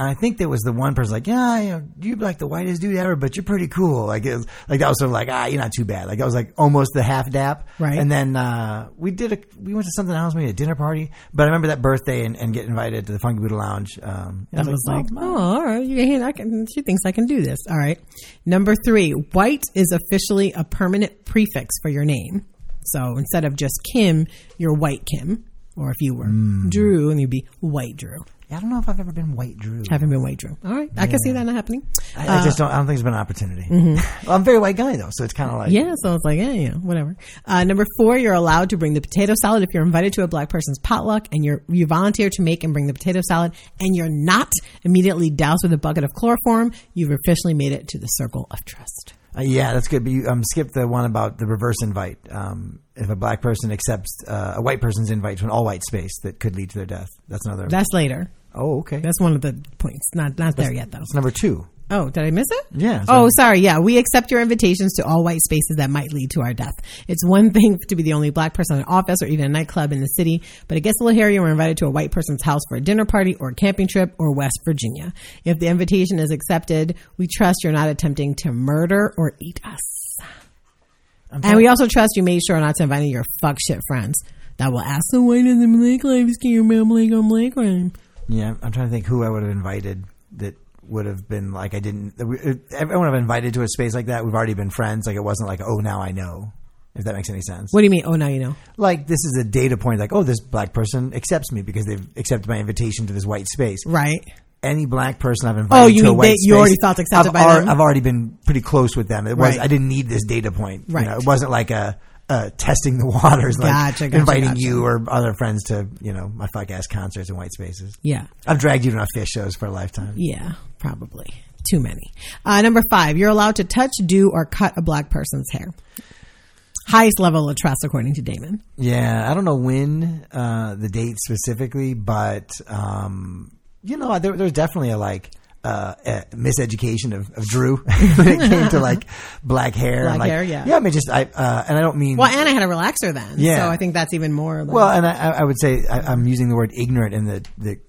I think there was the one person like, yeah, you know, you're like the whitest dude ever, but you're pretty cool. Like, it was, like that was sort of like, ah, you're not too bad. Like that was like almost the half dap. Right. And then, uh, we did a, we went to something else, maybe a dinner party, but I remember that birthday and, and get invited to the Funky Buddha Lounge. Um, and I That was like, oh, oh, all right. You I can, she thinks I can do this. All right. Number three, white is officially a permanent prefix for your name. So instead of just Kim, you're White Kim. Or if you were Hmm. Drew, and you'd be White Drew. I don't know if I've ever been white Drew. Haven't been White Drew. All right. I can see that not happening. I, I just don't. I don't think there's been an opportunity. well, I'm a very white guy though, so it's kind of like Yeah, so it's like, yeah, yeah, whatever. Uh, number four, you're allowed to bring the potato salad if you're invited to a black person's potluck and you're you volunteer to make and bring the potato salad, and you're not immediately doused with a bucket of chloroform. You've officially made it to the circle of trust. Uh, yeah, that's good. But you um, skipped the one about the reverse invite. Um, if a black person accepts uh, a white person's invite to an all white space, that could lead to their death. That's another. That's later. Oh, okay. That's one of the points. Not not there yet though. That's number two. Oh, did I miss it? Yeah, Oh, sorry. Yeah, we accept your invitations to all white spaces that might lead to our death. It's one thing to be the only black person in an office or even a nightclub in the city, but it gets a little hairy when we're invited to a white person's house for a dinner party or a camping trip or West Virginia. If the invitation is accepted, we trust you're not attempting to murder or eat us. And we also trust you made sure not to invite any of your fuck shit friends that will ask, the why does the black lives care about black on black crime? Yeah, I'm trying to think who I would have invited that would have been like I didn't. Uh, everyone I've invited to a space like that, we've already been friends. Like it wasn't like oh now I know. If that makes any sense. What do you mean? Oh, now you know. Like this is a data point. Like oh, this black person accepts me because they've accepted my invitation to this white space. Right. Any black person I've oh, invited Oh, you to a white they- you already felt accepted I've by al- them? I've already been pretty close with them. It was Right. I didn't need this data point. You Right. know, it wasn't like a. Uh, testing the waters, like Gotcha, gotcha, inviting gotcha. you or other friends to, you know, my fuck ass concerts and white spaces. Yeah. I've dragged you to enough fish shows for a lifetime. Yeah, probably. Too many. Uh, number five, you're allowed to touch, do, or cut a black person's hair. Highest level of trust, according to Damon. Yeah, I don't know when uh, the date specifically, but um, you know, there, there's definitely a like uh, a miseducation of, of Drew when it came to like black hair. Black and, like, hair, yeah. Yeah, I mean, just I uh, and I don't mean Well, and I had a relaxer then. Yeah. So I think that's even more. Like, well, and I, I would say I, I'm using the word ignorant in the the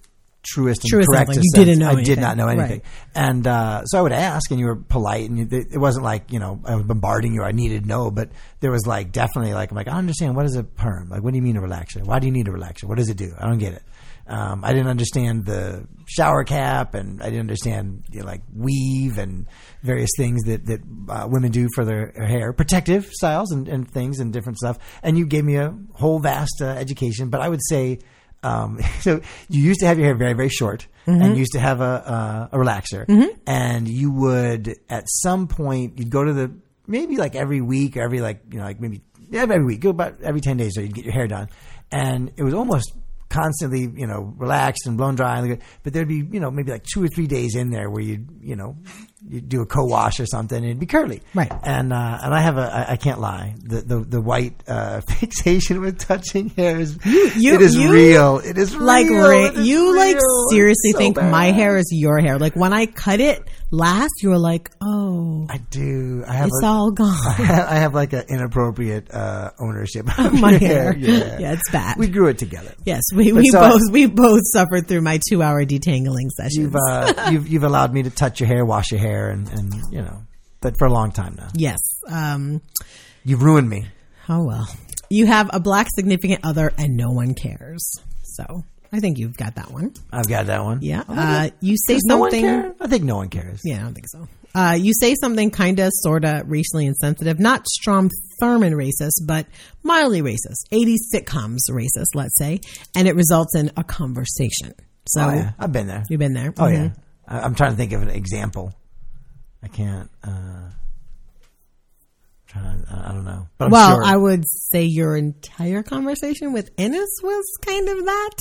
truest and Truest correctest like you sense. didn't know I did not know anything, Right. and uh, so I would ask, and you were polite, and you, it wasn't like you know I was bombarding you. or I needed to know, but there was like definitely like I'm like I understand what is a perm? Like what do you mean a relaxer? Why do you need a relaxer? What does it do? I don't get it. Um, I didn't understand the shower cap, and I didn't understand you know, like weave and various things that that uh, women do for their hair, protective styles and, and things and different stuff. And you gave me a whole vast uh, education. But I would say, um, so you used to have your hair very very short, Mm-hmm. and you used to have a a, a relaxer, and you would at some point you'd go to the maybe like every week or every like you know like maybe yeah, every week, go about every ten days, so you'd get your hair done, and it was almost constantly, you know, relaxed and blown dry. But there'd be, you know, maybe like two or three days in there where you'd, you know, you do a co-wash or something, and it'd be curly. Right. And uh, and I have a I, I can't lie the the, the white uh, fixation with touching hair is you- it is you- real. It is like real. It is you like real. It's seriously so think bad. my hair is your hair. Like when I cut it last, you were like, oh, I do. I have it's a- all gone. I have, I have like an inappropriate uh, ownership of my your hair. Yeah. Yeah, it's bad. We grew it together. Yes, we, But we so I- both we both suffered through my two hour detangling sessions. You've uh, you've you've allowed me to touch your hair, wash your hair, and and you know, but for a long time now. yes. Um, You've ruined me. oh well. You have a black significant other, and no one cares. So I think you've got that one. I've got that one. Yeah. Uh, you say Does no something. I think no one cares. Yeah, I don't think so. Uh, you say something kind of, sort of racially insensitive, not Strom Thurmond racist, but mildly racist. 80s sitcoms racist, let's say, and it results in a conversation. So oh, yeah. I've been there. you've been there. Oh Mhm. yeah. I'm trying to think of an example. I can't. Uh, trying I I don't know. Well, sure. I would say your entire conversation with Ennis was kind of that,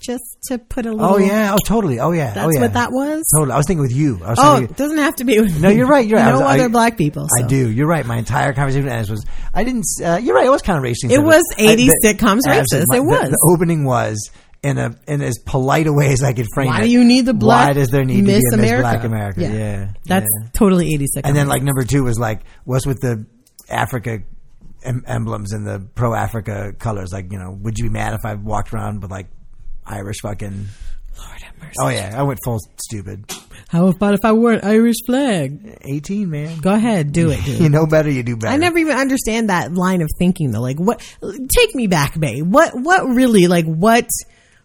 just to put a little. Oh yeah. Oh totally. Oh yeah. That's oh, yeah. what that was. Totally. I was thinking with you. I was Oh, it doesn't have to be. With No, you're right. You're right. I no was- I- other black people. I do. You're right. My entire conversation with Ennis was. I didn't. Uh, you're right. It was kind of racist. It was I- 80s the- sitcoms racist. My- It the- was. The, opening was in a in as polite a way as I could frame Why it. Why do you need the black Why does there need Miss to be a America? Miss Black America? Yeah. Yeah, That's yeah. totally 80s sitcom. And then like number two was like, what's with the Africa em- emblems and the pro Africa colors? Like, you know, would you be mad if I walked around with like Irish fucking? Lord have mercy. Oh yeah, I went full stupid. How about if I wore an Irish flag? Eighteen, man. Go ahead, do it, dude. You know better, you do better. I never even understand that line of thinking though. Like what take me back, Bay. What what really like what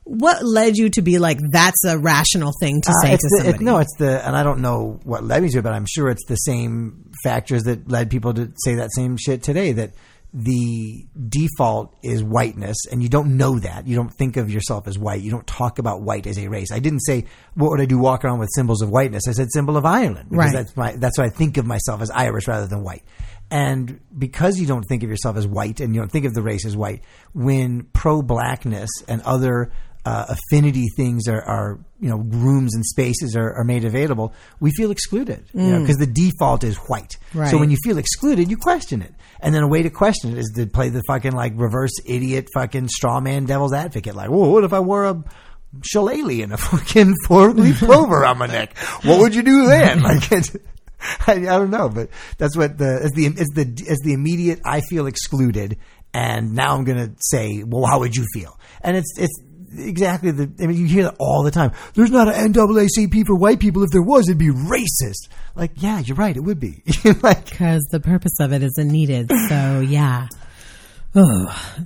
what led you to be like that's a rational thing to Uh, say it's to the, somebody? It, no, it's the, and I don't know what led me to it, but I'm sure it's the same factors that led people to say that same shit today. That the default is whiteness, and you don't know that. You don't think of yourself as white. You don't talk about white as a race. I didn't say what would I do walk around with symbols of whiteness. I said symbol of Ireland because Right. that's my that's why I think of myself as Irish rather than white. And because you don't think of yourself as white and you don't think of the race as white, when pro blackness and other uh, affinity things are, are, you know, rooms and spaces are, are made available, we feel excluded Mm. because the default is white. Right. So when you feel excluded, you question it. And then a way to question it is to play the fucking like reverse idiot fucking straw man devil's advocate. Like, well, what if I wore a shillelagh and a fucking four leaf clover on my neck? What would you do then? Like, it's, I, I don't know, but that's what the it's the it's the it's the immediate. I feel excluded, and now I'm gonna say, well, how would you feel? And it's it's exactly the. I mean, you hear that all the time. There's not an NAACP for white people. If there was, it'd be racist. Like, yeah, you're right. It would be. like, because the purpose of it isn't needed. So yeah. Oh.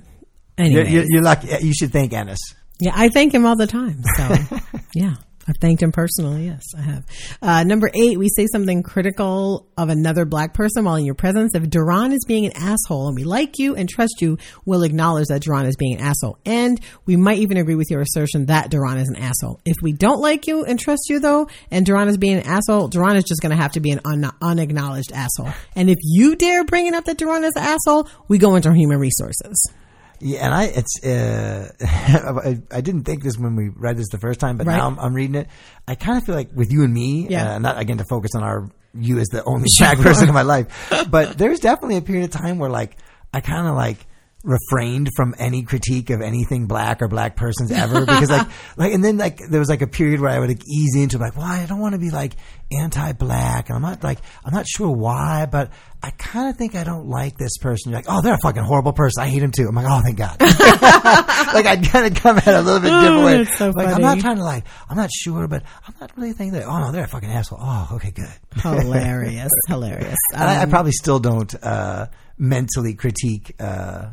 Anyway, you're, you're lucky. You should thank Ennis. yeah, I thank him all the time. So yeah. I've thanked him personally. Yes, I have. Uh, number eight, we say something critical of another black person while in your presence. If Duran is being an asshole and we like you and trust you, we'll acknowledge that Duran is being an asshole. And we might even agree with your assertion that Duran is an asshole. If we don't like you and trust you though, and Duran is being an asshole, Duran is just going to have to be an un- unacknowledged asshole. And if you dare bring it up that Duran is an asshole, we go into human resources. Yeah, and I it's uh, I, I didn't think this when we read this the first time, but Right. now I'm, I'm reading it. I kind of feel like with you and me, Yeah. uh, not again to focus on our you as the only black person in my life, but there's definitely a period of time where like I kind of like refrained from any critique of anything black or black persons ever because like like and then like there was like a period where I would like ease into like well I don't want to be like anti-black. And I'm not like I'm not sure why but I kind of think I don't like this person. You're like oh they're a fucking horrible person. I hate him too. I'm like oh thank God. Like I'd kind of come at it a little bit different Oh, so like I'm not trying to like I'm not sure but I'm not really thinking that oh no they're a fucking asshole. Oh okay good. Hilarious, hilarious. and I, I Um, probably still don't uh, mentally critique uh,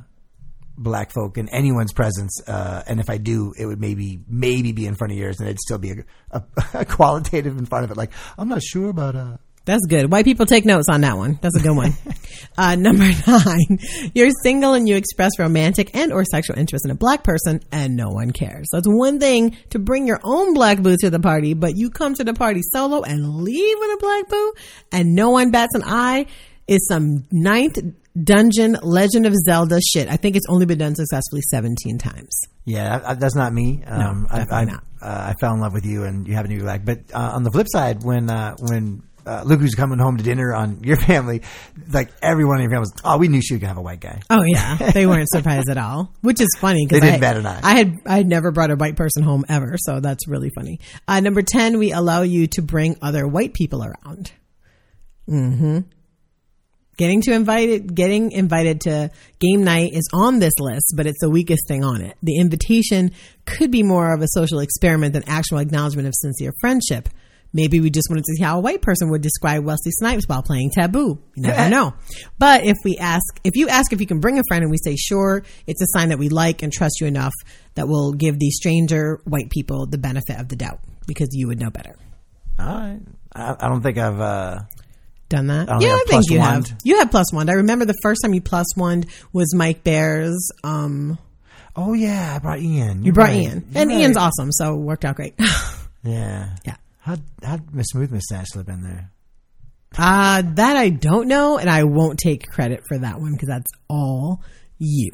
black folk in anyone's presence. Uh, and if I do, it would maybe maybe be in front of yours, and it'd still be a, a, a qualitative in front of it. Like I'm not sure about. Uh, That's good. White people take notes on that one. That's a good one. uh, number nine, you're single and you express romantic and or sexual interest in a black person and no one cares. So it's one thing to bring your own black boo to the party, but you come to the party solo and leave with a black boo and no one bats an eye is some ninth dungeon Legend of Zelda shit. I think it's only been done successfully 17 times. yeah, I, that's not me. Um, I, I, definitely not. Uh, I fell in love with you, and you happen to be black. But uh, on the flip side, when uh, when uh, Luke was coming home to dinner on your family, like everyone in your family was, oh, we knew she was gonna have a white guy. Oh yeah, they weren't surprised at all, which is funny because They didn't I, bat an eye. I had I had never brought a white person home ever, so that's really funny. Uh, number ten, we allow you to bring other white people around. Hmm. Getting to invited, getting invited to game night is on this list, but it's the weakest thing on it. The invitation could be more of a social experiment than actual acknowledgement of sincere friendship. Maybe we just wanted to see how a white person would describe Wesley Snipes while playing Taboo. You never know. But if we ask, if you ask if you can bring a friend and we say sure, it's a sign that we like and trust you enough that we'll give the stranger white people the benefit of the doubt because you would know better. All right. I, I don't think I've. Uh, Done that? I don't yeah, I think you one. have. You have plus one. I remember the first time you plus one was Mike Bear's. Um, oh yeah, I brought Ian. you You're brought right. Ian, and right. Ian's awesome, so it worked out great. Yeah. Yeah. How how Miss Smooth Mustache slip in there? Uh, that I don't know, and I won't take credit for that one because that's all you.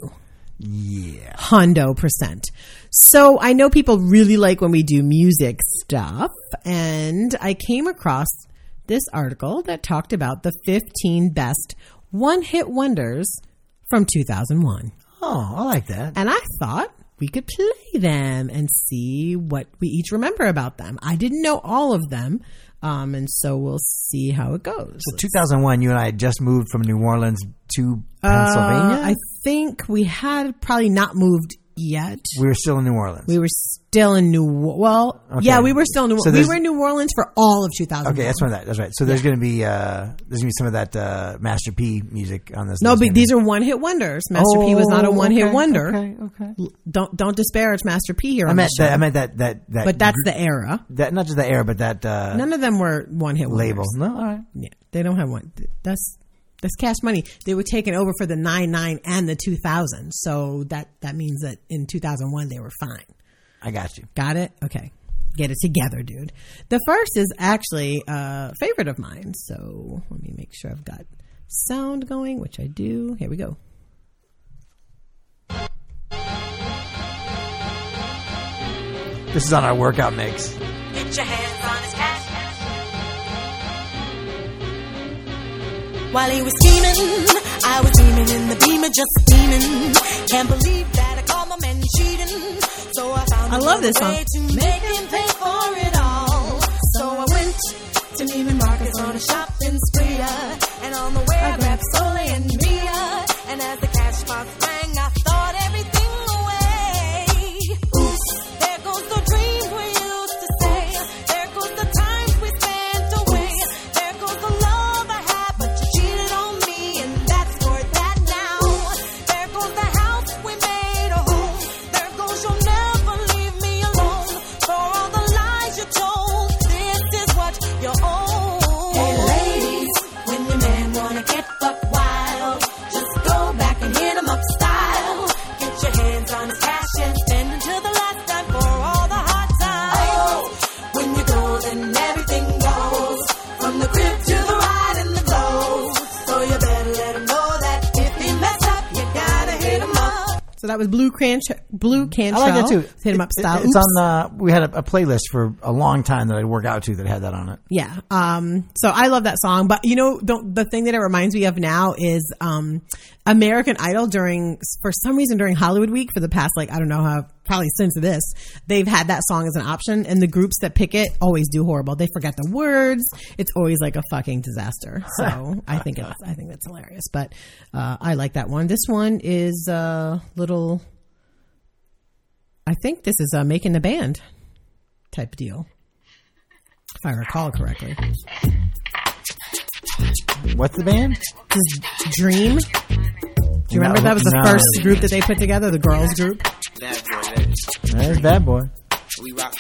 Yeah. Hondo percent. So I know people really like when we do music stuff, and I came across this article that talked about the 15 best one hit wonders from 2001. Oh, I like that. And I thought we could play them and see what we each remember about them. I didn't know all of them, um, and so we'll see how it goes. So 2001, you and I had just moved from New Orleans to Uh, Pennsylvania. I think we had probably not moved yet. we were still in New Orleans. We were still in New. Well, Okay. yeah, we were still in New. So we were in New Orleans for all of 2000. Okay, that's one of that. That's right. So there's going to be uh, there's going to be some of that uh, Master P music on this. No, but these are one hit wonders. Master P was not a one hit okay, wonder. Okay, okay. Don't don't disparage Master P here I on meant that. I meant that. That. that but that's gr- the era. that. Not just the era, but that uh, None of them were one hit label. No, all right. Yeah, they don't have one. That's that's cash money. They were taken over for the nine nine and the two thousand. So that that means that in two thousand one they were fine. I got you. Got it? Okay. Get it together, dude. The first is actually a favorite of mine. So let me make sure I've got sound going, which I do. Here we go. This is on our workout mix. Get your hands While he was scheming, I was beaming in the beamer, just steaming. Can't believe that I caught my man cheating. So I found I love this song. way to make him pay for it all. So I went to Neiman Marcus on a shopping spree, uh, and on the way I grabbed Soleil and So that was Blue Cran Blu I Cantrell. like that too. Hit 'em up It- style. It's Oops. on. the. we had a, a playlist for a long time that I'd work out to that had that on it. Yeah. Um, so I love that song, but you know, don't, the thing that it reminds me of now is, um, American Idol during, for some reason during Hollywood week for the past, like, I don't know how, probably since this, they've had that song as an option and the groups that pick it always do horrible. They forget the words. It's always like a fucking disaster. So I think it's, I think that's hilarious, but, uh, I like that one. This one is a little, I think this is uh, making the band type deal. If I recall correctly. What's the band? Dream. Do you remember that was the No. first group that they put together, the girls group? Bad boy, that is. There's Bad Boy. We rock.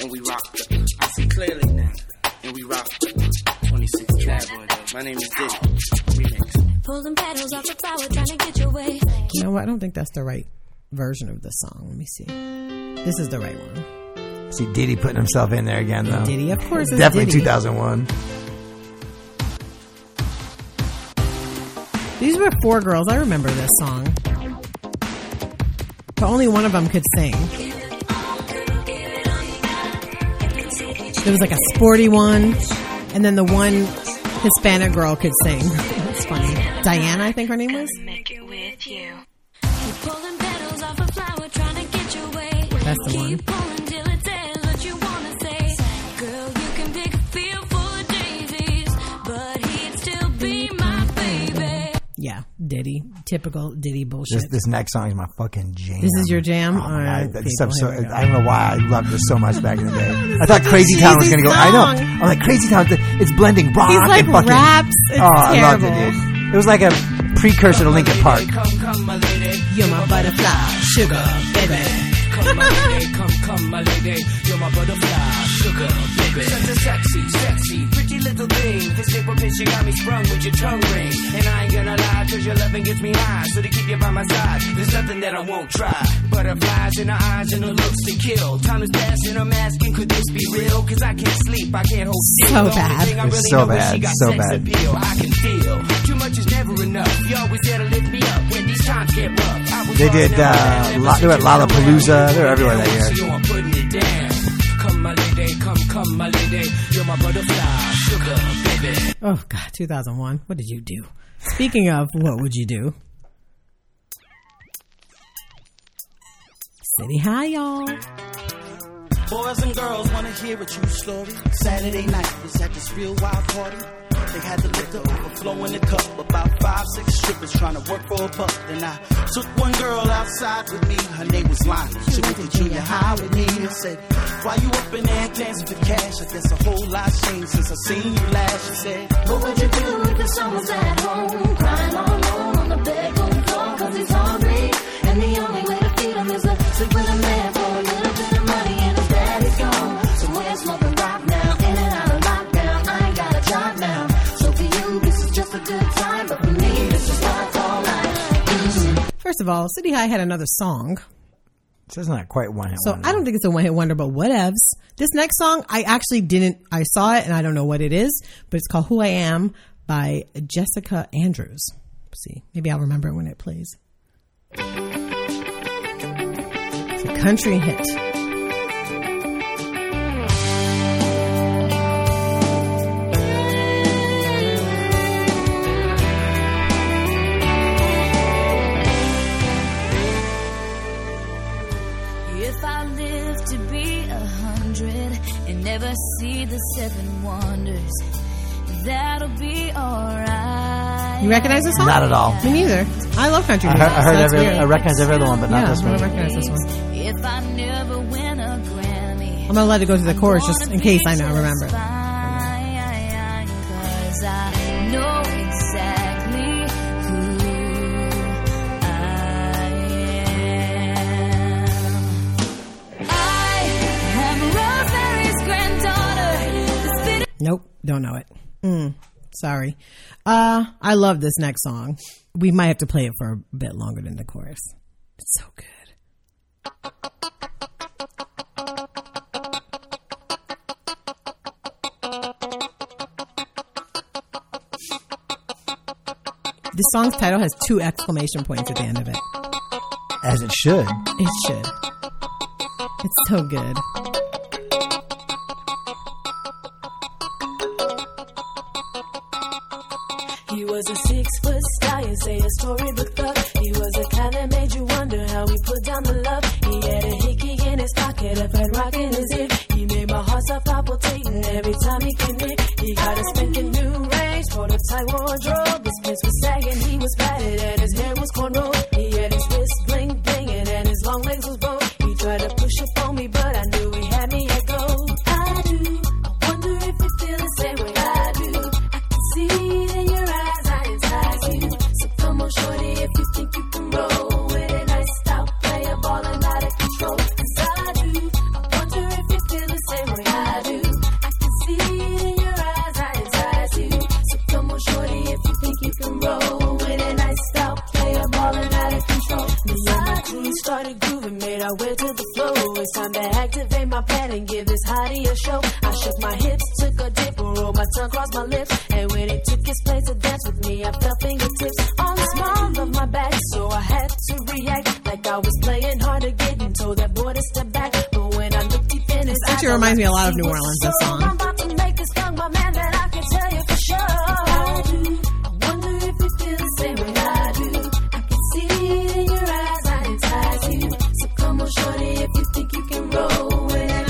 And we rock. I see clearly now. And we rock. 26 bad boy, though. My name is Diddy. Remix. Pull them pedals off the flower, trying to get your way. You know what? I don't think that's the right version of the song. Let me see. This is the right one. See Diddy putting himself in there again though. Diddy, of course, it's Definitely Diddy. 2001. These were four girls. I remember this song. But only one of them could sing. There was like a sporty one, and then the one Hispanic girl could sing. It's funny. Diana, I think her name was. That's the one. Diddy. Typical Diddy bullshit. This, this next song is my fucking jam. This is your jam? Oh my All God, right, this people, episode- here we go. I don't know why I loved this so much back in the day. I thought Crazy Town was going to go. I know. I'm like Crazy Town. It's blending rock He's like and fucking. raps. It's oh, I loved it, terrible. dude. It was like a precursor to Linkin Park. Come, come, my lady. You're my butterfly, sugar, baby. Come, my lady, come, come, my lady. You're my butterfly, sugar, baby. Such a sexy, sexy, pretty little thing. This paper pitch, you got me sprung with your tongue ring. And I ain't gonna lie, cause your loving gets me high. So to keep you by my side, there's nothing that I won't try. Butterflies in her eyes and her looks to kill. Time is passing, I'm asking, could this be real? Cause I can't sleep, I can't hold still. So The bad. thing I It's really so know is bad, she got so bad. appeal. I can feel too much is never enough. You always there to lift me up when these times get rough. They did, uh, mind, La- they were at never Lollapalooza. They were everywhere that year. Come, come, my lady. You're my butterfly, sugar, baby. Oh God, 2001. What did you do? Speaking of, what would you do? City High, y'all. Boys and girls wanna hear a true story. Saturday night was at this real wild party. They had the liquor overflow in the cup. About five, six strippers trying to work for a buck. Then I took one girl outside with me. Her name was Lonnie. She went to junior high with me. I said, Why you up in there dancing for cash? I guess a whole lot changed since I seen you last. She said, What would you do if the son at home, crying all alone on the bedroom floor cause he's hungry? And the only way to feed him is to sleep with a man First of all, City High had another song. So it's not quite one hit So I don't think it's a one hit wonder, but whatevs. This next song, I actually didn't, I saw it and I don't know what it is, but it's called Who I Am by Jessica Andrews. Let's see, maybe I'll remember it when it plays. It's a country hit. And never see the seven wonders, that'll be alright. You recognize this song? Not at all. Me neither. I love country I music. heard, I heard so every, weird. I recognize every other one, but not yeah, this I one. recognize this one. If I never win a Grammy, I'm gonna let it go to the chorus just in case I know remember. Nope, don't know it. Mm, sorry. Uh, I love this next song. We might have to play it for a bit longer than the chorus. It's so good. This song's title has two exclamation points at the end of it. As it should. It should. It's so good. Was a six foot stallion, say a storybook thug. He was the kind that made you wonder how he put down the love. He had a hickey in his pocket, a fat rock in his ear. He made my heart stop palpitating every time he came near. He got a spanking new range, prototype wardrobe. His pants was sagging, he was padded,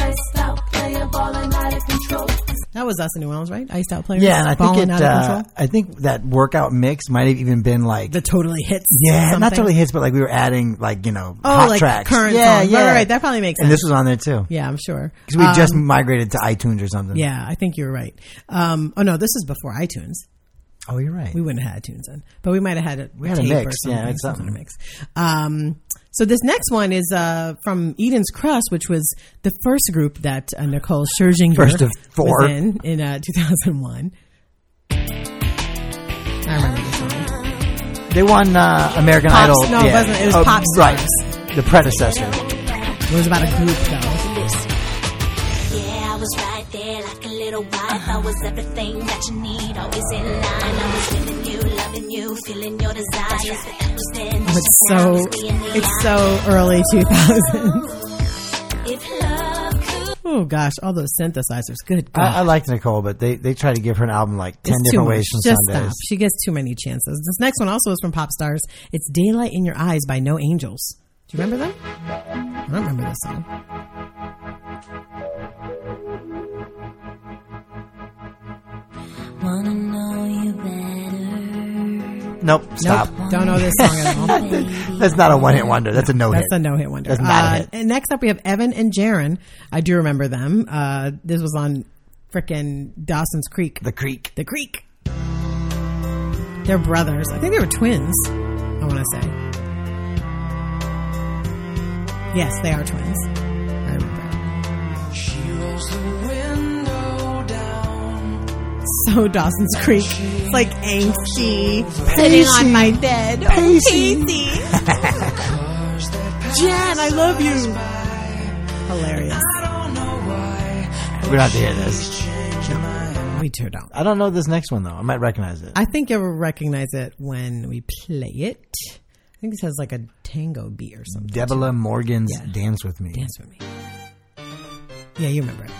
iced out, playing ball and out of control. That was us in New Orleans, right? Out players. Yeah, and I think it. Uh. I think that workout mix might have even been like The totally hits. yeah, not totally hits, but like we were adding like you know Oh, hot like tracks. current yeah, songs. yeah, Right, right, right. That probably makes sense. And this was on there too Yeah, I'm sure. because we Um, just migrated to iTunes or something. Yeah, I think you're right. Um, oh no, this is before iTunes. Oh, you're right. We wouldn't have had iTunes then, but we might have had a, We had a mix. Yeah, it's some something. of mix. Um, so this next one is uh, from Eden's Crush, which was the first group that uh, Nicole Scherzinger First of four. was in in uh, 2001. I remember this one. They won uh, American Pops- Idol. no, it wasn't. It was oh, Pop Right, the predecessor. It was about a group though. Little wife. I was everything that you need, always in line. I was feeling you, loving you, feeling your desires. But that was then. Oh, it's so it's so early 2000s. If Oh gosh, all those synthesizers. Good God. I, I liked Nicole, but they, they try to give her an album like ten It's different ways from Just Sundays. stop. She gets too many chances. This next one also is from Pop Stars. It's "Daylight in Your Eyes" by No Angels. Do you remember them? I don't remember this song. Nope, stop. Nope, don't know this song at all. That's not a one hit wonder. That's a no hit. That's a no hit wonder. That's not a Uh, hit. And next up, we have Evan and Jaron. I do remember them. Uh, this was on frickin' Dawson's Creek. The Creek. The Creek. They're brothers. I think they were twins. I want to say. Yes, they are twins. I remember. She rolls the window down. So Dawson's Creek. It's like angsty, sitting on my bed. Pacey. Pacey. Jan, I love you. Hilarious. We don't have to hear this. We too don't. I don't know this next one though. I might recognize it. I think you'll recognize it when we play it. I think this has like a tango beat or something. Debelah Morgan's Yeah. "Dance with Me." Dance with me. Yeah, you remember it.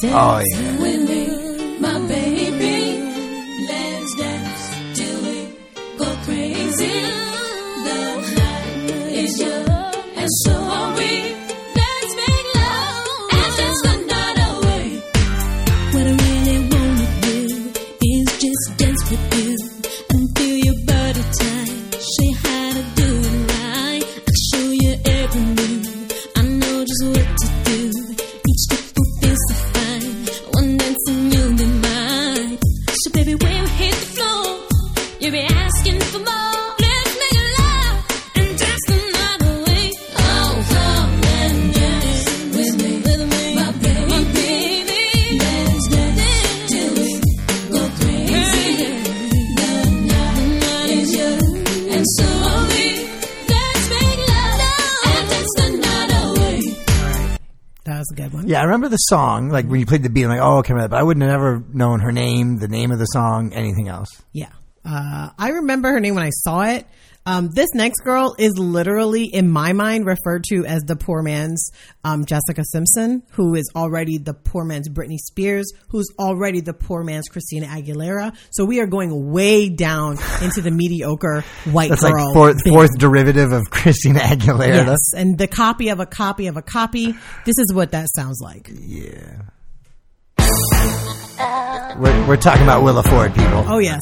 Oh yeah. With me, my baby, let's dance till we go crazy. The night is young, and so are we. Was a good one. Yeah, I remember the song. Like when you played the beat, I'm like, oh, okay, but I wouldn't have ever known her name, the name of the song, anything else. Yeah. Uh, I remember her name when I saw it. Um, this next girl is literally, in my mind, referred to as the poor man's um, Jessica Simpson, who is already the poor man's Britney Spears, who's already the poor man's Christina Aguilera. So we are going way down into the mediocre white That's girl. like fourth, fourth derivative of Christina Aguilera. Yes, and the copy of a copy of a copy. This is what that sounds like. Yeah. We're, we're talking about Willa Ford, people. Oh yes,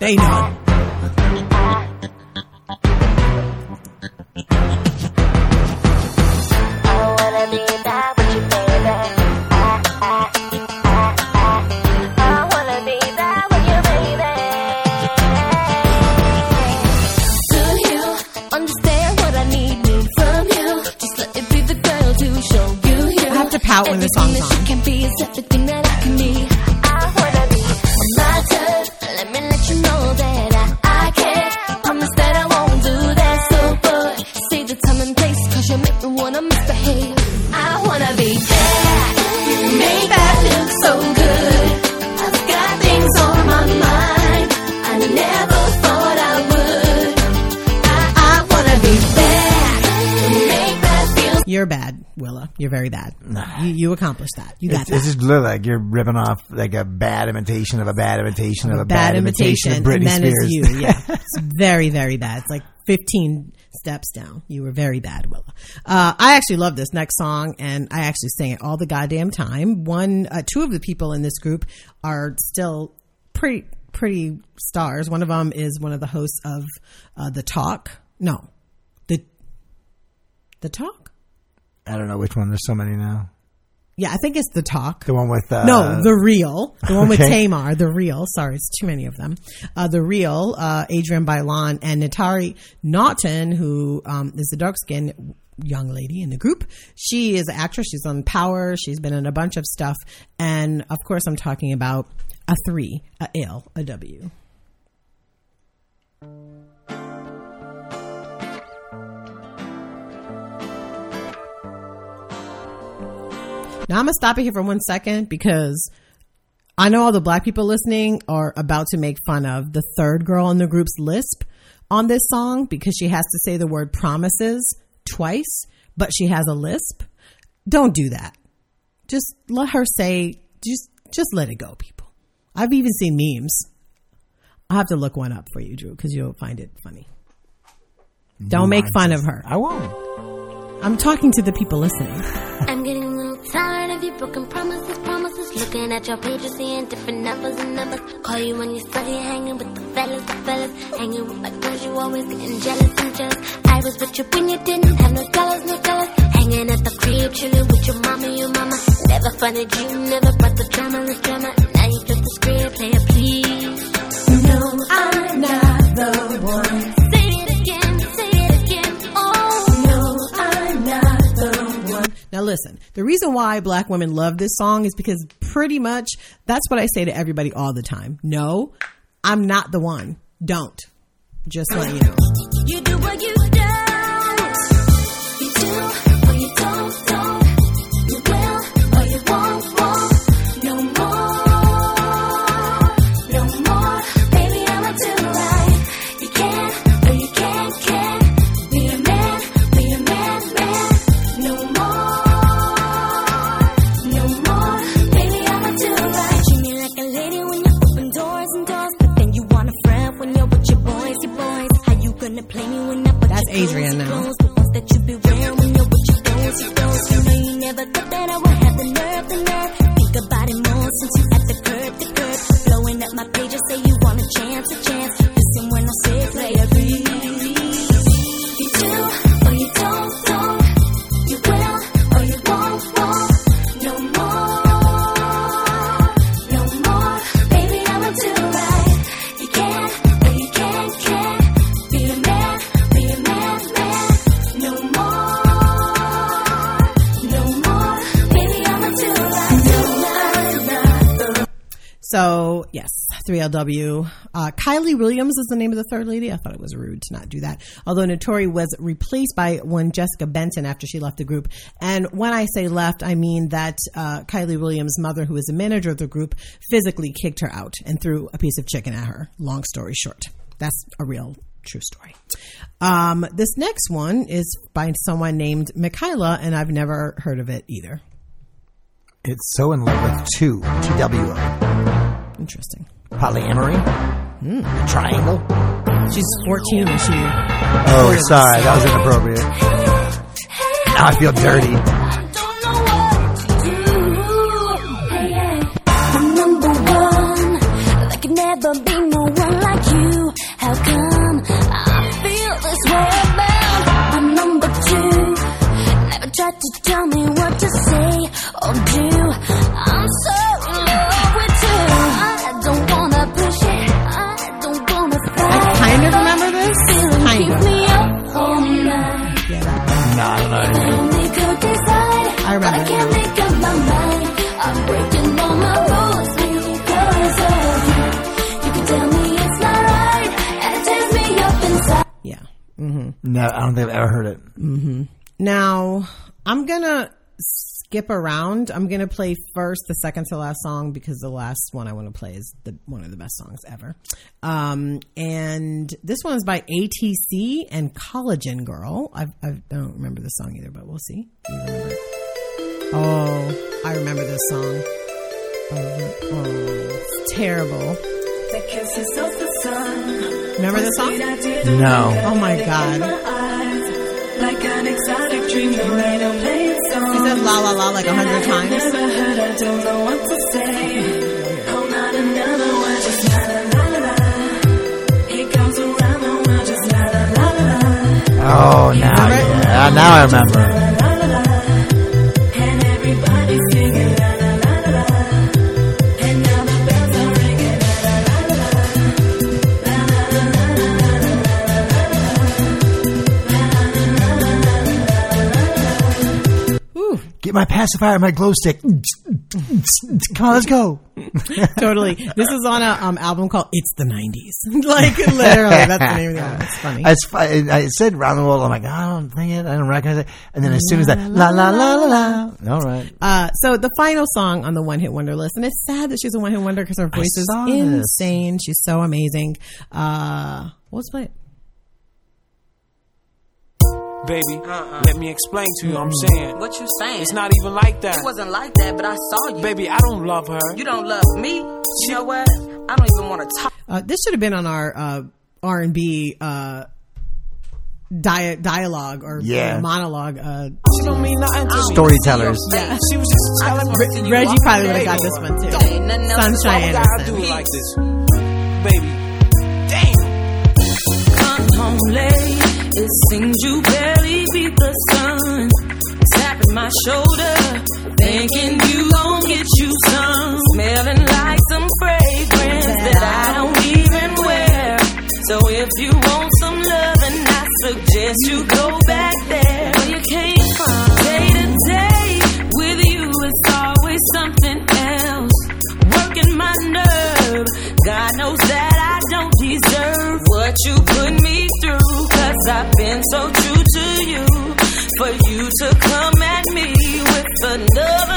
they know. When you feel that I wanna be that when you feel that I need from you. Just let it be the song's on. You're very bad. You, you accomplished that. You got It's, that. it's just like you're ripping off like a bad imitation of a bad imitation of a bad, imitation, of and Britney then Spears. it's you. Yeah, it's very, very bad. It's like 15 steps down. You were very bad, Willa. Uh, I actually love this next song, and I actually sing it all the goddamn time. One, uh, two of the people in this group are still pretty, pretty stars. One of them is one of the hosts of uh, the Talk. No, the the Talk. I don't know which one. There's so many now. Yeah, I think it's the Talk. The one with uh, no, the real, the one with okay. Tamar, the real. Sorry, it's too many of them. Uh, the real, uh, Adrienne Bailon and Naturi Naughton, who um, is the dark skinned young lady in the group. She is an actress. She's on Power. She's been in a bunch of stuff, and of course, I'm talking about a three, a L, a W. Now I'm gonna stop it here for one second because I know all the black people listening are about to make fun of the third girl in the group's lisp on this song because she has to say the word promises twice, but she has a lisp. Don't do that. Just let her say just just let it go, people. I've even seen memes. I'll have to look one up for you, Drew, because you'll find it funny. Don't make fun of her. I won't. I'm talking to the people listening. I'm getting a little tired of your broken promises, promises. Looking at your pages, seeing different numbers and numbers. Call you when you're studying, hanging with the fellas, the fellas. Hanging with my girls, you always getting jealous and jealous. I was with you when you didn't have no dollars, no dollars. Hanging at the crib, chilling with your mama, your mama. Never funded you, never brought the drama, the drama. Now you flip the script, player, please. No, I'm not the one. Listen, the reason why black women love this song is because pretty much that's what I say to everybody all the time. No, I'm not the one. Don't. Just let you know. You So yes, 3LW. Uh, Kiely Williams is the name of the third lady. I thought it was rude to not do that. Although Naturi was replaced by one Jessica Benson after she left the group. And when I say left, I mean that uh, Kiely Williams' mother, who is the manager of the group, physically kicked her out and threw a piece of chicken at her. Long story short, that's a real true story. Um, this next one is by someone named Mikaila, and I've never heard of it either. It's so in love with two. T W O. Interesting. Polyamory. A triangle. She's 14 and she. Oh, sorry, that was inappropriate. Now I feel dirty. I'm number one. There can never be no one like you. How come No, I don't think I've ever heard it. hmm Now, I'm gonna skip around. I'm going to play first the second to last song because the last one I want to play is the one of the best songs ever. Um, and this one is by ATC and Collagen Girl. I, I don't remember the song either, but we'll see. Oh, I remember this song. Oh, oh, it's terrible. The kisses of the sun. Remember the song? No. Oh my god. Like an exotic dream, the radio playing song. He says la la la like a hundred times. Never heard, I don't know what to say. Oh, not another one, just la la la la la. Comes around the world, just la la la la la. Oh, now, yeah, now I remember. Get my pacifier, my glow stick. Come on, let's go. totally. This is on a um, album called "It's the '90s." like literally, that's the name of the album. It's funny. I I said round the world. I'm like, I don't think it. I don't recognize it. And then as soon as that, la la la la la. All right. Uh, so the final song on the one hit wonder list, and it's sad that she's a one hit wonder because her voice is saw this. insane. She's so amazing. Uh, let's play it. Baby, let me explain to you what I'm saying. What you saying? It's not even like that. It wasn't like that, but I saw you. Baby, I don't love her. You don't love me. You know what? I don't even want to talk. Uh, this should have been on our uh, R and B uh, dia- dialogue or Yeah. monologue. Uh, She don't mean nothing to me. Storytellers. Yeah. She was just telling me. Re- Reggie probably would have got this one too. Ain't nothing else to Sunshine Why I do like this? Baby, damn. Come home late. It seems you barely beat the sun. Tapping my shoulder, thinking you gon' get you some. Smelling like some fragrance that I don't even wear. So if you want some loving, I suggest you go back there where you came from. Day to day with you, it's always something else. Working my nerve. God knows that I don't deserve what you put me through. Cause I've been so true to you. For you to come at me with another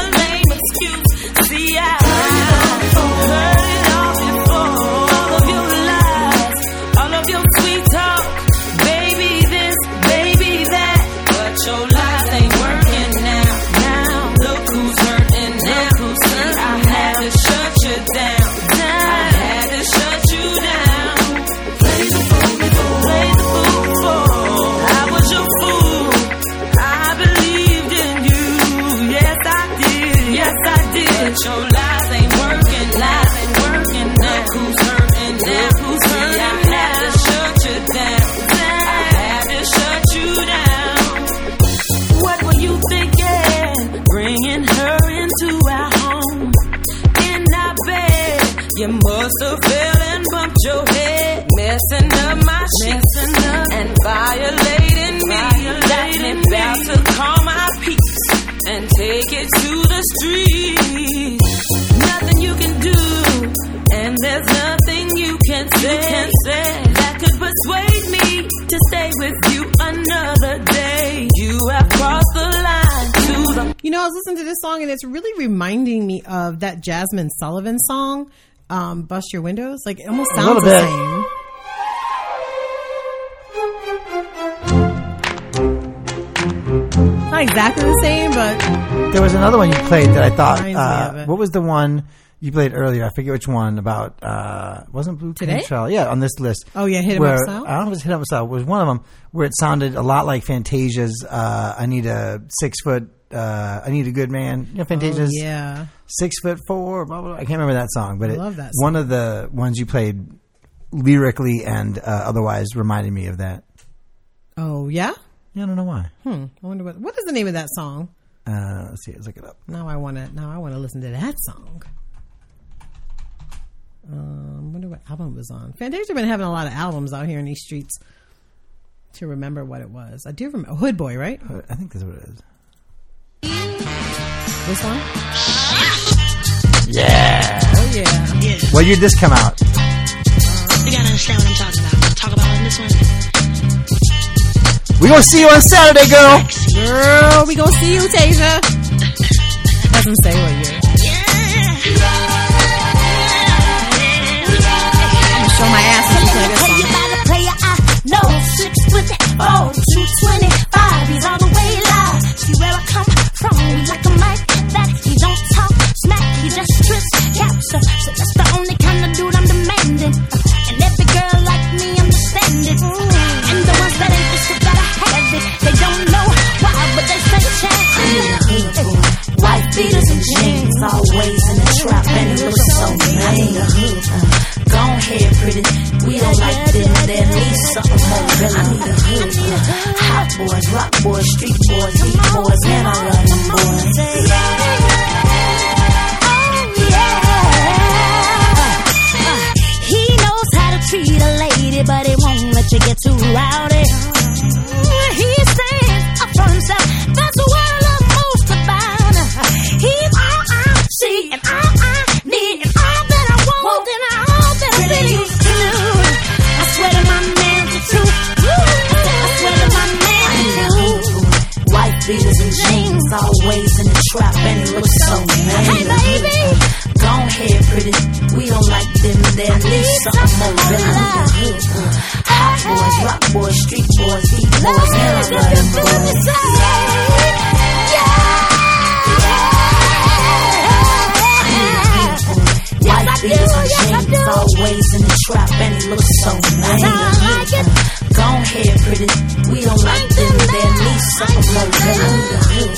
was listening to this song and it's really reminding me of that Jazmine Sullivan song, um, "Bust Your Windows." Like it almost sounds the same. Not exactly the same, but There was another one you played that I thought. Reminds me of Uh, what was the one you played earlier? I forget which one about. Uh, wasn't Blue Today? Control? Yeah, on this list. Oh, yeah, Hit 'Em Up where, Style? I don't know if it was Hit Up Style. It was one of them where it sounded a lot like Fantasia's. Uh, I need a six foot. Uh, I need a good man. You know, Fantasia's. Oh, yeah. Six foot four. Blah, blah, blah. I can't remember that song, but I it, love that one of the ones you played lyrically and uh, otherwise reminded me of that. oh yeah. Yeah, I don't know why. Hmm. I wonder what what is the name of that song. Uh, let's see. Let's look it up. Now I want to. Now I want to listen to that song. Um, wonder what album it was on. Fantasia been having a lot of albums out here in these streets. To remember what it was, I do remember Hood Boy, right? I think that's what it is. This one. Yeah. Oh yeah. What year did this come out? Uh, you gotta understand what I'm talking about. Talk about in this one. We gonna see you on Saturday, girl. Girl, we gonna see you, Tasia. doesn't say what year. I'm gonna show my ass when she play this Hey, you song. about to play your eye. No, six foot four, two twenty five. He's all the way live. See where I? We like a mic that he don't talk smack. He just strips caps. So that's the only kind of dude I'm demanding. And every girl like me understand it. And the ones that ain't just gotta have it. They don't know why, but they say change. White beaters and jeans, always in the trap, and it looks so mean. Go ahead, pretty. We don't like them. There needs something more. I need a hood. Boys, rock boys, street boys, beat boys, man, I love them boys. He knows how to treat a lady, but he won't let you get too rowdy. Trap, and he looks so mean. Hey, baby. Go ahead, pretty. We don't like them. There needs something more real. Hot uh. boys, rock boys, street boys, beat boys, man, I love them boys. White beaters and jeans, always in the trap, and he looks so mean. Go ahead, pretty. We don't like them. There needs something more real.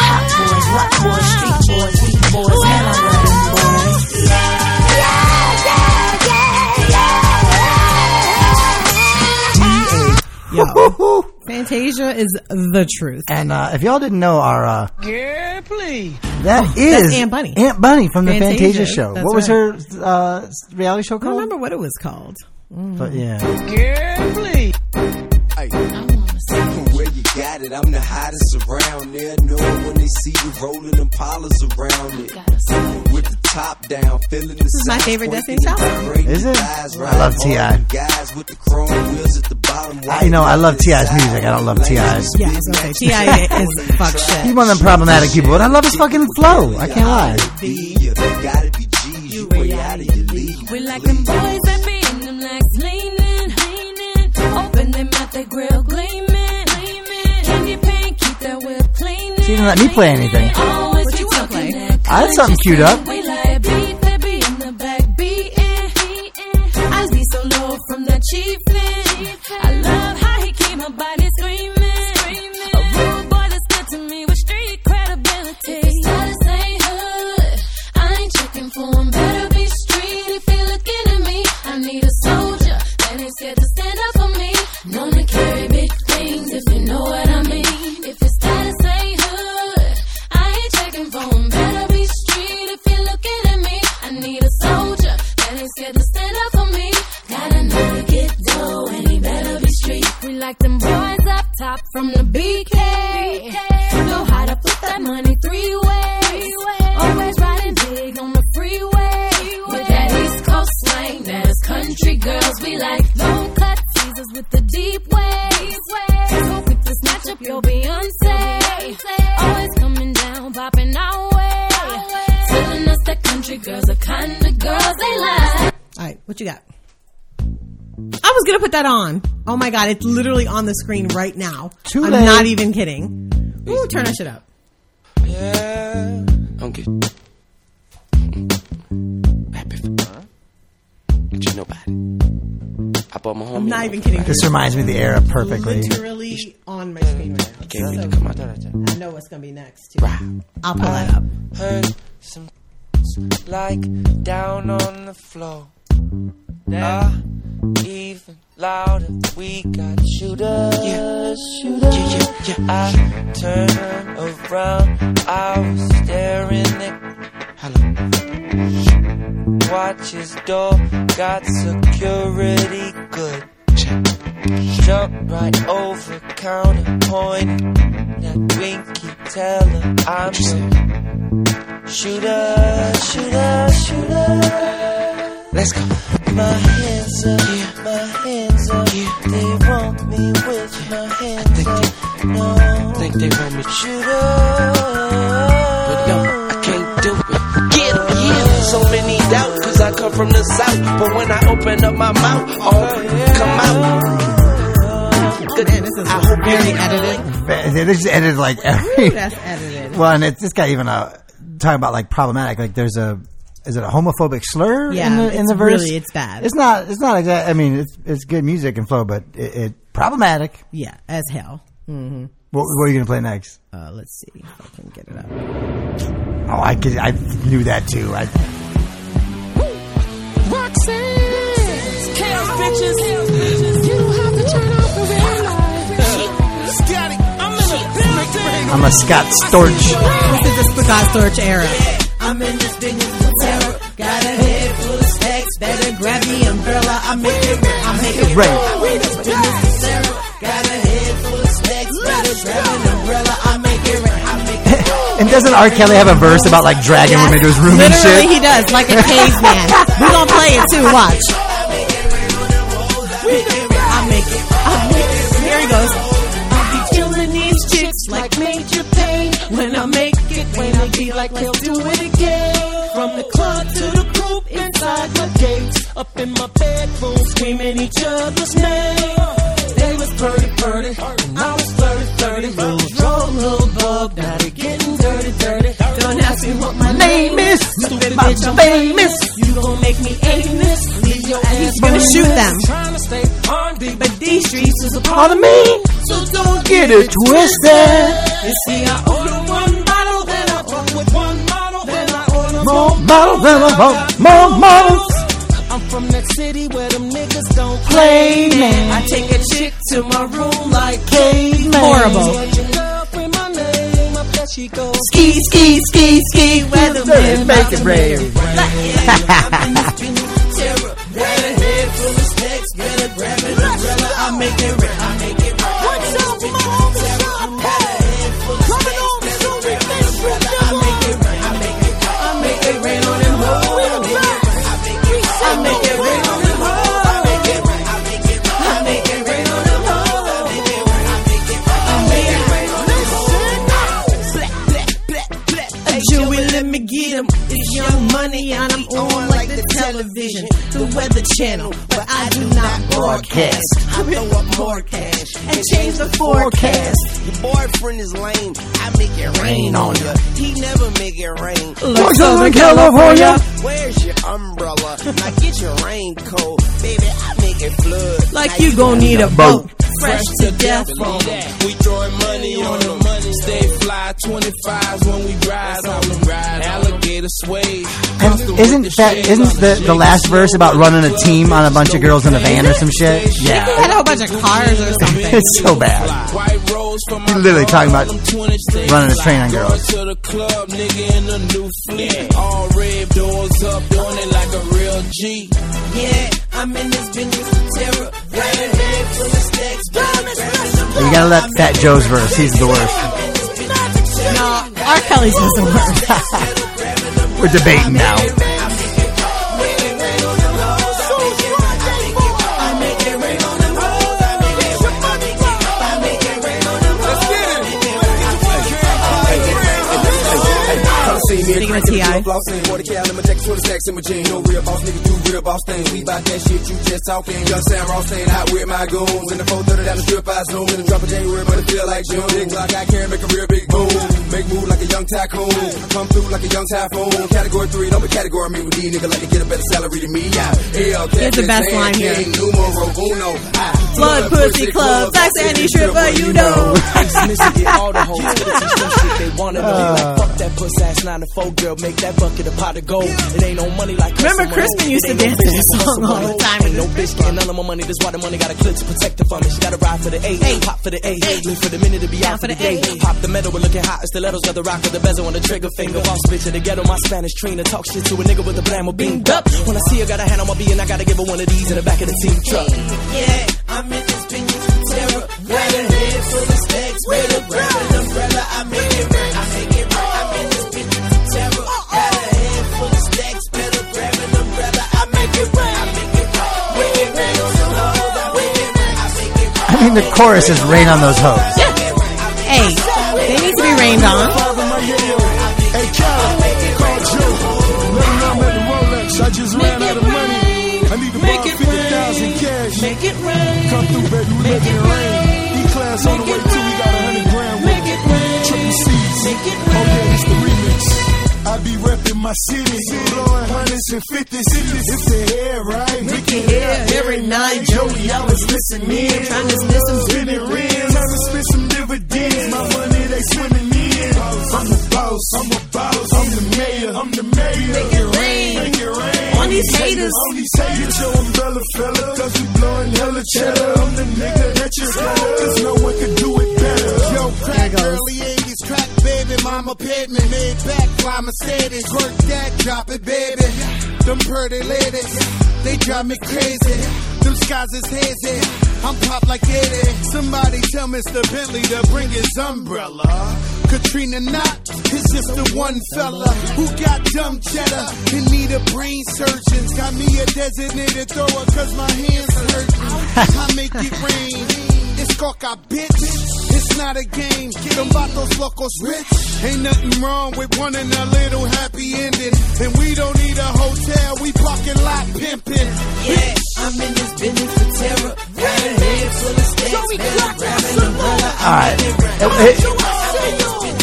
Hot boys, rock boys, street boys, beat boys, man, I love them boys. Yo, Fantasia is the truth. And uh, if y'all didn't know, our uh, Yeah, please. that Oh, is that's Aunt Bunny. Aunt Bunny from the Fantasia, Fantasia, show. that's What was right. her uh, reality show called? I don't remember what it was called. Mm. But yeah, Yeah, please. From where you got it, I'm the hottest around there. Know it when they see you rolling them polars around it. With the top down, feeling the This is my favorite Destiny Child. Is it? I love T.I. Guys with the chrome wheels at the bottom. I, you know I love T.I.'s music. I don't love T.I.'s. Yeah, I was gonna Ti is fuck shit. He's one of them problematic people, but I love his fucking flow. I can't lie. You gotta be G's, you way out of your league. We like them boys leaning. Open them out the grill gleaming, gleaming. Candy paint, keep that whip clean. She didn't let me play anything. Always what you gonna play? I had something queued up. We boys from the BK. Know how to flip that money three ways. Always riding big on the freeway. With that East Coast slang, that is country girls. We like long cut teasers with the deep waves. So quick to snatch up your Beyonce. Always coming down, popping our way. Telling us that country girls are kind of girls they like. All right, what you got? I was gonna put that on. Oh my god, it's literally on the screen right now. Too I'm late. not even kidding. Ooh, turn that shit up. Yeah. Don't get. Happy for But you nobody. I bought my homie. I'm not even kidding. This reminds me of the era perfectly. Literally on my screen right now. Can't wait So to come out there. I know what's gonna be next. Too. I'll pull that up. Heard some like down on the floor. Uh, even louder, we got shooters. Yeah, shooters. Yeah, yeah, yeah. I turn around, I was staring at. Hello. Watch his door, got security good. Check. Jump right over counter, point that winky teller. I'm the shooter, shooter, shooter. Let's go. My hands up, yeah. my hands up. Yeah. They want me with yeah. my hands I up. They, no, I think they want me. Shoot up. But no, I can't do it. Get up, yeah. So many doubt, cause I come from the south. But when I open up my mouth, all come out. Good. I hope you edited. This is edited like every. That's edited. Well, and it's, this guy even uh, talking about like problematic. Like there's a is it a homophobic slur Yeah, in the in the verse? really- it's bad. It's not. It's not exact. I mean, it's it's good music and flow, but it, it problematic. Yeah, as hell. Mm-hmm. What, what are you gonna play next? Uh, let's see if I can get it up. Oh, I could, I knew that too. I, Chaos bitches. You don't have to turn off the red light. Scotty, I'm in the building. I'm a Scott Storch. This is the Scott Storch era. I'm in this business Better grab the umbrella. I make it rain. I make it Rain. I'm in this business with terror. Got a head full of stacks. Better grab an umbrella. I make it rain. I make it rain. And doesn't R. Kelly have a verse about like dragging women to his room and shit? Literally, he does, like a caveman. We're gonna play it too. Watch. I make it. I make it. Here he goes. I be killing these chicks like major pain. When I make it, when I be like, let's do it again. Up in my bedroom, screaming each other's name. They was flirty, flirty, and I was flirty, flirty. Rules roll, little bug, now they getting dirty, dirty. Don't ask me what my name is. Stupid bitch, I'm famous. You gon' make me aimless. Leave your ass He's gonna shoot them. Trying to stay on beat, but these streets is a part of me. So don't Get it twisted. You see, I order one bottle, then I fuck with one model, then I order More models than a vote. More models. I'm from that city where them niggas don't Play, man. I take a chick to my room like caveman. Horrible. What's your girlfriend, my name? Up there she goes. Ski, ski, ski, ski. Weatherman. Make it rain. Terror. Got a young money and I'm on like the television, the weather channel, but I do not broadcast. I throw up more cash and change the forecast. Your boyfriend is lame. I make it rain on you. He never make it rain. Like Southern California. Where's your umbrella? Now get your raincoat, baby. I make it flood. Like Now you gon' need a boat. Fresh to death on We throwing money on them. Stay fly 25s when we ride on them. Alligator suede. And isn't that isn't the the last verse about running a team on a bunch of girls in a van or some shit? He Yeah, had a whole bunch of cars or something. it's so bad. White rose for my He's literally talking about girl, them 26 running a train on girls. to the club, nigga, in a new fleet. All red doors up, doing it like a real G. Yeah, I'm in this business with terror. Got a head full of stacks. Diamonds, You gotta let Fat Joe's verse. He's the worst. No, R. Kelly's was the worst. We're debating now. Speaking of T.I. Forty cal in my jacket, twenty stacks in my jeans. No real boss nigga, do real boss things. We bout that shit, you just talking. Young Sam Ross staying out with my goons. In the 430 down the strip, I zoom in and drop a January, but it feel like June. Big Glock, I can make a real big boom. Make move like a young tycoon. Come through like a young typhoon. Category three, don't be category me with these niggas like to get a better salary than me. Yeah, hell, Here's the best line here. Numero uno. Blood Pussy Club, Sex Any Stripper, you know. Missy get all the hoes to the teach them shit they wanna know. Fuck that pussy ass to four girl, make that bucket a pot of gold. It ain't no money like Remember Crispin used to dance to this song all the time. Ain't no bitch getting none of my money. That's why the money got a clip to protect her from it. She gotta ride for the A, pop for the A, lean for the minute to be out for the day. Pop the metal, we're looking hot. Stilettos got the rock with the bezel on the trigger finger. Boss bitch in the ghetto, my Spanish trainer. Talk shit to a nigga with a blammo beamed up. When I see her, got a hand on my B and I gotta give her one of these in the back of the team truck. Yeah, I'm in this with terror. Got a head full of. Better grab an umbrella. I make it rain. think the chorus is rain on those hoes. Yeah. Hey, they need to be rained on. I just ran out of money. I need to borrow 50,000 cash. Make it rain. Come through, baby. Make it rain. E class on the way, too. We got 100 grand. Make it rain. Triple C's. Make it rain. Oh, it's the reason. I be repping my city, blowing hundreds and fifties. If the hair right, Make your hair every night, Joey. I was listening, trying to spit some spinning rims, trying to spit some dividends. My money they swimming in. I'm the boss, I'm the boss, I'm the mayor, I'm the mayor. Make it rain. make it rain. On these haters. on these haters. Your umbrella fella, cause you blowing hella cheddar. I'm the nigga that you better, cause no one can do it better. Yo, Crack early 80s, crack baby, mama paid me. Made back, fly Mercedes. Work that, drop it, baby. Them pretty ladies, they drive me crazy. Them skies is hazy. I'm pop like 80. Somebody tell Mr. Bentley to bring his umbrella. Katrina not, is just the one fella who got dumb cheddar and need a brain surgeon. Got me a designated thrower cause my hands are hurt. I make it rain. It's coca, bitch. It's not a game. Them vatos locos rich. Ain't nothing wrong with wanting a little happy ending. And we don't need a hotel. We parking lot pimping. Yeah, I'm in this business for terror. Got a head full of stacks. Better grab an umbrella. All right. It- it-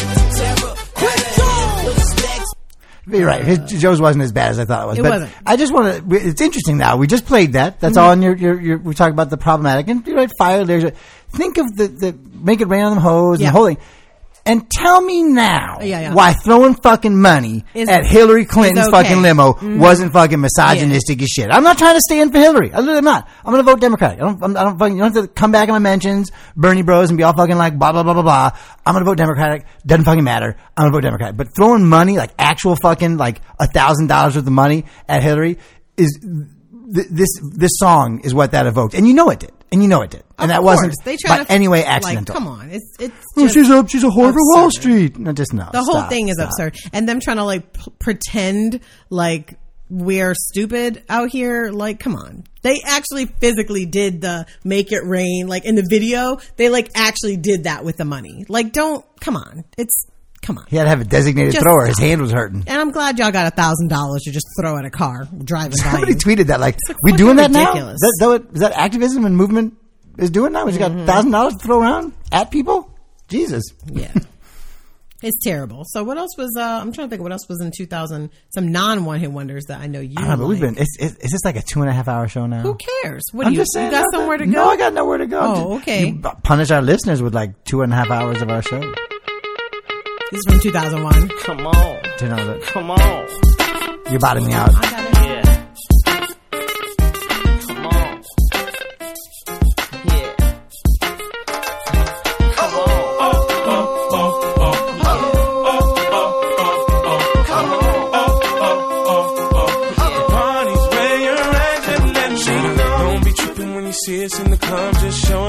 You're right. His, Joe's wasn't as bad as I thought it was. It but wasn't. I just want to. It's interesting now. We just played that. That's Mhm. all in your, your, your. We talk about the problematic and you're right. Fire. There's a. Think of the the make it rain on them hoes Yeah. and the whole thing. And tell me now Yeah, yeah. why throwing fucking money Is- at Hillary Clinton's okay. fucking limo Mhm. wasn't fucking misogynistic as shit. I'm not trying to stand for Hillary. I literally am not. I'm going to vote Democratic. I don't, I'm, I don't fucking, you don't have to come back in my mentions, Bernie Bros, and be all fucking like blah, blah, blah, blah, blah. I'm going to vote Democratic. Doesn't fucking matter. I'm going to vote Democratic. But throwing money, like actual fucking, like a thousand dollars worth of money at Hillary is, th- this, this song is what that evoked. And you know it did. And you know it did. And Of that course. wasn't They try by to any way like, accidental. come on, it's it's Oh, she's a she's a whore for Wall. Street. No, just no. The whole Stop, thing is stop. absurd, and them trying to like p- pretend like we're stupid out here. Like, come on, they actually physically did the make it rain. Like in the video, they like actually did that with the money. Like, don't come on, it's come on. He had to have a designated Just thrower. His hand was hurting. And I'm glad y'all got a thousand dollars to just throw at a car driving by. Somebody tweeted that like, like we doing that ridiculous. now? Is that, that what, is that activism and movement is doing now? We just got thousand dollars to throw around at people? Jesus. Yeah. It's terrible. So what else was? uh I'm trying to think. What else was in 2000? Some non one hit wonders that I know you. I don't know, but we've been. It's, it's, is this like a two and a half hour show now? Who cares? What I'm do you? just saying. you got nothing. somewhere to go? No, I got nowhere to go. Oh, okay. you punish our listeners with like two and a half hours of our show. This is from 2001. Come on. To know that Come on. you're bottoming me out. Yeah. Come on. Yeah. Come on. Parties where you're at, just let me know. Don't be tripping when you see us in the club. Just show a little love,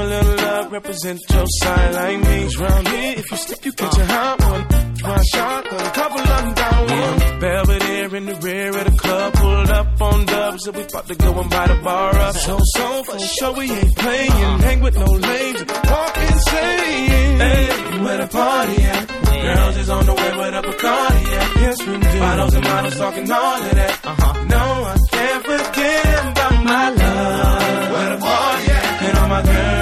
represent your side like me. Round here, if you slip, you catch a hot one. One shot, a couple of them down one. Belvedere in the rear of the club, pulled up on dubs, and we about to go and buy the bar up. So, so, for sure we ain't playing. Hang with no lames, walk insane. Hey, where the party at? Girls is on the way with a Bacardi yeah. Yes, we do. Bottles and models talking all of that. Uh-huh. No, I can't forget about my love. Where the party at? And all my girls.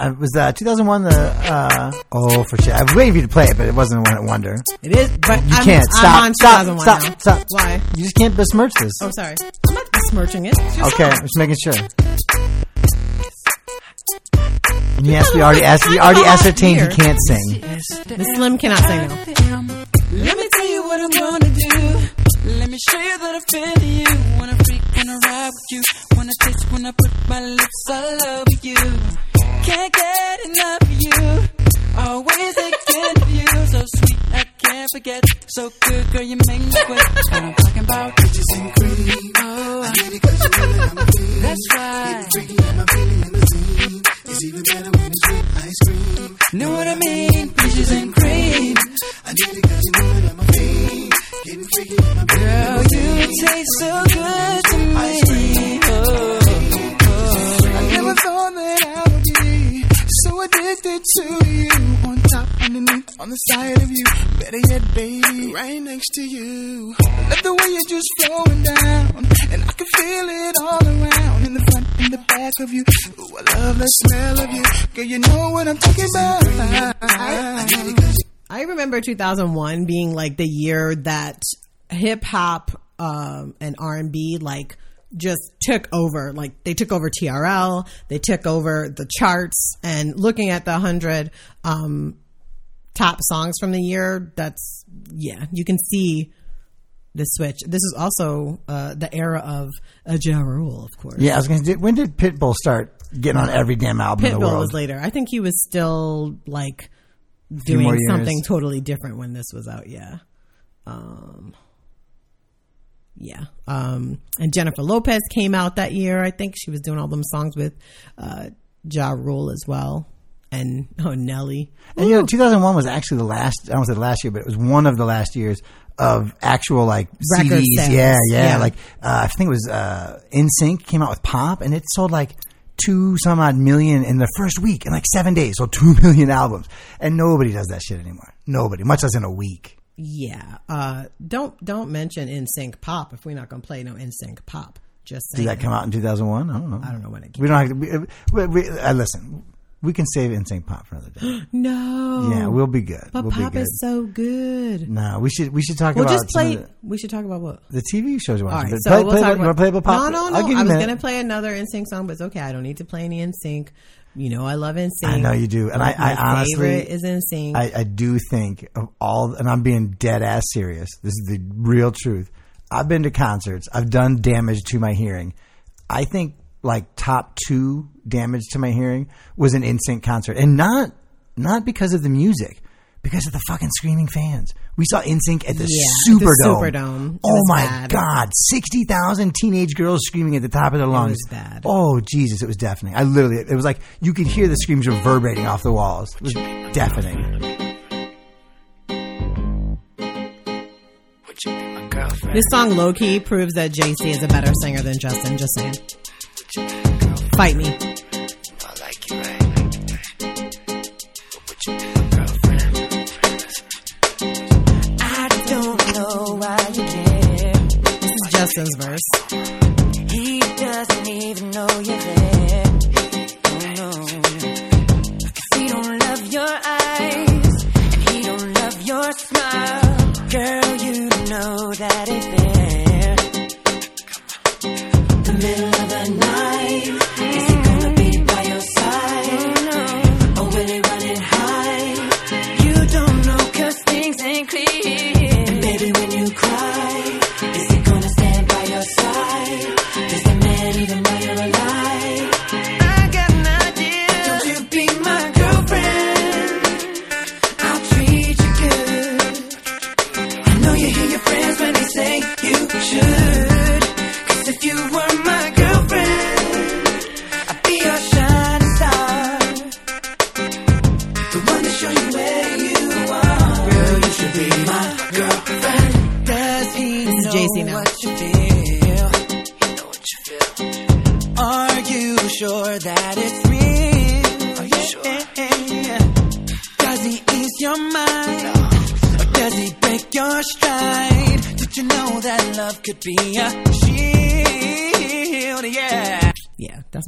Uh, was uh, 2001 the uh, oh for shit. I was waiting for you to play it, but it wasn't the one at Wonder. It is, but You I'm, can't I'm stop. on stop. Stop. now. Stop. Why? You just can't besmirch this. Oh, sorry. I'm not besmirching it. It's your Okay, song. I'm just making sure. Yes, we already asked. We already ascertained he can't sing. The Slim cannot sing now. Let me tell you what I'm gonna do. Let me show you that I feel you. Wanna freak, wanna ride with you. Wanna taste when I put my lips all over you. Can't get enough of you. Always thinking of you. So sweet, I can't forget. So good, girl, you make me sweat. What I'm talking about, bitches and cream. Oh, I get it 'cause you know that I'm a fiend. That's right. Freaky, I'm a feeling limousine. It's even better when it's with ice cream. Know what I mean? Peaches and cream. I need it 'cause you know that I'm a fiend. Getting freaky, I'm Girl, you taste so good to me. Oh, oh, oh. I never thought that addicted to you. On top, underneath, on the side of you. Better yet, baby, right next to you. Love the way you're just flowing down. And I can feel it all around. In the front, in the back of you. Ooh, I love the smell of you. Girl, you know what I'm talking about. I I remember 2001 being like the year that hip hop um, and R and B like just took over. Like they took over TRL, they took over the charts, and looking at the hundred um, top songs from the year, that's yeah, you can see the switch. This is also uh, the era of a Ja Rule, of course. Yeah, I was going to. Say, when did Pitbull start getting on every damn album in the Pitbull world? was later. I think he was still like doing something totally different when this was out. Yeah. Um, yeah. Um, and Jennifer Lopez came out that year. I think she was doing all them songs with uh, Ja Rule as well. And oh, Nelly. And you know, 2001 was actually the last. I don't say the last year, but it was one of the last years of actual like Record CDs. Yeah, yeah, Yeah. Like uh, I think it was uh, NSYNC came out with Pop, and it sold like two some odd million in the first week in like seven days. So two million albums, and nobody does that shit anymore. Nobody, much less in a week. Yeah. Uh, don't don't mention NSYNC Pop if we're not going to play no NSYNC Pop. Just Did that come out in 2001? I don't know. I don't know when it came We don't have to. We, we, we, uh, listen, we can save NSYNC Pop for another day. No. Yeah, we'll be good. But we'll Pop be good. is so good. no, we should we should talk We'll about just play. the, We should talk about what? the TV shows. you All watch. right, But so play, we'll play, talk about, you want to play about Pop? No, no, no. I was minute. gonna play another NSYNC song, but it's okay. I don't need to play any NSYNC. You know, I love NSYNC. I know you do, and I, I My honestly favorite is NSYNC. I, I do think of all, and I'm being dead ass serious. This is the real truth. I've been to concerts. I've done damage to my hearing. I think like top two damage to my hearing was an NSYNC concert, and not not because of the music, because of the fucking screaming fans. We saw NSYNC at the Yeah, at the Superdome. Superdome. Oh my bad. god, sixty thousand teenage girls screaming at the top of their lungs. was bad. Oh Jesus, it was deafening. I literally, it was like you could hear the screams reverberating off the walls. It was deafening. This song, low key, proves that JC is a better singer than Justin. Just saying. Fight me. This verse. He doesn't even know you're there. Oh no. 'Cause he don't love your eyes. And he don't love your smile. Girl, you know that ain't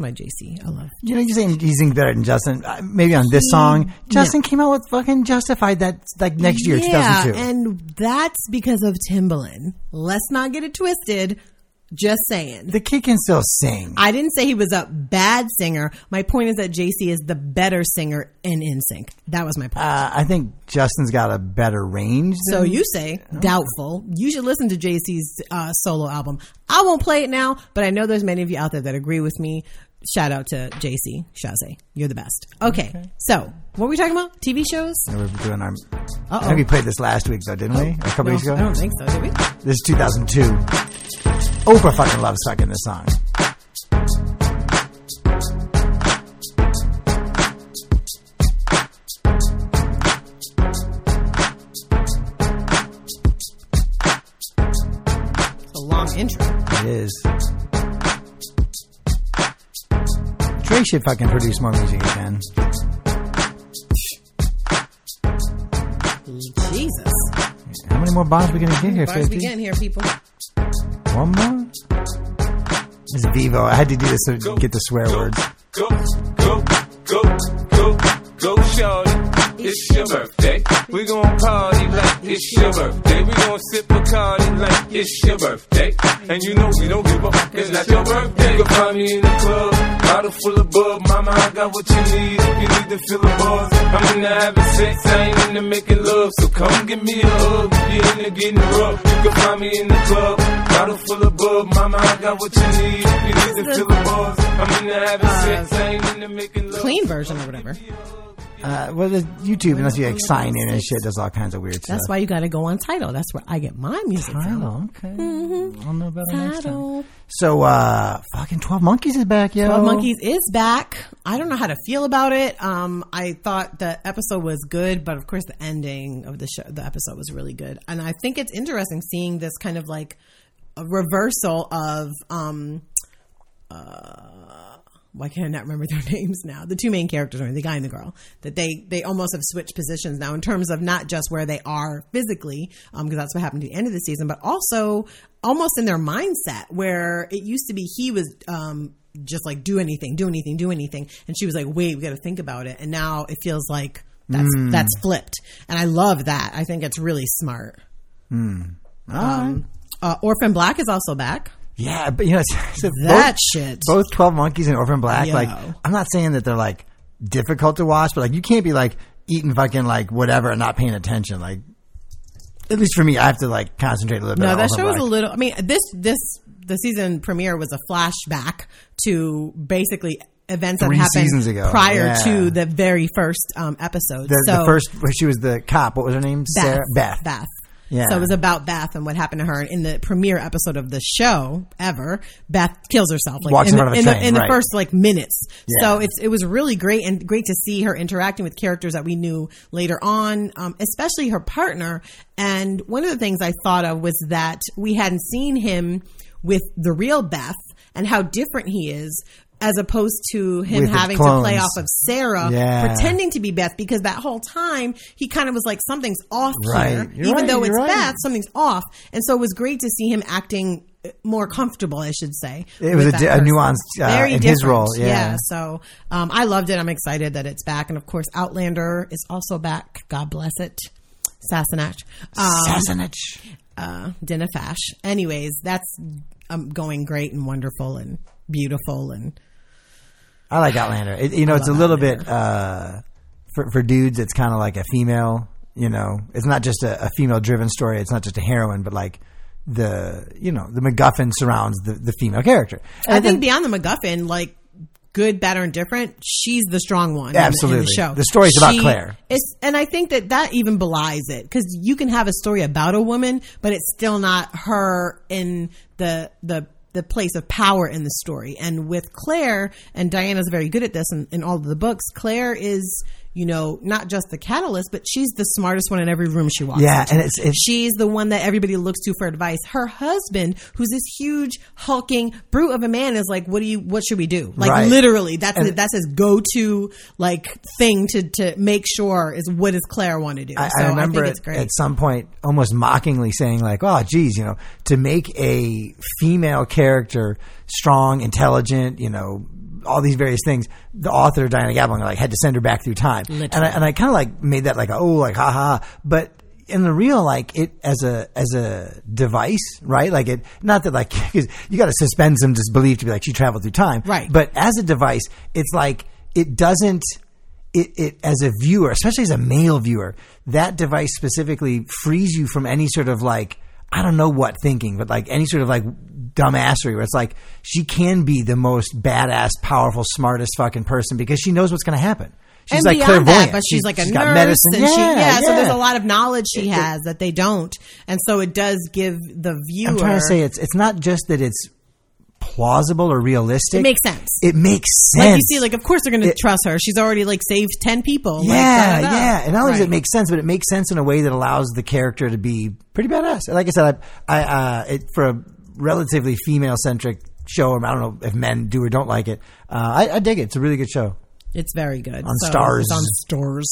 my JC. I love. You know, you're saying he's singing better than Justin. Uh, Maybe on this song, Justin came out with fucking Justified that like next year, Yeah, 2002. and that's because of Timbaland. Let's not get it twisted. Just saying. the kid can still sing. I didn't say he was a bad singer. My point is that JC is the better singer in NSYNC. That was my point. Uh, I think Justin's got a better range. So you say doubtful. You should listen to JC's uh, solo album. I won't play it now, but I know there's many of you out there that agree with me. Shout out to JC Chasez. You're the best. Okay, so what were we talking about? TV shows? Yeah, we're doing our. Uh-oh. I think we played this last week, though, didn't we? A couple No, weeks ago. I don't think so. Did we? This is 2002. Oprah fucking loves sucking this song. It's a long intro. It is. appreciate if I can produce more music again. Jesus. How many more bombs we gonna get here? Bombs 50? we getting here, people. One more. It's Vivo. I had to do this to get the swear go, words. Go, go, go, go, go, shorty. It's your birthday. We gon' party like it's your birthday. We gon' sip Bacardi like it's your birthday. And you know we don't give a fuck. It's not your birthday. You can find me in the club, bottle full of bub. Mama, I got what you need. You need to fill the buzz, I'm into having sex. I ain't into making love. So come give me a hug. You're into getting rough, you can find me in the club, bottle full of bub. Mama, I got what you need. You need to fill the buzz, I'm into having sex. I ain't into making love. Clean version or whatever. Uh, well, the YouTube, unless you like sign in and shit, does all kinds of weird stuff. That's why you got to go on Tidal. That's where I get my music from. okay. Mm-hmm. I'll know about it next time. Tidal. So, uh, fucking 12 Monkeys is back, yo. Twelve Monkeys is back. I don't know how to feel about it. Um, I thought the episode was good, but of course the ending of the show, the episode was really good, and I think it's interesting seeing this kind of like a reversal of um, uh, why can't I not remember their names now? The two main characters, are the guy and the girl, that they they almost have switched positions now in terms of not just where they are physically, um, because that's what happened at the end of the season, but also almost in their mindset, where it used to be he was um just like do anything, do anything, do anything, and she was like, wait, we got to think about it, and now it feels like that's Mm. that's flipped, and I love that. I think it's really smart. Hmm. Um, uh, Orphan Black is also back. Yeah, but you know, it's, it's That both, shit. Both Twelve Monkeys and Orphan Black. Yo. Like, I'm not saying that they're like difficult to watch, but like you can't be like eating fucking like whatever and not paying attention. Like, at least for me, I have to like concentrate a little bit. No, that show was a little. I mean, this this the season premiere was a flashback to basically events that Three happened seasons ago. prior Yeah. to the very first um, episode. the, so the first. She was the cop. What was her name? Beth, Sarah Beth. Beth. Yeah. So it was about Beth and what happened to her in the premiere episode of the show ever. Beth kills herself like Walks in, the, in, the, train, in the first like minutes. Yeah. So it's it was really great and great to see her interacting with characters that we knew later on, um, especially her partner. And one of the things I thought of was that we hadn't seen him with the real Beth and how different he is. As opposed to him With having to play off of Sarah, Yeah. pretending to be Beth, because that whole time he kind of was like something's off Right. here, You're even right, though it's right. Beth, something's off. And so it was great to see him acting more comfortable, I should say. It was a di- a nuanced, uh, Very in his role, yeah. So um, I loved it. I'm excited that it's back. And of course, Outlander is also back. God bless it. Sassenach. Sassenach. Uh, Fash. Anyways, that's um, going great and wonderful and beautiful and I like Outlander. It, you know, I it's a little bit uh, for for dudes. It's kind of like a female. You know, it's not just a, a female driven story. It's not just a heroine, but like the you know the MacGuffin surrounds the, the female character. I think then- beyond the MacGuffin, like good, better, and different, she's the strong one. in the- In, Absolutely. the show. The story's about Claire. Is, and I think that that even belies it because you can have a story about a woman, but it's still not her in the the the place of power in the story. And with Claire, and Diana's very good at this in, in all of the books. Claire is. You know, not just the catalyst, but she's the smartest one in every room she walks Yeah, into. and it's- it's- she's the one that everybody looks to for advice. Her husband, who's this huge hulking brute of a man, is like, "What do you? What should we do?" Like Right. literally, that's And- that's his go to like thing to to make sure is what does Claire want to do. I, so I remember think it's at, at some point almost mockingly saying like, "Oh, geez, you know, to make a female character strong, intelligent, you know." All these various things. The author Diana Gabaldon like had to send her back through time, and I, and I kind of like made that like oh like haha. But in the real like it as a as a device, right? Like it not that like cause you got to suspend some disbelief to be like she traveled through time, Right. But as a device, it's like it doesn't it, it as a viewer, especially as a male viewer, that device specifically frees you from any sort of like I don't know what thinking, but like any sort of like dumbassery where it's like she can be the most badass, powerful, smartest fucking person because she knows what's going to happen. She's and like beyond clairvoyant, that, but she's, like a she's nurse, got medicine. and she, Yeah, yeah, So there's a lot of knowledge she has that they don't, and so it does give the viewer. I'm trying to say it's it's not just that it's plausible or realistic. It makes sense. It makes sense. Like you see, like of course they're going to trust her. She's already like saved ten people. Like, Yeah, da-da-da. yeah. And not only does it make sense, but it makes sense in a way that allows the character to be pretty badass. Like I said, I, I uh, it, for a relatively female centric show, I don't know if men do or don't like it. Uh, I, I dig it. It's a really good show. It's very good On So, Starz. It's on Starz.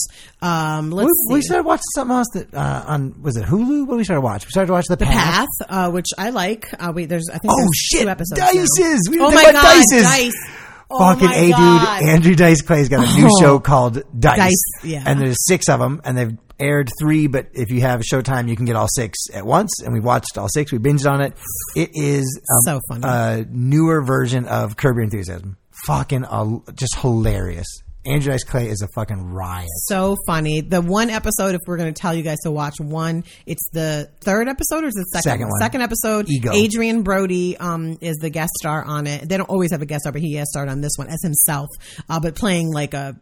Um, We, let's we see. started watching something else that uh, on was it Hulu? What we started watch? We started to watch The, the Path. path, uh, which I like. Uh, wait, there's I think Oh there's shit! two episodes. Dices. now. We oh my god, Dices. Dice. Oh Fucking a dude, Andrew Dice Clay's got a new Oh. show called Dice, Dice, yeah. and there's six of them, and they've aired three. But if you have Showtime, you can get all six at once. And we watched all six. We binged on it. It is um, So funny. a newer version of Curb Your Enthusiasm. Fucking uh, just hilarious. Andrew Dice Clay is a fucking riot. So funny. The one episode, if we're going to tell you guys to watch one, it's the third episode or is it the second? Second one. Second episode. Ego. Adrien Brody um, is the guest star on it. They don't always have a guest star, but he has starred on this one as himself, uh, but playing like a,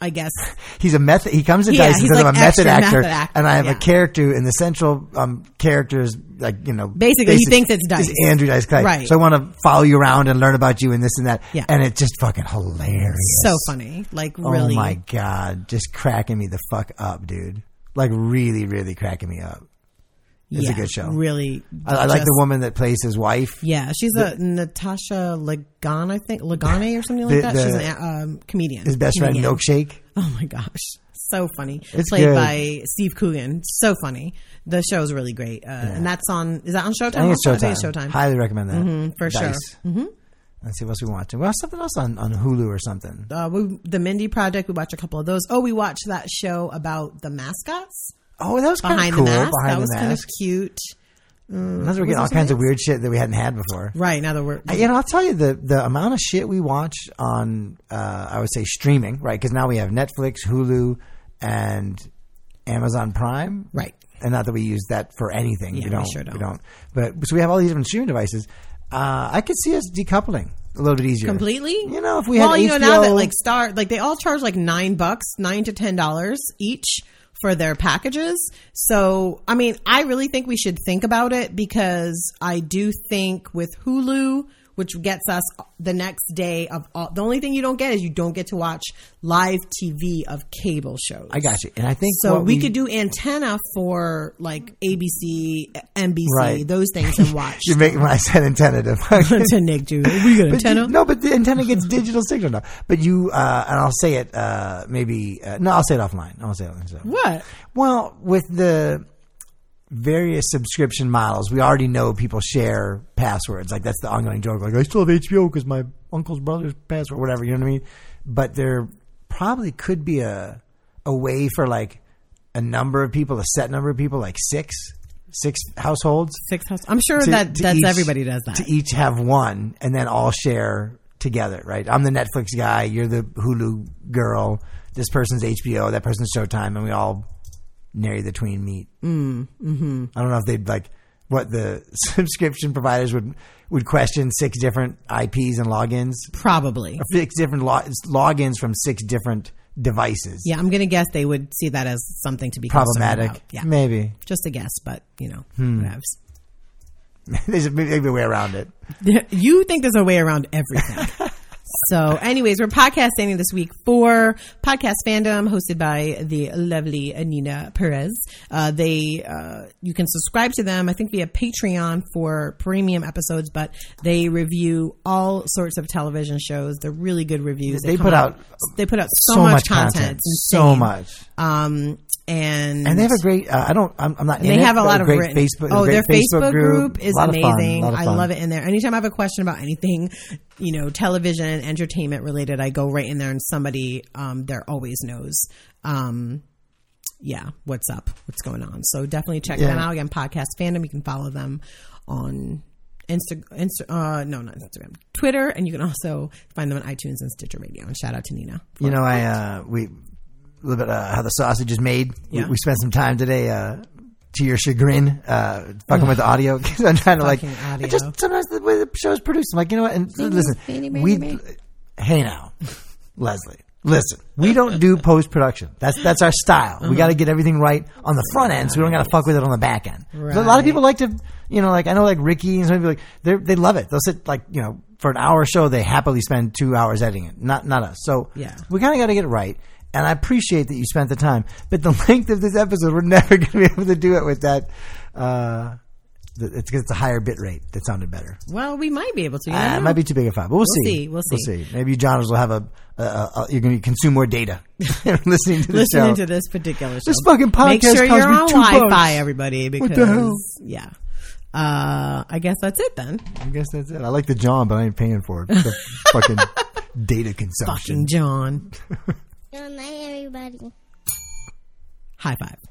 I guess, He's a method. He comes to Yeah, Dice he's because like I'm a method actor, method actor, and I have yeah. a character, and the central um, character is like you know Basically, he thinks it's Dice. Andrew Dice Clay. Right. So I want to follow you around and learn about you and this and that. Yeah. And it's just fucking hilarious. so funny. Like really. Oh my god, just cracking me the fuck up, dude. Like really, really cracking me up. It's yeah, a good show. Really. I, I like the woman that plays his wife. Yeah, she's a Natasha Lagan, I think, Lagane or something like The- that. the- she's an um, comedian. His best friend Comedian. Milkshake. Oh my gosh, so funny! It's Played good. by Steve Coogan. So funny. The show is really great, uh, and that's on. Is that on Showtime? I think it's? Showtime. Think it's Showtime. Highly recommend that. Mhm, for Dice. sure. hmm Let's see what else we watching. Well, something else on, on Hulu or something. Uh, we, the Mindy Project. We watched a couple of those. Oh, we watched that show about the mascots. Oh, that was kinda cool, the mask. Behind that the was kind of cute. Mm, Now that we're getting all kinds of weird shit that we hadn't had before. Right now that we're You know, I'll tell you the the amount of shit we watch on, uh, I would say streaming, right? Because now we have Netflix, Hulu, and Amazon Prime, right? And not that we use that for anything. Yeah, we we don't. sure don't. But so we have all these different streaming devices. Uh, I could see us decoupling a little bit easier. completely. You know, if we well, had you know now that like Star, like they all charge like nine bucks, nine to ten dollars each for their packages. So, I mean, I really think we should think about it because I do think with Hulu, which gets us the next day of all, the only thing you don't get is you don't get to watch live TV of cable shows. I got you, and I think So what we, could do antenna for like ABC, NBC, Right. those things and watch. You make when I said antenna to, to Nick, dude. We got antenna. you- no, but the antenna gets digital signal now. But you, uh, and I'll say it, uh, maybe, uh, no, I'll say it offline. I'll say it offline. So. What? Well, with the various subscription models, we already know people share passwords. Like that's the ongoing joke. Like I still have HBO because my uncle's brother's password, whatever. You know what I mean? But there probably could be a a way for like a number of people, a set number of people, like six, six households. Six house. I'm sure to- that to that's each- everybody does that. To each have one, and then all share together. Right? I'm the Netflix guy. You're the Hulu girl. This person's HBO. That person's Showtime, and we all nary the tween meet. Mm, hmm I don't know if they'd like what the subscription providers would would question six different IPs and logins. Probably. Six different lo- logins from six different devices. Yeah, I'm gonna guess they would see that as something to be Problematic. Yeah, Maybe. just a guess, but you know, Hmm. There's maybe a way around it. You think there's a way around everything. So, anyways, we're podcasting this week for Podcast Fandom, hosted by the lovely Anina Perez. Uh, they, uh, you can subscribe to them, I think via Patreon for premium episodes, but they review all sorts of television shows. They're really good reviews. They come put out they put out so, so much, much content. content. So much. Um, and And they have a great. Uh, I don't. I'm, I'm not. they it, have a but lot of great written. Facebook. oh, their Facebook group, is A lot of fun, amazing. a I love it in there. Anytime I have a question about anything, you know, television, and entertainment related, I go right in there, and somebody um, there always knows. Um, yeah, what's up? What's going on? So definitely check Yeah. them out. Again, podcast fandom. You can follow them on. Insta, Insta, uh, no, not Instagram, Twitter, and you can also find them on iTunes and Stitcher Radio. And shout out to Nina. You know, I uh, we a little bit uh, how the sausage is made. Yeah. We, we spent some time today. Uh, to your chagrin, uh, fucking with the audio because I'm trying to like. Just sometimes the way the show's produced, I'm like, you know what? And listen, we. Hey now, Leslie. Listen, we don't do post production. That's that's our style. Uh-huh. We got to get everything right on the front end, so we don't got to fuck with it on the back end. So a lot of people like to, you know, like I know like Ricky and some people like they they love it. They'll sit like you know for an hour show, they happily spend two hours editing it. Not not us. So Yeah. we kind of got to get it right. And I appreciate that you spent the time, but the length of this episode, we're never going to be able to do it with that. Uh, The- It's because it's a higher bit rate that sounded better. Well, we might be able to. Uh, it might be too big a file, but we'll, see. We'll see. see, we'll see. Maybe you Jawners will have a, a, a, a you're going to consume more data listening to the listening show. to this particular show. This fucking podcast Make sure you're on Wi-Fi, bucks. everybody. Because What the hell? yeah, uh, I guess that's it then. I guess that's it. I like the Jawn, but I ain't paying for it. The fucking data consumption. Fucking Jawn. Good night, everybody. High five.